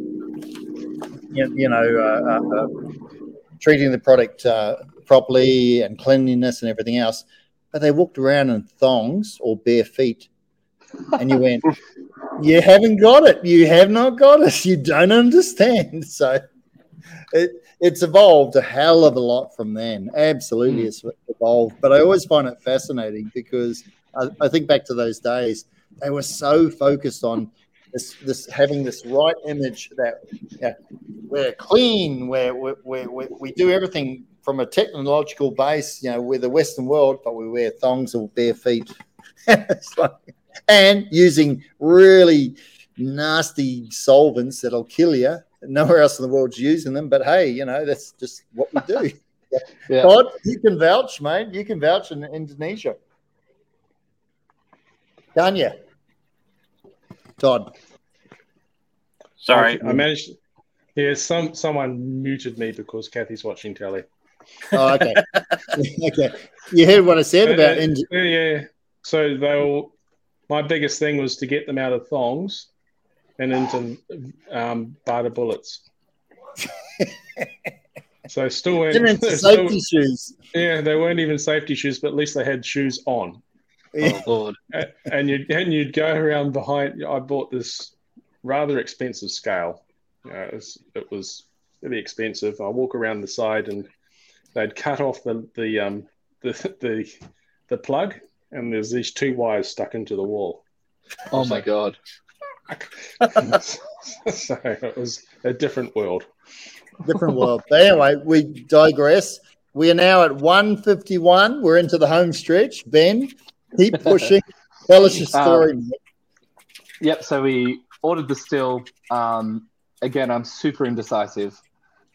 you, you know, uh, uh, uh, treating the product uh, properly and cleanliness and everything else. But they walked around in thongs or bare feet, and you went, (laughs) you haven't got it. You have not got it. You don't understand. (laughs) So it, it's evolved a hell of a lot from then. Absolutely, mm. it's evolved. But I always find it fascinating because I, I, think back to those days. They were so focused on this, this having this right image that yeah, we're clean, we're, we're, we're, we do everything from a technological base. You know, we're the Western world, but we wear thongs or bare feet. (laughs) like, and using really nasty solvents that'll kill you. Nowhere else in the world's using them, but hey, you know that's just what we do. (laughs) yeah. Todd, you can vouch, mate. You can vouch in Indonesia. Can you, Todd? Sorry, I managed. Yeah, some someone muted me because Kathy's watching telly. Oh, okay. (laughs) okay. You heard what I said about uh, yeah, yeah. So they'll my biggest thing was to get them out of thongs and into um, Bata Bullets. (laughs) so still weren't (laughs) safety still, shoes. Yeah, they weren't even safety shoes, but at least they had shoes on. Oh Lord! And you'd and you'd go around behind. I bought this rather expensive scale. You know, it, was, it was really expensive. I walk around the side, and they'd cut off the the um the the the plug and there's these two wires stuck into the wall. Oh my god! (laughs) so it was a different world. Different world. But anyway, we digress. We are now at 151. We're into the home stretch. Ben, keep pushing. Tell us your story. Um, yep. So we ordered the still. Um, again, I'm super indecisive.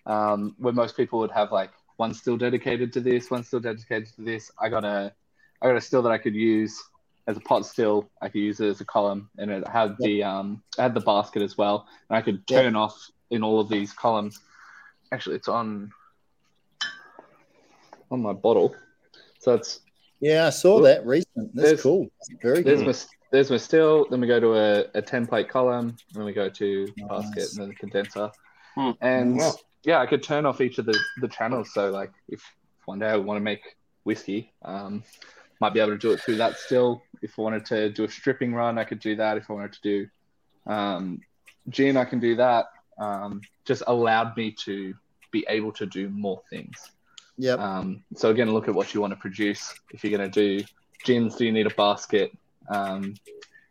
Um, where most people would have like one still dedicated to this, one still dedicated to this. I got a I got a still that I could use as a pot still. I could use it as a column, and it had the um, I had the basket as well, and I could turn off in all of these columns. Actually, it's on on my bottle, so it's yeah. I saw that recent. That's cool. Very there's there's my still. Then we go to a, a ten plate column. Then we go to nice. basket and then the condenser. Hmm. And wow. yeah, I could turn off each of the the channels. So like if one day I want to make whiskey, um, might be able to do it through that still. If I wanted to do a stripping run, I could do that. If I wanted to do um, gin, I can do that. Um, just allowed me to be able to do more things. Yeah. Um, so again, look at what you want to produce. If you're going to do gins, do you need a basket? Um,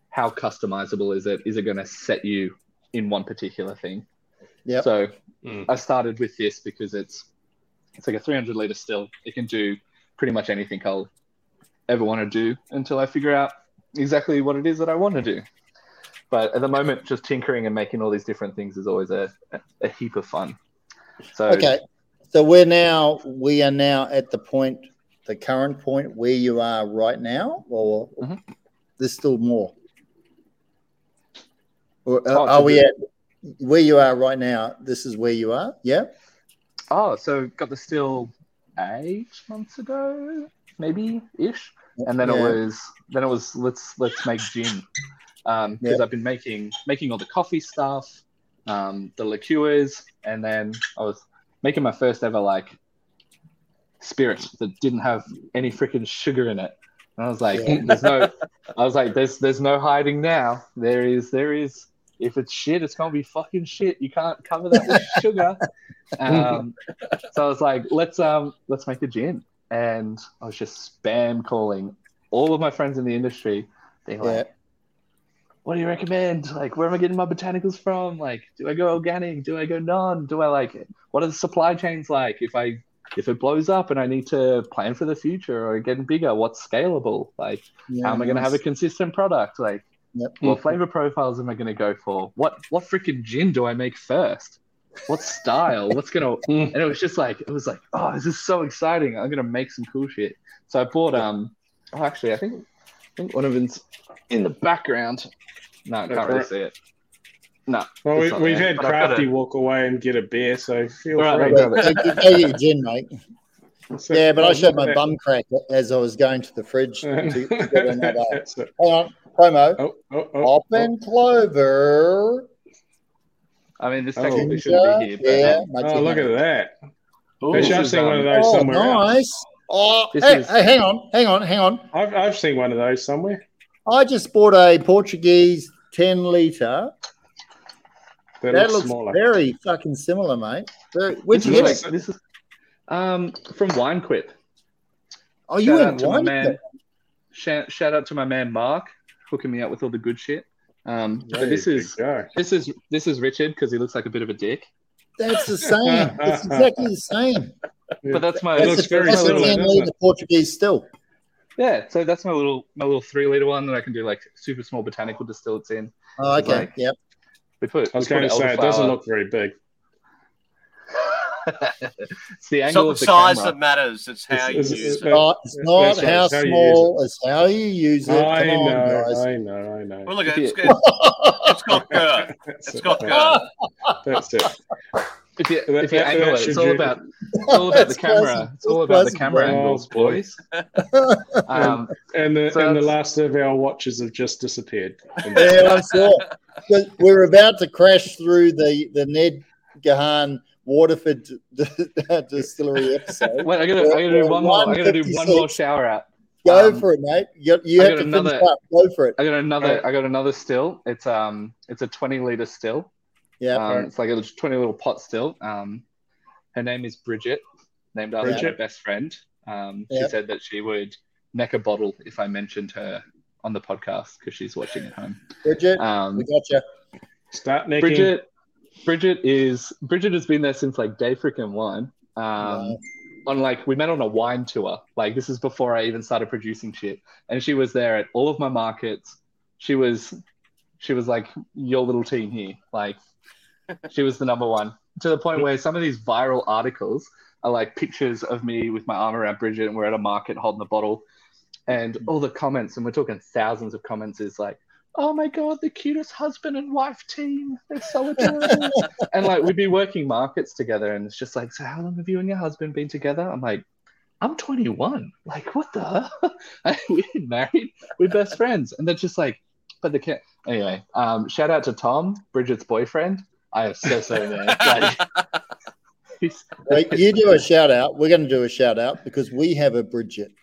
how customizable is it? Is it going to set you in one particular thing? Yeah. So mm. I started with this because it's it's like a 300 liter still. It can do pretty much anything I'll ever want to do until I figure out exactly what it is that I want to do. But at the moment, just tinkering and making all these different things is always a, a, a heap of fun. So okay, so we're now we are now at the point, the current point where you are right now, or mm-hmm. There's still more. Or uh, oh, are we at where you are right now? This is where you are. Yeah. Oh, so got the still eight months ago, maybe ish and then yeah. it was then it was let's let's make gin because um, yeah. I've been making making all the coffee stuff, um, the liqueurs, and then I was making my first ever like spirit that didn't have any freaking sugar in it. And I was like, yeah. there's no, I was like, there's there's no hiding now. There is there is. If it's shit, it's gonna be fucking shit. You can't cover that with (laughs) sugar. Um, so I was like, let's um let's make a gin and I was just spam calling all of my friends in the industry, being like. "What do you recommend? Like, where am I getting my botanicals from? Like, do I go organic? Do I go non? Do I like it? What are the supply chains like? If I if it blows up and I need to plan for the future or getting bigger, what's scalable? Like, yeah, how am I going to have a consistent product? Like, yep. what flavor profiles am I going to go for? What what freaking gin do I make first? what style? What's gonna? (laughs) and it was just like it was like, oh, this is so exciting! I'm gonna make some cool shit. So I bought um, oh, actually, I think I think one of them's in the background. No, I can't really see it. No. Well, we, we've there, had but Crafty walk away and get a beer, so feel All right, free. I'll grab. Go get gin, mate. So- Yeah, but I showed my that- bum crack as I was going to the fridge to, to (laughs) get another. That's it. Hang on, promo. Oh, oh, oh, Hop and clover. I mean, this Oh. technically shouldn't be here. But, Yeah, um, oh, look at that. ooh, Actually, I've this is, seen one um, of those Oh, somewhere else. nice. Oh, hey, is- hey, hang on, hang on, hang on. I've, I've seen one of those somewhere. I just bought a Portuguese 10 litre. That, That looks, looks smaller. very fucking similar, mate. Very, where'd This is, get looks- it? like, this is um, from Winequip. Oh, you shout out went to my wine. man. Shout, shout out to my man Mark, hooking me up with all the good shit. Um, but this is go. this is this is Richard because he looks like a bit of a dick. That's the same. (laughs) It's exactly the same. But that's my It looks That's, a, very that's a similar, 10 doesn't litre it? Portuguese still. yeah. So that's my little my little three liter one that I can do like super small botanical distillates in. Oh, okay. Like- yep. We put. I was going to say, it doesn't look very big. (laughs) it's the It's angle not of the the size camera. that matters. It's how It's- you it's- use it's- it. Not, it's not That's right, how it's how small, it's how you use it. I Come on, know, guys. I know, I know. Well, look, If it's, it's, it's got (laughs) girth. It's got girth. That's it. If you, That- if you angle it, it's all you- about it's all (laughs) about the camera. It's all about the camera angles, boys. (laughs) Um, And the So and the last of our watches have just disappeared. Yeah, I saw. But We're about to crash through the, the Ned Gahan Waterford d- d- (laughs) distillery episode. wait, I gotta, I gotta do one more. I gotta do one more shower out. Go Um, for it, mate. You, you have got to another- finish up. Go for it. I got another. Alright. I got another still. It's um, it's a twenty liter still. Yeah. Um, it's like a twenty little pot still. Um, her name is Bridget, named after my Bridget. best friend. Um, Yep. she said that she would neck a bottle if I mentioned her on the podcast because she's watching at home. Bridget, Um, we got you. Start necking. Bridget, Bridget is Bridget has been there since like day freaking one. Um, on like we met on a wine tour. Like this is before I even started producing shit, and she was there at all of my markets. She was, she was like your little team here. Like she was the number one to the point where some of these viral articles are like pictures of me with my arm around Bridget, and we're at a market holding the bottle, and all the comments, and we're talking thousands of comments, is like. Oh my god, the cutest husband and wife team. They're so adorable. (laughs) and like we'd be working markets together and it's just like, so how long have you and your husband been together? I'm like, I'm 21. Like, what the? (laughs) (laughs) we married. We're best friends. And they're just like, but the kid. Anyway, um, shout out to Tom, Bridget's boyfriend. I am so sorry, man. (laughs) Like, Wait, you do a shout out. We're going to do a shout out because we have a Bridget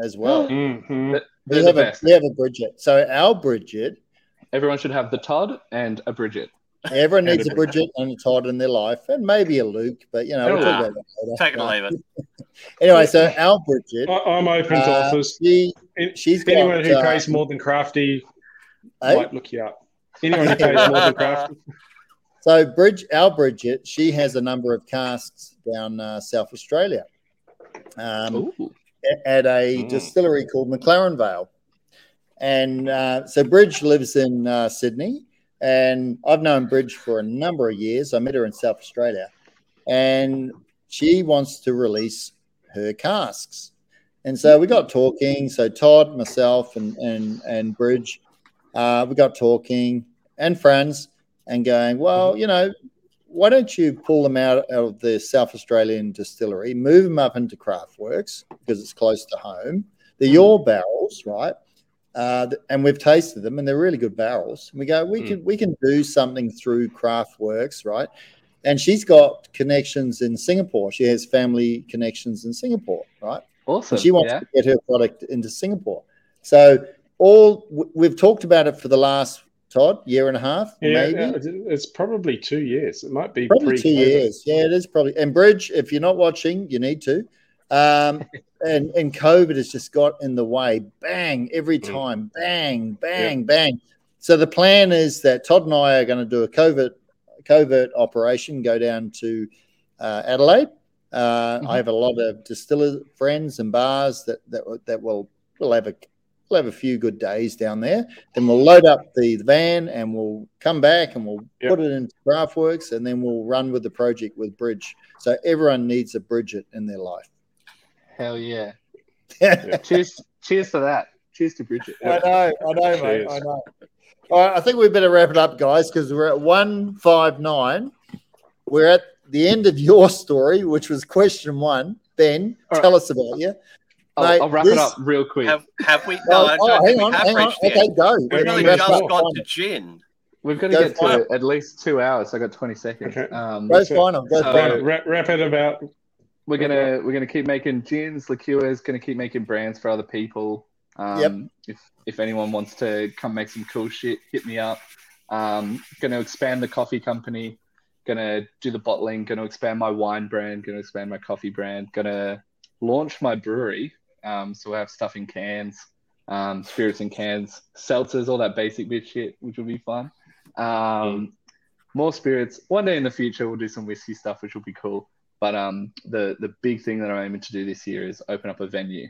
as well. (gasps) Mhm. We They're the have a we have a Bridget. So our Bridget, Everyone should have the Todd and a Bridget. everyone needs a a Bridget and a Todd in their life, and maybe a Luke, but you know, we'll talk about that later. Take it or leave it. (laughs) Anyway, so our Bridget, I, I'm open to uh, offers. she An- she's got, Anyone who uh, pays more than Crafty eh? might look you up. Anyone who pays more than (laughs) So Bridge, our Bridget, she has a number of casks down uh, South Australia, um, Ooh. at a Mm. distillery called McLaren Vale. And uh, so Bridge lives in uh, Sydney, and I've known Bridge for a number of years. I met her in South Australia, and she wants to release her casks. And so we got talking. So Todd, myself, and and and Bridge, uh, we got talking, and friends, and going. Well, you know, why don't you pull them out of the South Australian distillery, move them up into Craftworks because it's close to home. They're your barrels, right? Uh, and we've tasted them, and they're really good barrels. And we go, we Mm. can we can do something through Craftworks, right? And she's got connections in Singapore. She has family connections in Singapore, right? Awesome. And she wants yeah. to get her product into Singapore. So all we've talked about it for the last Todd year and a half, Yeah, maybe yeah, it's probably two years. It might be probably pre two years. Yeah, it is probably. And Bridge, if you're not watching, you need to. Um, (laughs) and and COVID has just got in the way. Bang every Mm. time. Bang, bang, bang. So the plan is that Todd and I are going to do a covert covert operation, go down to uh, Adelaide. Uh, I have a lot of distiller friends and bars that that that will will have a we'll have a few good days down there. Then we'll load up the van and we'll come back and we'll Yep. put it into Craftworks and then we'll run with the project with Bridge. So everyone needs a Bridget in their life. Hell yeah. yeah. (laughs) Cheers. Cheers to that. Cheers to Bridget. I know, I know, mate. I know. All right, I think we better wrap it up, guys, because we're at one five nine. We're at the end of your story, which was question one. Ben, All right. tell us about you. I'll, Mate, I'll wrap this- it up real quick. Have, have we? No, oh, oh, hang we on, hang on. yet. Okay, go. We've We're only gonna just wrap up. got to gin. We've got to Go get for to at least two hours. I got 20 seconds. Okay. Um, Go So- final. Go so- final. Wrap, wrap it about we're gonna we're gonna keep making gins, liqueurs. Gonna keep making brands for other people. Um, Yep. If if anyone wants to come make some cool shit, hit me up. Um, gonna expand the coffee company. Gonna do the bottling. Gonna expand my wine brand. Gonna expand my coffee brand. Gonna launch my brewery. Um, so we'll have stuff in cans, um, spirits in cans, seltzers, all that basic bitch shit, which will be fun. Um, more spirits. One day in the future, we'll do some whiskey stuff, which will be cool. But um, the the big thing that I'm aiming to do this year is open up a venue,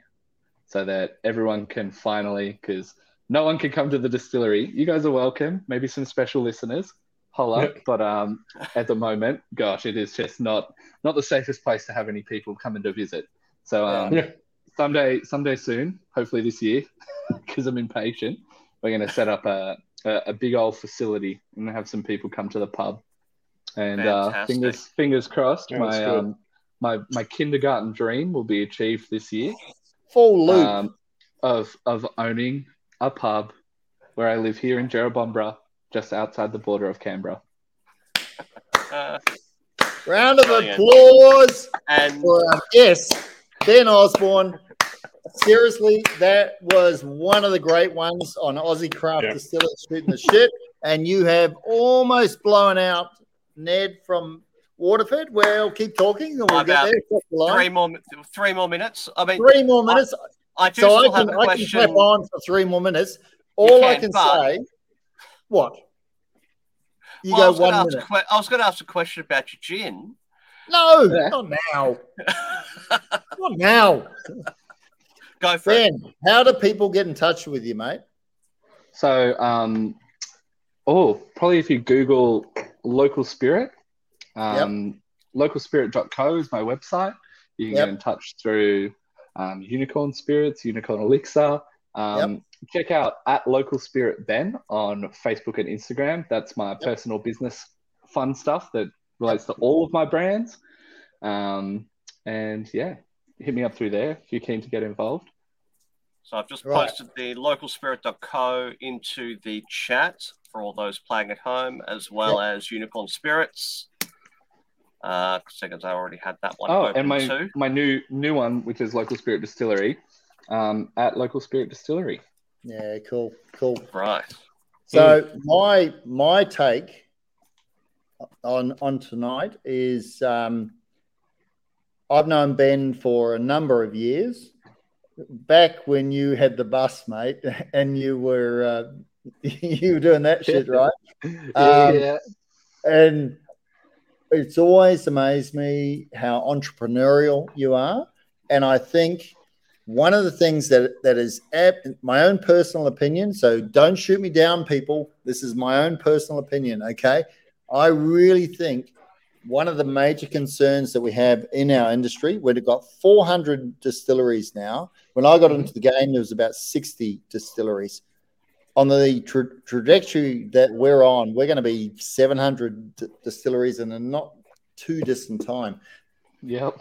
so that everyone can finally, because no one can come to the distillery. You guys are welcome. Maybe some special listeners, holla. But um, at the moment, gosh, it is just not not the safest place to have any people coming to visit. So um, Yeah. Someday someday soon, hopefully this year, (laughs) because I'm impatient, we're going to set up a, a a big old facility and have some people come to the pub. And uh, fingers fingers crossed, Yeah, my um, my my kindergarten dream will be achieved this year Full loop. um, of of owning a pub where I live here in Jerrabomberra, just outside the border of Canberra. Uh, Round of brilliant. applause and for our guest, Ben Osborne. Seriously, that was one of the great ones on Aussie Craft Yeah. Distillers shooting the shit. And you have almost blown out Ned from Waterford. Well, keep talking and we'll About get there. Cross the line. three more three more minutes. I mean, Three more minutes. I do so I can, have a I can clap on for three more minutes. All I can, can but- say, what? You Well, I was go one ask minute. que- I was going to ask a question about your gin. No, Yeah. not now. Not now. Go for it. Ben, how do people get in touch with you, mate? So, um, oh, probably if you Google local spirit, um, localspirit.co is my website. You can Yep. get in touch through um, Unicorn Spirits, Unicorn Elixir. Um, Check out at Local Spirit Ben on Facebook and Instagram. That's my personal business fun stuff that relates to all of my brands. Um, and yeah, hit me up through there if you're keen to get involved. So I've just Right. posted the localspirit.co into the chat for all those playing at home, as well as Unicorn Spirits. Uh, seconds, I already had that one Oh, open and my too. my new new one, which is Local Spirit Distillery, um, at Local Spirit Distillery. Yeah, cool, cool. Right. So my my take on on tonight is um, I've known Ben for a number of years. Back when you had the bus, mate, (laughs) and you were uh, (laughs) you were doing that shit, right? (laughs) Um, yeah, and it's always amazed me how entrepreneurial you are. And I think one of the things that that is my own personal opinion. So don't shoot me down, people. This is my own personal opinion. Okay, I really think one of the major concerns that we have in our industry, we've got 400 distilleries now. When I got into the game, there was about 60 distilleries on the tra- trajectory that we're on, we're going to be 700 d- distilleries in a not too distant time. yep,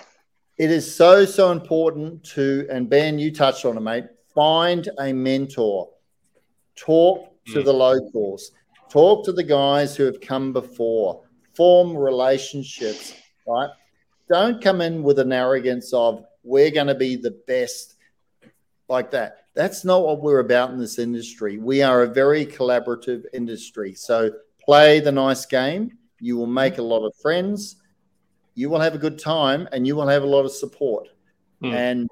It is so, so important to, and Ben, you touched on it, mate, find a mentor. Talk to Mm. the locals, talk to the guys who have come before, form relationships, right? Don't come in with an arrogance of, we're going to be the best like that. That's not what we're about in this industry. We are a very collaborative industry. So play the nice game. You will make a lot of friends. You will have a good time and you will have a lot of support. Hmm. And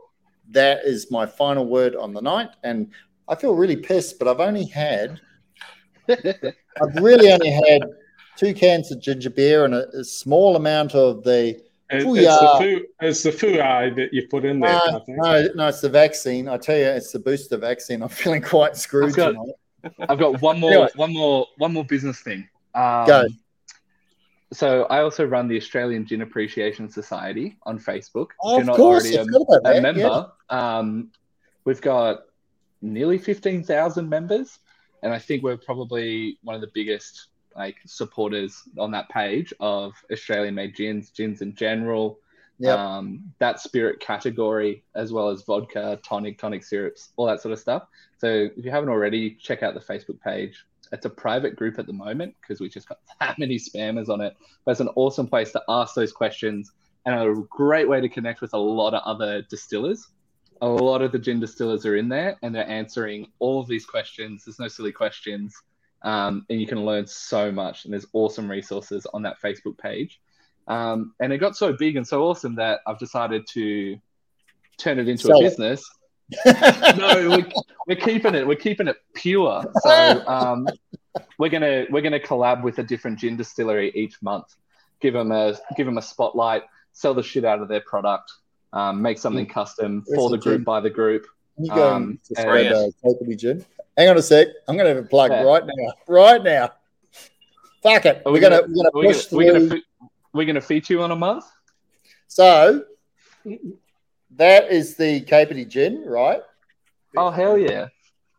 that is my final word on the night. And I feel really pissed, but I've only had, (laughs) I've really only had two cans of ginger beer and a, a small amount of the It- it's, the fu- it's the fuai that you put in there. I No, think. no, no, it's the vaccine. I tell you, it's the booster vaccine. I'm (laughs) feeling quite screwed I've got- tonight. I've got one more, Anyway. one more, one more business thing. Um, Go. So I also run the Australian Gin Appreciation Society on Facebook. Oh, if of you're not course, already I a, forgot about a member, yeah. um, we've got nearly 15,000 members. And I think we're probably one of the biggest like supporters on that page of Australian made gins, gins in general, Yep. um, that spirit category, as well as vodka, tonic, tonic syrups, all that sort of stuff. So if you haven't already, check out the Facebook page. It's a private group at the moment because we just got (laughs) that many spammers on it. But it's an awesome place to ask those questions and a great way to connect with a lot of other distillers. A lot of the gin distillers are in there and they're answering all of these questions. There's no silly questions. Um, and you can learn so much. And there's awesome resources on that Facebook page. Um, and it got so big and so awesome that I've decided to turn it into Sell a it. business. (laughs) no, we're, we're keeping it. We're keeping it pure. So um, we're gonna we're gonna collab with a different gin distillery each month. Give them a give them a spotlight. Sell the shit out of their product. Um, make something custom Where's for the the group gin? by the group. Can you go Um, and and- subscribe uh, Capity Gin? Hang on a sec. I'm going to have a plug Yeah. right now. Right now. Fuck it. Are We're going to gonna- we're going We're to gonna, push we're gonna, through. we're gonna feature you on a month. So that is the Capity Gin, right? Oh hell yeah!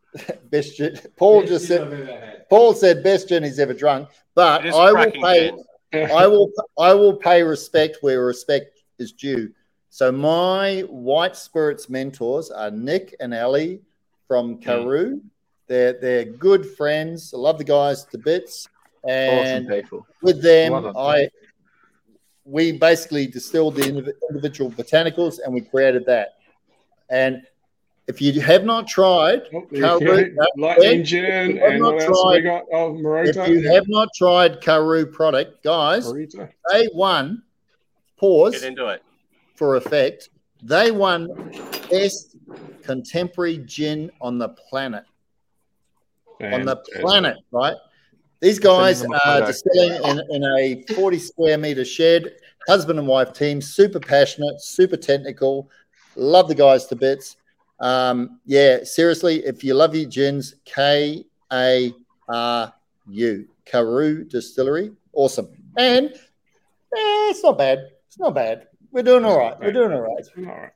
(laughs) Best gin. Paul just said. Paul said best gin he's ever drunk, but I will pay. I will. I will pay respect where respect is due. So my white spirits mentors are Nick and Ellie from hmm. Karu. They're they're good friends. I love the guys to bits, and awesome people. with them, I we basically distilled the individual botanicals and we created that. And if you have not tried, Oh, Karu, that- Lightning gin I've and not what else have we tried- got? Oh, if Morita. you have not tried Karu product, guys, Morita. they won. Pause Get into it. For effect. They won best contemporary gin on the planet. on the planet, right? These guys Send them a are distilling in, in a 40 square meter shed, husband and wife team, super passionate, super technical. Love the guys to bits. Um, yeah, seriously, if you love your gins, K A R U, Karu Distillery. Awesome. And eh, it's not bad. It's not bad. We're doing all right. We're doing all right. All right.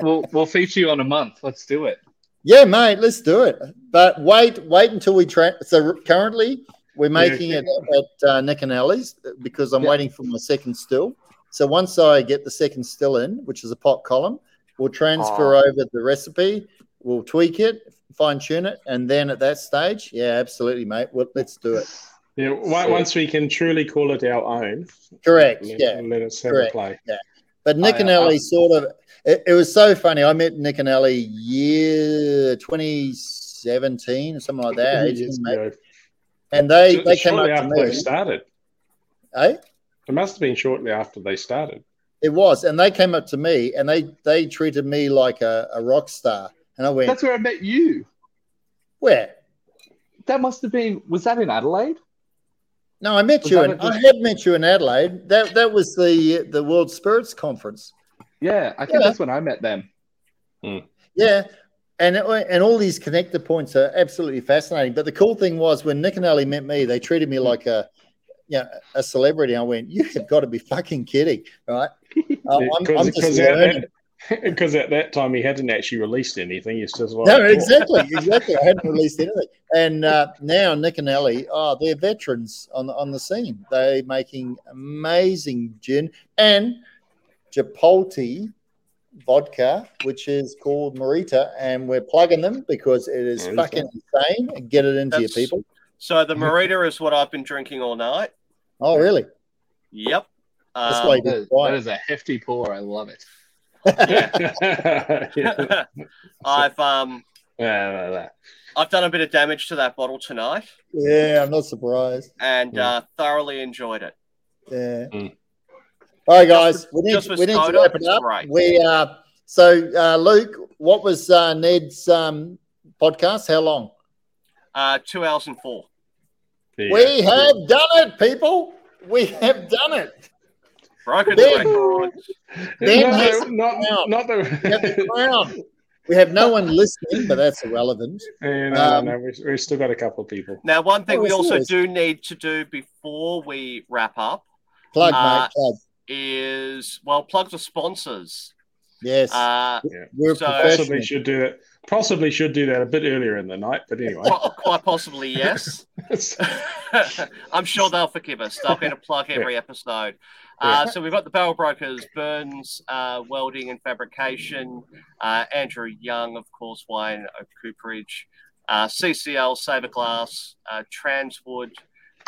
We'll we'll feature you on a month. Let's do it. Yeah, mate, let's do it. But wait, wait until we try. So currently, we're making it at uh, Nick and Ellie's because I'm Yeah. waiting for my second still. So once I get the second still in, which is a pot column, we'll transfer over the recipe, we'll tweak it, fine tune it, and then at that stage, yeah, absolutely, mate. Well, let's do it. Yeah, once we can truly call it our own, Correct. let, Yeah. let us have Correct. a play. But Nick I- and I- Ellie sort of, it, it was so funny. I met Nick and Ellie year 2017 or something like that. 18, ago. And they, Sh- they came up to after they started. Eh? It must have been shortly after they started. It was, and they came up to me and they they treated me like a, a rock star, and I went, That's where I met you. "Where? That must have been. Was that in Adelaide? No, I met Was you. In, at I had met you in Adelaide. That that was the the World Spirits Conference. Yeah, I think Yeah. that's when I met them. Yeah, and it- and all these connector points are absolutely fascinating. But the cool thing was when Nick and Ellie met me, they treated me like a you know, a celebrity. I went, "You have got to be fucking kidding, right?" (laughs) Uh, I'm, I'm just learning. (laughs) Because at that time he hadn't actually released anything. He's just like, No, exactly, exactly. I hadn't released anything, and uh, now Nick and Ellie, oh, they're veterans on the on the scene. They're making amazing gin and Chipotle vodka, which is called Morita, and we're plugging them because it is Morita. fucking insane. Get it into That's- your people. So the Morita is what I've been drinking all night. Oh, really? Yep. That's Um, why- That is, Why? that is a hefty pour. I love it. (laughs) yeah. (laughs) I've um Yeah, that- I've done a bit of damage to that bottle tonight Yeah, I'm not surprised. and Yeah. uh, thoroughly enjoyed it. Yeah. Mm. All right, guys, Just we need, just to, we need to soda, wrap it up. great. We uh, so uh, Luke, what was uh, Ned's um, podcast? How long? Uh, two hours and four. yeah. We have done it, people. We have done it. Broken Ben. the record. Ben No, has not, crown. not We have the the. crown. We have no one listening, but that's irrelevant. Yeah, no, Um, no, we, we've still got a couple of people. Now, one thing Oh, we also always- do need to do before we wrap up Plug, Uh, mate. Plug. is well, plug the sponsors. Yes, Uh, we're so- Possibly should do that. Possibly should do that a bit earlier in the night, but anyway. qu- quite possibly, yes. (laughs) (laughs) I'm sure they'll forgive us. They'll get a plug every episode. Uh, so we've got the Barrel Brokers, Burns, uh, Welding and Fabrication, uh, Andrew Young, of course, Wayne Cooperage, uh, CCL, Saverglass, uh, Transwood,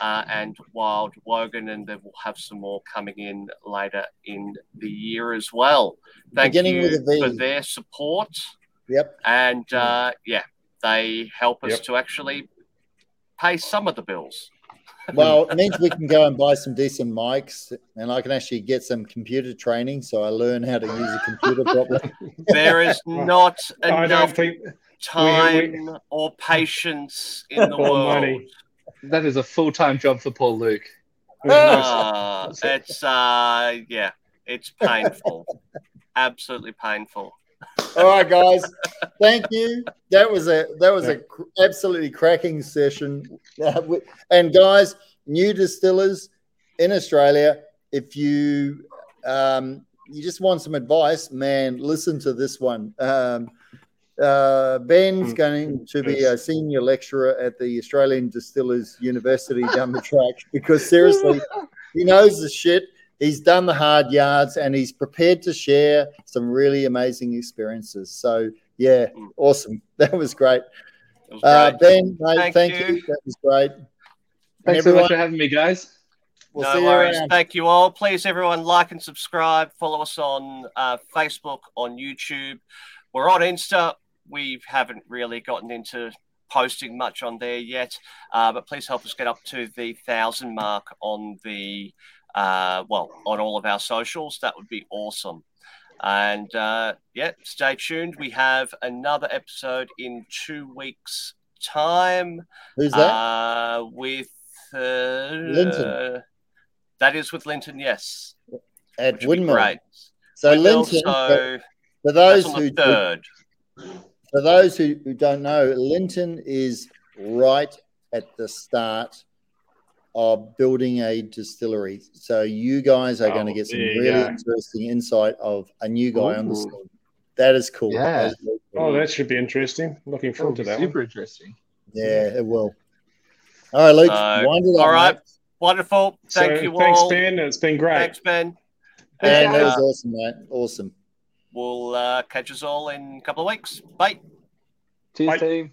uh, and Wild Wogan, and then we'll have some more coming in later in the year as well. Thank Beginning you with for their support, Yep. and uh, yeah, they help us Yep. to actually pay some of the bills. Well, it means we can go and buy some decent mics, and I can actually get some computer training, so I learn how to use a computer properly. (laughs) There is not I don't enough think time or patience in the Or world. money. That is a full time job for Paul Luke. Uh, it's uh, yeah, it's painful, (laughs) absolutely painful. All right, guys. Thank you. That was a that was a cr- absolutely cracking session. Uh, (laughs) we- and guys, new distillers in Australia, if you um, you just want some advice, man, listen to this one. Um, uh, Ben's Mm. going to be a senior lecturer at the Australian Distillers University down the track because seriously, (laughs) he knows the shit. He's done the hard yards and he's prepared to share some really amazing experiences. So, yeah, awesome. (laughs) That was great. It was Uh, ben, mate, Thank thank, you. you. That was great. Thanks so everyone- much for having me, guys. We'll no see you worries. around. Thank you all. Please, everyone, like and subscribe. Follow us on uh, Facebook, on YouTube. We're on Insta. We haven't really gotten into posting much on there yet, uh, but please help us get up to the thousand mark on the uh, well on all of our socials. That would be awesome. And uh, yeah, stay tuned. We have another episode in two weeks' time Who's that? uh, with uh, Linton. That is with Linton, yes. At Which would be Windmill. So, Linton, for, so for those who third. for those who, who don't know, Linton is right at the start of building a distillery. So you guys are Oh, going to get some really go. interesting insight of a new guy on the Ooh. scene. That is cool. Yeah. That is very cool. Oh, that should be interesting. Looking forward to be that. one. super interesting. yeah, it will. All right, Luke, So, wind it up. all right. mate. Wonderful. Thank so, you thanks, all. Ben. It's been great. Thanks, Ben. Man, And that was uh, awesome, mate. Awesome. we'll uh, catch us all in a couple of weeks. Bye. Cheers, Bye. team.